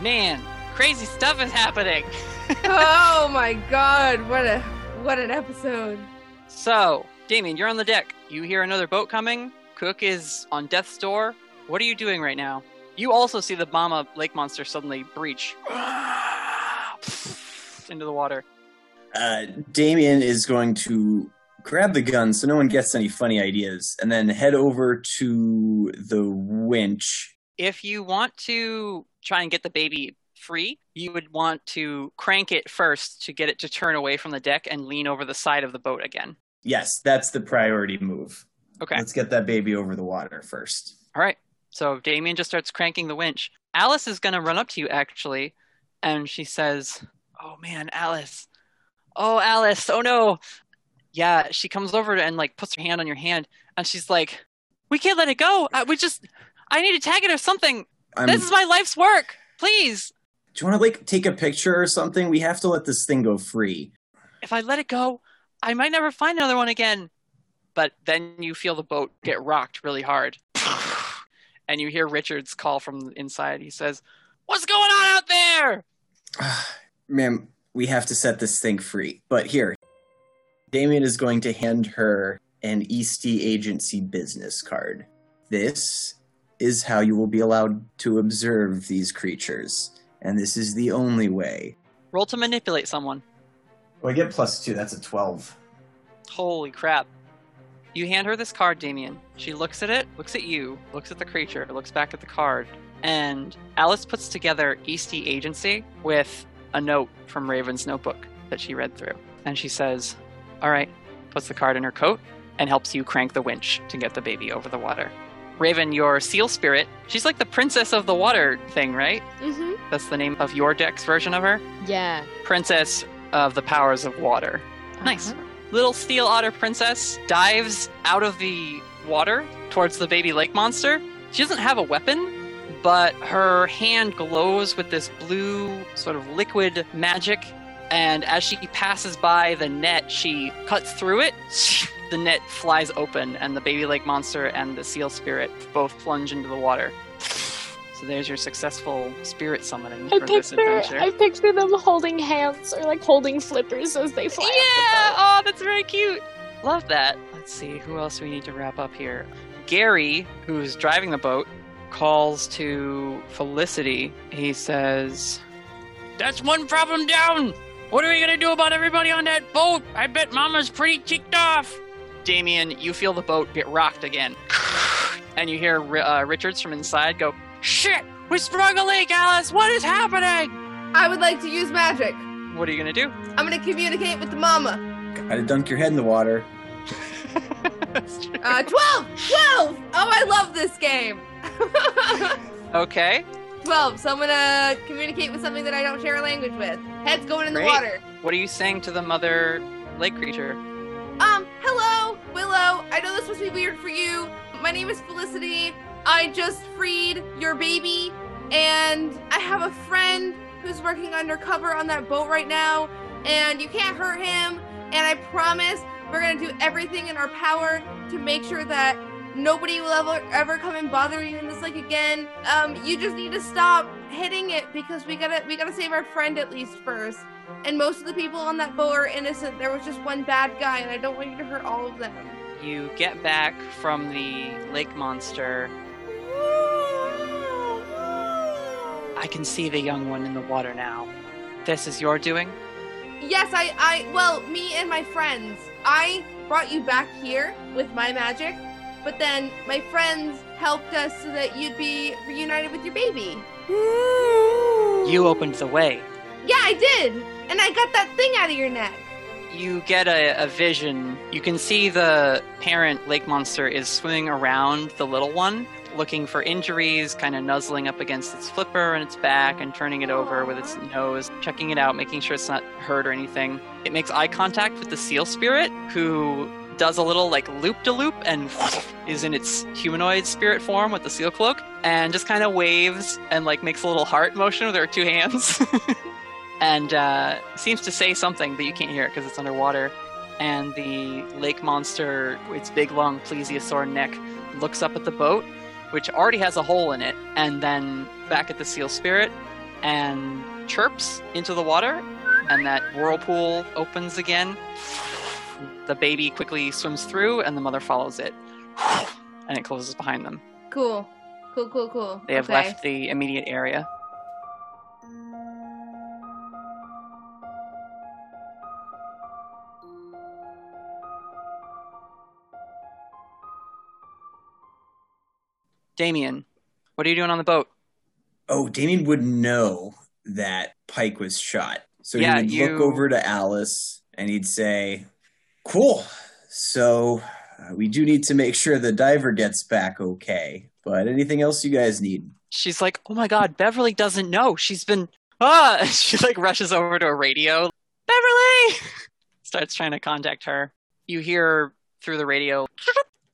Man, crazy stuff is happening. oh my god, what a what an episode. So, Damien, you're on the deck. You hear another boat coming. Cook is on death's door. What are you doing right now? You also see the mama lake monster suddenly breach into the water. Uh, Damien is going to grab the gun so no one gets any funny ideas and then head over to the winch. If you want to try and get the baby free, you would want to crank it first to get it to turn away from the deck and lean over the side of the boat again. Yes, that's the priority move. Okay. Let's get that baby over the water first. All right. So Damien just starts cranking the winch. Alice is going to run up to you actually, and she says, "Oh man, Alice. Oh, Alice. Oh no. Yeah, she comes over and like puts her hand on your hand and she's like, "We can't let it go. I, we just I need to tag it or something. I'm, This is my life's work. Please. Do you want to like take a picture or something? We have to let this thing go free. If I let it go, I might never find another one again." But then you feel the boat get rocked really hard. And you hear Richard's call from inside. He says, "What's going on out there?" Ma'am, we have to set this thing free. But here, Damien is going to hand her an Eastey Agency business card. This is how you will be allowed to observe these creatures, and this is the only way. Roll to manipulate someone. Oh, I get plus two. That's a 12. Holy crap. You hand her this card, Damien. She looks at it, looks at you, looks at the creature, looks back at the card, and Alice puts together Eastey Agency with a note from Raven's notebook that she read through. And she says, All right, puts the card in her coat and helps you crank the winch to get the baby over the water. Raven, your seal spirit, she's like the princess of the water thing, right? Mm-hmm. That's the name of your deck's version of her? Yeah. Princess of the powers of water. Nice. Uh-huh. Little steel otter princess dives out of the water towards the baby lake monster. She doesn't have a weapon, but her hand glows with this blue sort of liquid magic. And as she passes by the net, she cuts through it. The net flies open, and the baby lake monster and the seal spirit both plunge into the water. So there's your successful spirit summoning I for this picture, adventure. I picture them holding hands or like holding flippers as they fly. Yeah! Oh, that's very cute. Love that. Let's see, who else we need to wrap up here? Gary, who's driving the boat, calls to Felicity. He says, That's one problem down! What are we gonna do about everybody on that boat? I bet Mama's pretty ticked off. Damien, you feel the boat get rocked again. And you hear uh, Richards from inside go, Shit! We sprung a leak, Alice! What is happening? I would like to use magic. What are you gonna do? I'm gonna communicate with the mama. Gotta dunk your head in the water. Uh, 12! 12! Oh, I love this game. Okay. 12. So I'm gonna communicate with something that I don't share a language with. Head's going in the water. What are you saying to the mother lake creature? Um, hello, Willow. I know this must be weird for you. My name is Felicity. I just freed your baby, and I have a friend who's working undercover on that boat right now, and you can't hurt him. And I promise we're gonna do everything in our power to make sure that nobody will ever ever come and bother you in this lake again. Um, you just need to stop hitting it because we gotta we gotta save our friend at least first. And most of the people on that boat are innocent. There was just one bad guy, and I don't want you to hurt all of them. You get back from the lake monster. I can see the young one in the water now. This is your doing? Yes, I, I, well, me and my friends. I brought you back here with my magic, but then my friends helped us so that you'd be reunited with your baby. You opened the way. Yeah, I did, and I got that thing out of your neck. You get a, a vision. You can see the parent lake monster is swimming around the little one, looking for injuries, kind of nuzzling up against its flipper and its back and turning it over with its nose, checking it out, making sure it's not hurt or anything. It makes eye contact with the seal spirit, who does a little like loop de loop and is in its humanoid spirit form with the seal cloak and just kind of waves and like makes a little heart motion with her two hands. and uh, seems to say something, but you can't hear it because it's underwater. And the lake monster, its big long plesiosaur neck, looks up at the boat, which already has a hole in it, and then back at the seal spirit, and chirps into the water, and that whirlpool opens again. The baby quickly swims through, and the mother follows it, and it closes behind them. Cool. Cool, cool, cool. They have okay. left the immediate area. Damien, what are you doing on the boat? Oh, Damien would know that Pike was shot. So Yeah, he would you- look over to Alice and he'd say, Cool. So uh, we do need to make sure the diver gets back okay. But anything else you guys need? She's like, "Oh my god, Beverly doesn't know. She's been ah." She like rushes over to a radio. Beverly starts trying to contact her. You hear through the radio,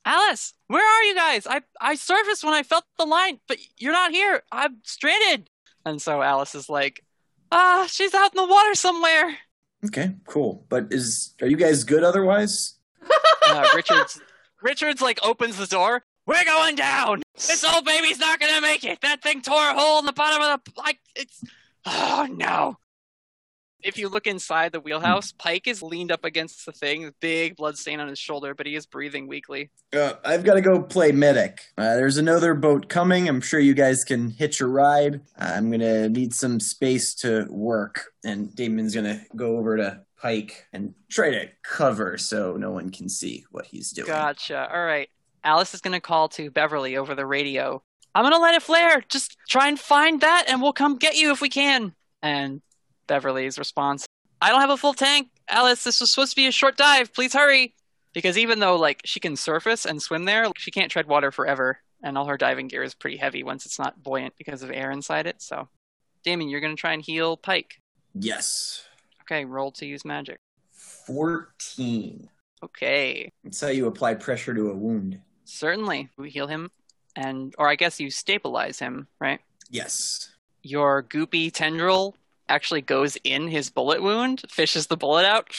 "Alice, where are you guys? I I surfaced when I felt the line, but you're not here. I'm stranded." And so Alice is like, "Ah, she's out in the water somewhere." Okay, cool. But is are you guys good otherwise? Uh, Richards Richards like opens the door. We're going down. This old baby's not gonna make it. That thing tore a hole in the bottom of the like. It's oh no. If you look inside the wheelhouse, Pike is leaned up against the thing, big blood stain on his shoulder, but he is breathing weakly. Uh, I've got to go play medic. Uh, there's another boat coming. I'm sure you guys can hitch a ride. I'm gonna need some space to work, and Damon's gonna go over to Pike and try to cover so no one can see what he's doing. Gotcha. All right. Alice is gonna call to Beverly over the radio. I'm gonna let it flare. Just try and find that, and we'll come get you if we can. And Beverly's response: I don't have a full tank, Alice. This was supposed to be a short dive. Please hurry. Because even though like she can surface and swim there, she can't tread water forever, and all her diving gear is pretty heavy once it's not buoyant because of air inside it. So, Damien, you're gonna try and heal Pike. Yes. Okay, roll to use magic. 14. Okay, That's how you apply pressure to a wound. certainly we heal him, and or I guess you stabilize him, right? Yes. your goopy tendril actually goes in his bullet wound, fishes the bullet out,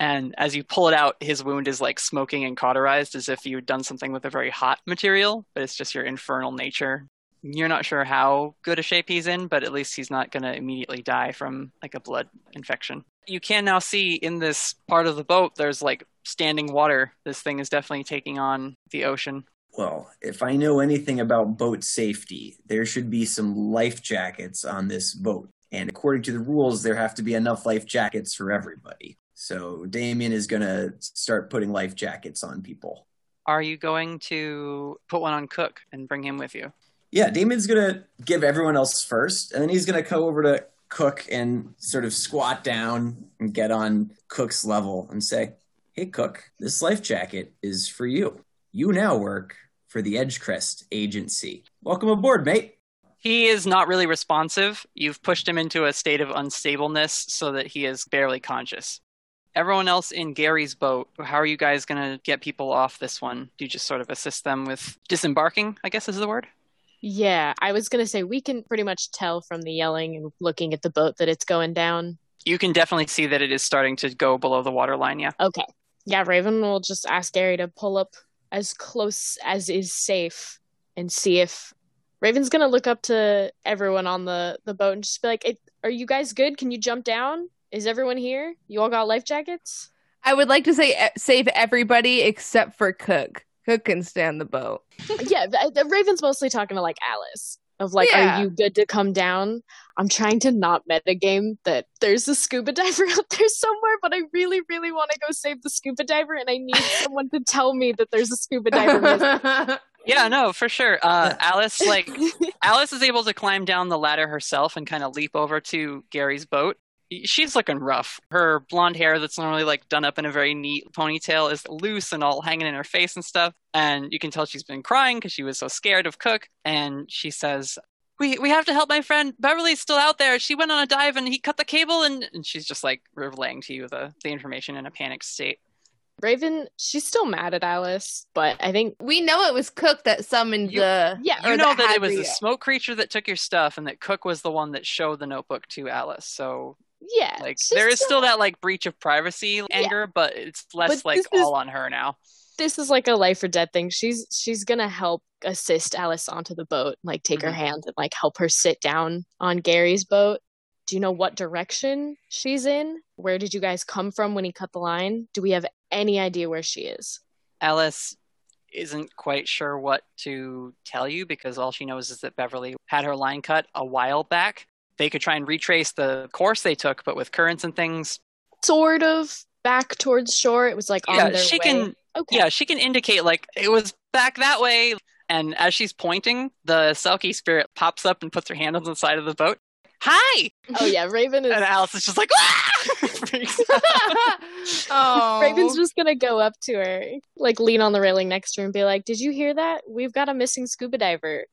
and as you pull it out, his wound is like smoking and cauterized as if you'd done something with a very hot material, but it's just your infernal nature. You're not sure how good a shape he's in, but at least he's not going to immediately die from like a blood infection. You can now see in this part of the boat, there's like standing water. This thing is definitely taking on the ocean. Well, if I know anything about boat safety, there should be some life jackets on this boat. And according to the rules, there have to be enough life jackets for everybody. So Damien is going to start putting life jackets on people. Are you going to put one on Cook and bring him with you? Yeah, Damien's going to give everyone else first, and then he's going to go over to Cook and sort of squat down and get on Cook's level and say, Hey, Cook, this life jacket is for you. You now work for the Edgecrest Agency. Welcome aboard, mate. He is not really responsive. You've pushed him into a state of unstableness so that he is barely conscious. Everyone else in Gary's boat, how are you guys going to get people off this one? Do you just sort of assist them with disembarking, I guess is the word? Yeah, I was gonna say we can pretty much tell from the yelling and looking at the boat that it's going down. You can definitely see that it is starting to go below the waterline, yeah. Okay. Yeah, Raven will just ask Gary to pull up as close as is safe and see if Raven's gonna look up to everyone on the the boat and just be like, "Are you guys good? Can you jump down? Is everyone here? You all got life jackets?" I would like to say eh, save everybody except for Cook. Cook can stand the boat. yeah, Raven's mostly talking to like Alice of like, Yeah. "Are you good to come down?" I'm trying to not metagame that there's a scuba diver out there somewhere, but I really, really want to go save the scuba diver, and I need someone to tell me that there's a scuba diver. Yeah, no, for sure. Uh, Alice, like, Alice is able to climb down the ladder herself and kind of leap over to Gary's boat. She's looking rough. Her blonde hair, that's normally like done up in a very neat ponytail, is loose and all hanging in her face and stuff. And you can tell she's been crying because she was so scared of Cook. And she says, "We we have to help my friend. Beverly's still out there. She went on a dive and he cut the cable." And, and she's just like relaying to you the the information in a panicked state. Raven, she's still mad at Alice, but I think We know it was Cook that summoned You- the. yeah, or You know that had it was the- the smoke creature that took your stuff, and that Cook was the one that showed the notebook to Alice. So, yeah, like, there is still that like breach of privacy anger, but it's less But like this is- all on her now. this is like a life or death thing. She's she's gonna help assist Alice onto the boat, like take her Mhm. hand and like help her sit down on Gary's boat. Do you know what direction she's in? Where did you guys come from when he cut the line? Do we have any idea where she is? Alice isn't quite sure what to tell you because all she knows is that Beverly had her line cut a while back. They could try and retrace the course they took, but with currents and things, Sort of back towards shore. It was like on yeah, their she way. can Okay. yeah, she can indicate like it was back that way. And as she's pointing, the Selkie spirit pops up and puts her hand on the side of the boat. Hi! Oh yeah, Raven is. And Alice is just like, ah! Oh, Raven's just gonna go up to her, like lean on the railing next to her, and be like, "Did you hear that? We've got a missing scuba diver.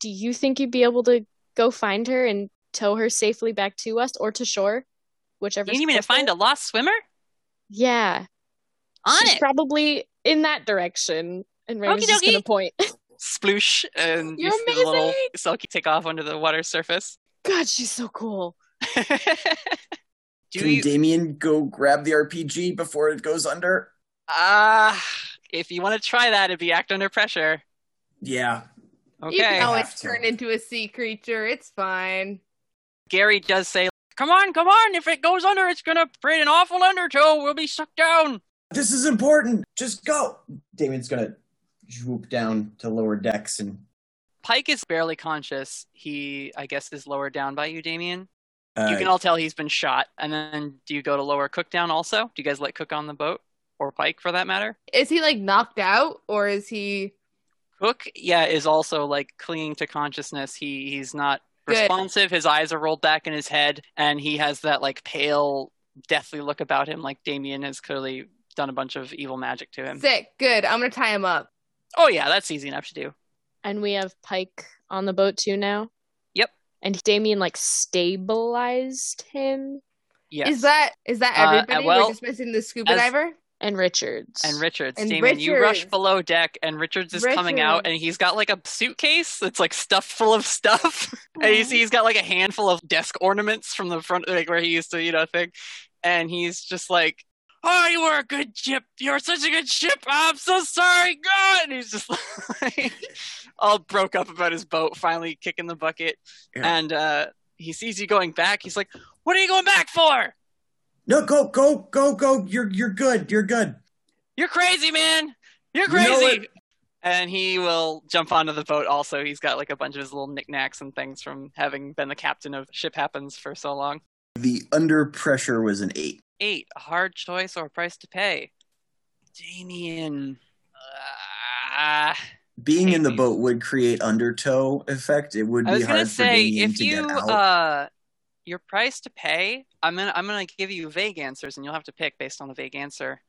Do you think you'd be able to go find her and tow her safely back to us or to shore, whichever?" you need me to find a lost swimmer? Yeah, On she's it. probably in that direction, and Raven's just Okie gonna point. Sploosh. And You're you see the little amazing! Selkie take off under the water surface. God, she's so cool. Do Can you Damien go grab the RPG before it goes under? Ah, if you want to try that, it'd be act under pressure. Yeah. Okay. You can always turn into a sea creature. It's fine. Gary does say, "Come on, come on! If it goes under, it's gonna create an awful undertow. We'll be sucked down." This is important. Just go. Damien's gonna swoop down to lower decks and Pike is barely conscious. He, I guess, is lowered down by you, Damien. uh, you can all tell he's been shot. And then, do you go to lower Cook down also? Do you guys let Cook on the boat or Pike for that matter? Is he like knocked out or is he? Cook, yeah, is also like clinging to consciousness. He he's not Good. responsive. His eyes are rolled back in his head, and he has that like pale, deathly look about him. Like Damien has clearly done a bunch of evil magic to him. Sick. Good. I'm gonna tie him up. Oh yeah, that's easy enough to do. And we have Pike on the boat too now. Yep. And Damien like stabilized him Yes. Is that is that Uh, uh, everybody? well, We're just missing the scuba as- diver. and Richards. and Richards, And Damien, you rush below deck, and Richards is coming out, and he's got like a suitcase that's like stuffed full of stuff, and you see he's got like a handful of desk ornaments from the front, like where he used to, you know, thing, and he's just like, "Oh, you were a good ship. You're such a good ship. I'm so sorry, God." And he's just like all broke up about his boat, finally kicking the bucket, Yeah. and uh, he sees you going back. He's like, "What are you going back for?" No, go, go, go, go. You're you're good. You're good. You're crazy, man. You're You know crazy. and he will jump onto the boat also. He's got like a bunch of his little knickknacks and things from having been the captain of Ship Happens for so long. The under pressure was an eight. Eight, a hard choice or a price to pay. Damien. Uh, Being in the boat would create undertow effect. It would I was be gonna hard for say Damien if to you get out. uh your price to pay, I'm gonna I'm gonna give you vague answers and you'll have to pick based on the vague answer.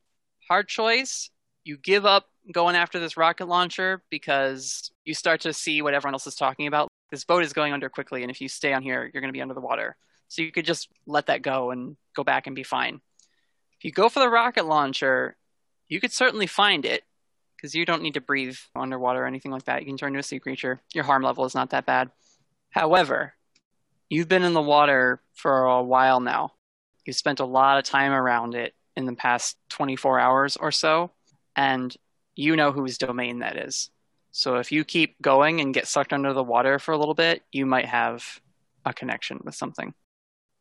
Hard choice, you give up going after this rocket launcher because you start to see what everyone else is talking about. This boat is going under quickly, and if you stay on here, you're gonna be under the water. So you could just let that go and go back and be fine. If you go for the rocket launcher, you could certainly find it because you don't need to breathe underwater or anything like that. You can turn into a sea creature. Your harm level is not that bad. However, you've been in the water for a while now. You've spent a lot of time around it in the past 24 hours or so, and you know whose domain that is. So if you keep going and get sucked under the water for a little bit, you might have a connection with something.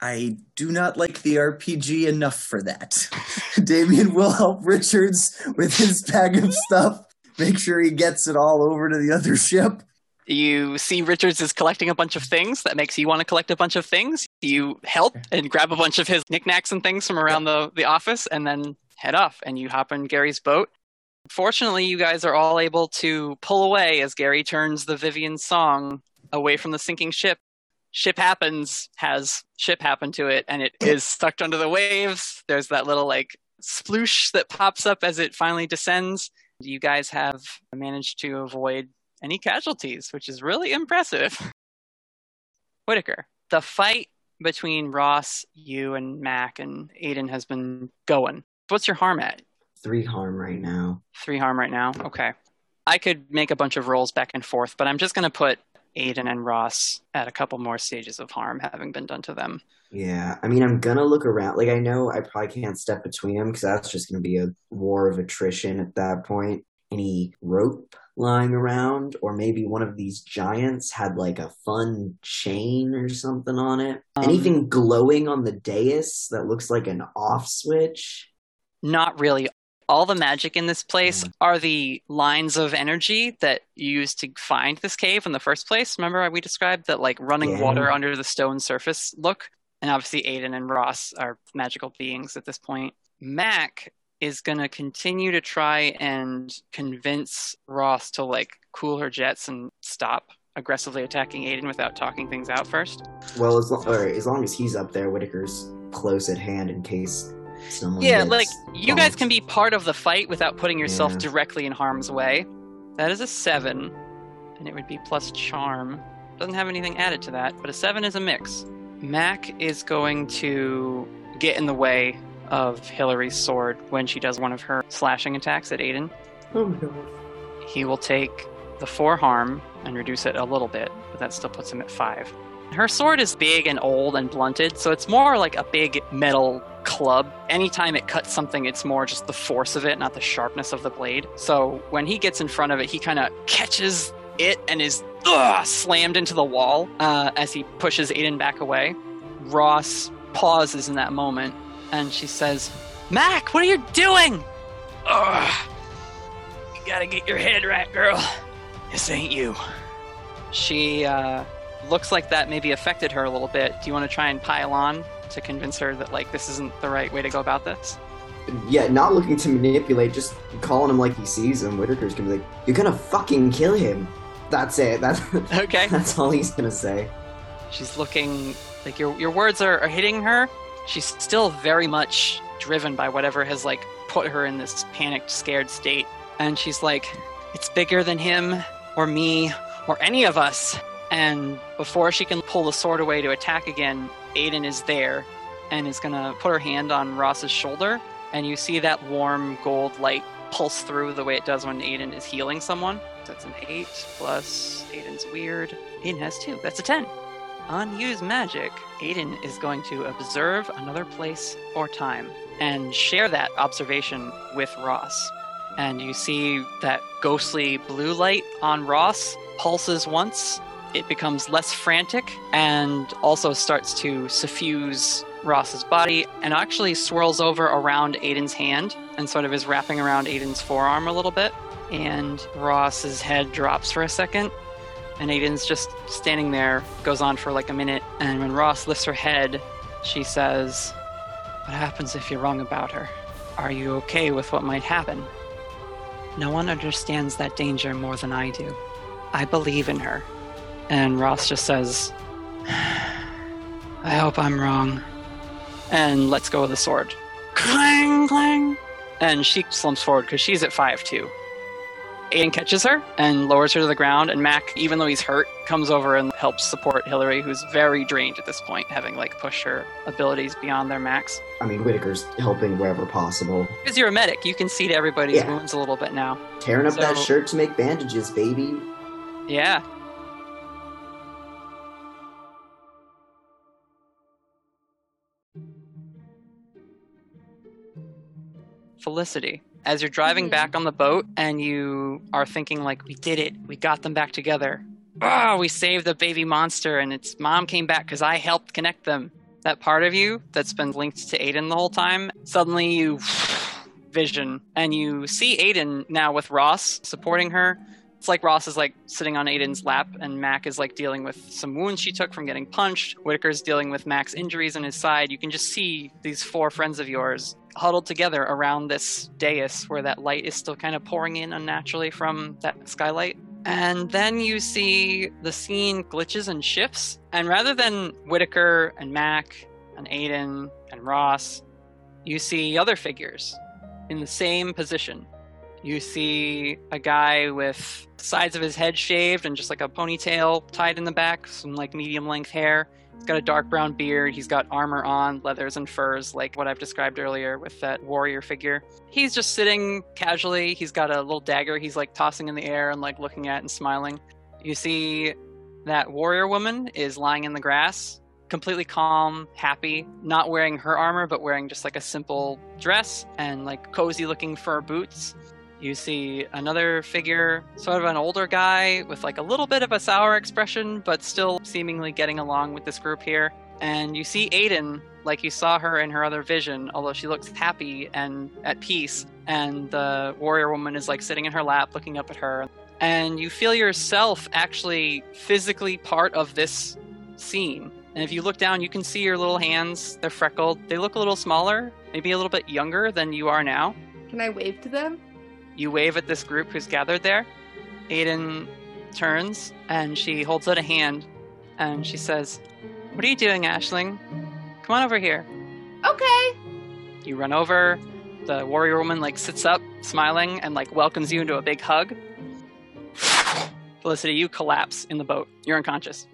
I do not like the RPG enough for that. Damien will help Richards with his bag of stuff. Make sure he gets it all over to the other ship. You see Richards is collecting a bunch of things. That makes you want to collect a bunch of things. You help and grab a bunch of his knickknacks and things from around the, the office and then head off. And you hop in Gary's boat. Fortunately, you guys are all able to pull away as Gary turns the Vivian song away from the sinking ship. Ship happens, has ship happen to it, and it is sucked under the waves. There's that little like sploosh that pops up as it finally descends. You guys have managed to avoid any casualties, which is really impressive. Whittaker, the fight between Ross, you, and Mac and Aidan has been going. What's your harm at? three harm right now. Three harm right now. Okay. I could make a bunch of rolls back and forth, but I'm just going to put Aidan and Ross at a couple more stages of harm having been done to them. Yeah, I mean, I'm gonna look around. Like, I know I probably can't step between them because that's just gonna be a war of attrition at that point. Any rope lying around, or maybe one of these giants had like a fun chain or something on it. Um, Anything glowing on the dais that looks like an off switch? Not really. All the magic in this place mm-hmm. are the lines of energy that you used to find this cave in the first place. Remember how we described that like running Yeah. water under the stone surface look? And obviously Aidan and Ross are magical beings at this point. Mac is going to continue to try and convince Ross to like cool her jets and stop aggressively attacking Aidan without talking things out first. Well, as, lo- or as long as he's up there, Whittaker's close at hand in case someone. Yeah, gets like you guys can be part of the fight without putting yourself Yeah. directly in harm's way. That is a seven, and it would be plus charm. Doesn't have anything added to that, but a seven is a mix. Mac is going to get in the way of Hilary's sword when she does one of her slashing attacks at Aidan. Oh my god. He will take the four harm and reduce it a little bit, but that still puts him at five. Her sword is big and old and blunted, so it's more like a big metal club. Anytime it cuts something, it's more just the force of it, not the sharpness of the blade. So when he gets in front of it, he kind of catches it and is ugh, slammed into the wall uh, as he pushes Aidan back away. Ross pauses in that moment and she says, Mac, what are you doing? Ugh. You gotta get your head right, girl. This ain't you. She uh, looks like that maybe affected her a little bit. Do you want to try and pile on to convince her that like this isn't the right way to go about this? Yeah, not looking to manipulate, just calling him like he sees him. Whittaker's gonna be like, "You're gonna fucking kill him." That's it. That's Okay. that's all he's gonna say. She's looking like your your words are, are hitting her. She's still very much driven by whatever has like put her in this panicked, scared state. And she's like, It's bigger than him or me or any of us. And before she can pull the sword away to attack again, Aidan is there and is gonna put her hand on Ross's shoulder, and you see that warm gold light pulse through the way it does when Aidan is healing someone. That's an eight plus Aidan's weird. Aidan has two. That's a ten unused magic, Aidan is going to observe another place or time and share that observation with Ross. And you see that ghostly blue light on Ross pulses once, it becomes less frantic, and also starts to suffuse Ross's body and actually swirls over around Aidan's hand and sort of is wrapping around Aidan's forearm a little bit. And Ross's head drops for a second, and Aidan's just standing there, goes on for like a minute, and when Ross lifts her head, she says, What happens if you're wrong about her? Are you okay with what might happen? No one understands that danger more than I do. I believe in her. And Ross just says, I hope I'm wrong. And lets go of the sword. Clang, clang. And she slumps forward because she's at 5 too. Aidan catches her and lowers her to the ground, and Mac, even though he's hurt, comes over and helps support Hilary, who's very drained at this point, having like pushed her abilities beyond their max. I mean, Whittaker's helping wherever possible, Because you're a medic, you can see to everybody's Yeah. wounds a little bit now. tearing up that shirt to make bandages, baby. Yeah. Felicity, as you're driving Mhm. back on the boat and you are thinking like, we did it, we got them back together. Oh, we saved the baby monster and its mom came back because I helped connect them. That part of you that's been linked to Aidan the whole time, suddenly you vision and you see Aidan now with Ross supporting her it's like Ross is like sitting on Aidan's lap, and Mac is like dealing with some wounds she took from getting punched. Whittaker's dealing with Mac's injuries in his side. You can just see these four friends of yours huddled together around this dais where that light is still kind of pouring in unnaturally from that skylight. And then you see the scene glitches and shifts. And rather than Whittaker and Mac and Aidan and Ross, you see other figures in the same position You see a guy with sides of his head shaved and just like a ponytail tied in the back, some like medium length hair. Got a dark brown beard. He's got armor on, leathers and furs, like what I've described earlier with that warrior figure. He's just sitting casually. He's got a little dagger he's like tossing in the air and like looking at and smiling. You see that warrior woman is lying in the grass, completely calm, happy, not wearing her armor, but wearing just like a simple dress and like cozy looking fur boots. You see another figure, sort of an older guy with like a little bit of a sour expression, but still seemingly getting along with this group here. And you see Aidan, like you saw her in her other vision, although she looks happy and at peace. And the warrior woman is like sitting in her lap looking up at her. And you feel yourself actually physically part of this scene. And if you look down, you can see your little hands. They're freckled. They look a little smaller, maybe a little bit younger than you are now. Can I wave to them? You wave at this group who's gathered there. Aidan turns and she holds out a hand and she says, What are you doing, Ashling? Come on over here. Okay. You run over. The warrior woman like sits up, smiling, and like welcomes you into a big hug. Felicity, you collapse in the boat. You're unconscious.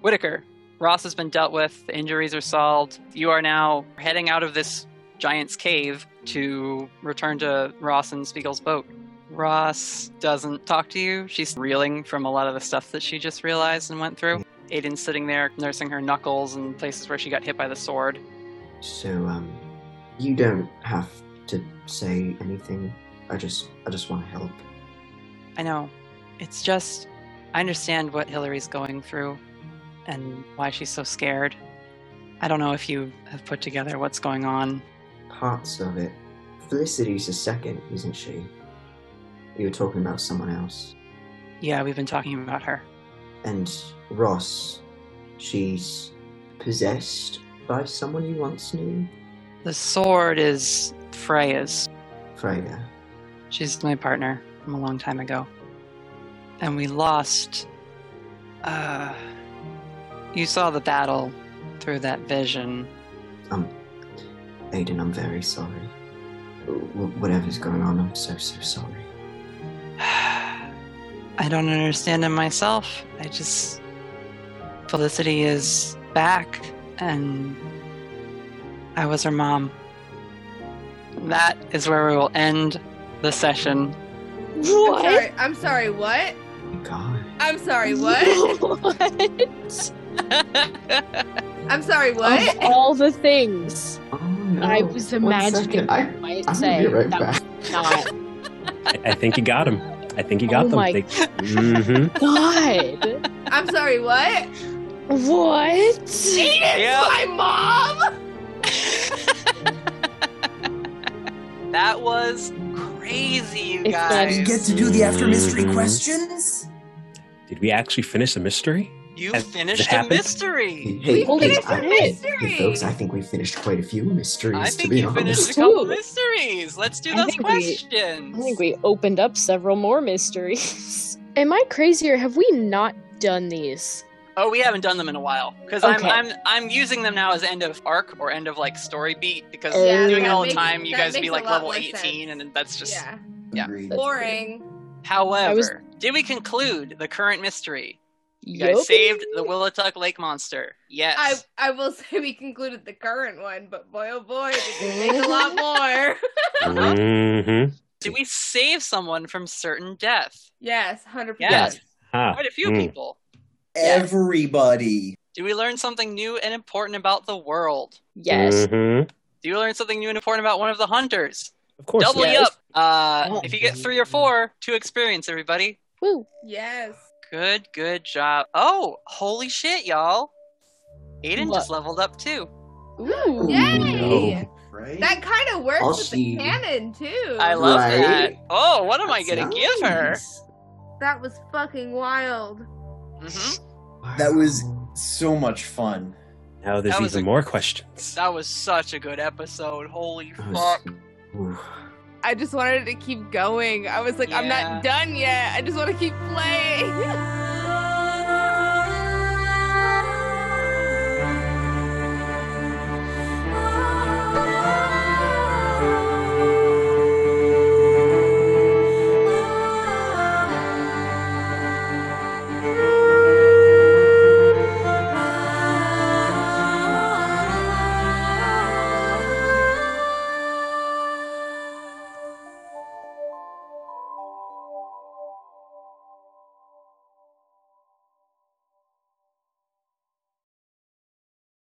Whittaker, Ross has been dealt with. The injuries are solved. You are now heading out of this giant's cave to return to Ross and Spiegel's boat. Ross doesn't talk to you. She's reeling from a lot of the stuff that she just realized and went through. Aidan's sitting there nursing her knuckles and places where she got hit by the sword. So, um, you don't have to say anything. I just, I just want to help. I know. It's just, I understand what Hilary's going through and why she's so scared. I don't know if you have put together what's going on. Parts of it. Felicity's a second, isn't she? You were talking about someone else. Yeah, we've been talking about her. And Ross, she's possessed by someone you once knew? The sword is Freya's. Freya. She's my partner from a long time ago. And we lost. Uh. You saw the battle through that vision. Um, Aidan, I'm very sorry. Wh- Whatever's going on, I'm so, so sorry. I don't understand it myself. I just. Felicity is back, and I was her mom. That is where we will end the session. I'm sorry. I'm sorry. What? God. I'm sorry. What? what? I'm sorry. What? Of all the things Oh, no. I was One imagining. I, you might I'm say, be right that back. was not. I, I think you got him. I think you got Oh them. my They- Mhm. God. I'm sorry. What? What? Aidan's Yep. my mom. That was crazy, you It's guys. Did you get to do the after mystery Mhm. questions? Did we actually finish the mystery? You Has- finished a mystery. Hey, We hey, finished I- a mystery. hey, folks, I think we finished quite a few mysteries, I to think be you finished a couple Ooh. mysteries. Let's do I those think we- questions. I think we opened up several more mysteries. Am I crazy or have we not done these? Oh, we haven't done them in a while because Okay. I'm I'm I'm using them now as end of arc or end of like story beat because Yeah, doing it that all the time, you that guys be like level 18, sense. and that's just. Yeah. Yeah. Agreed. Boring. However, was- did we conclude the current mystery? You Yup. guys saved the Willituck Lake monster. Yes. I I will say we concluded the current one, but boy oh boy, did we make a lot more. Mhm. Did we save someone from certain death? yes, hundred percent. Yes. Huh. Quite a few Mm. people. Everybody. Did we learn something new and important about the world? Yes. Mhm. Did we learn something new and important about one of the hunters? Of course. Double yes. up. Uh, Yeah. if you get three or four, two experience, everybody. Woo. Yes. Good, good job. Oh, holy shit, y'all. Aidan What? just leveled up too. Ooh. Yay! No. Right? That kind of works I'll with see. the canon too. I love Right? that. Oh, what am I gonna give her? that was fucking wild. hmm That was so much fun. Now there's even a- more questions. That was such a good episode. Holy That was- fuck. I just wanted to keep going. I was like, I'm not done yet. I just want to keep playing.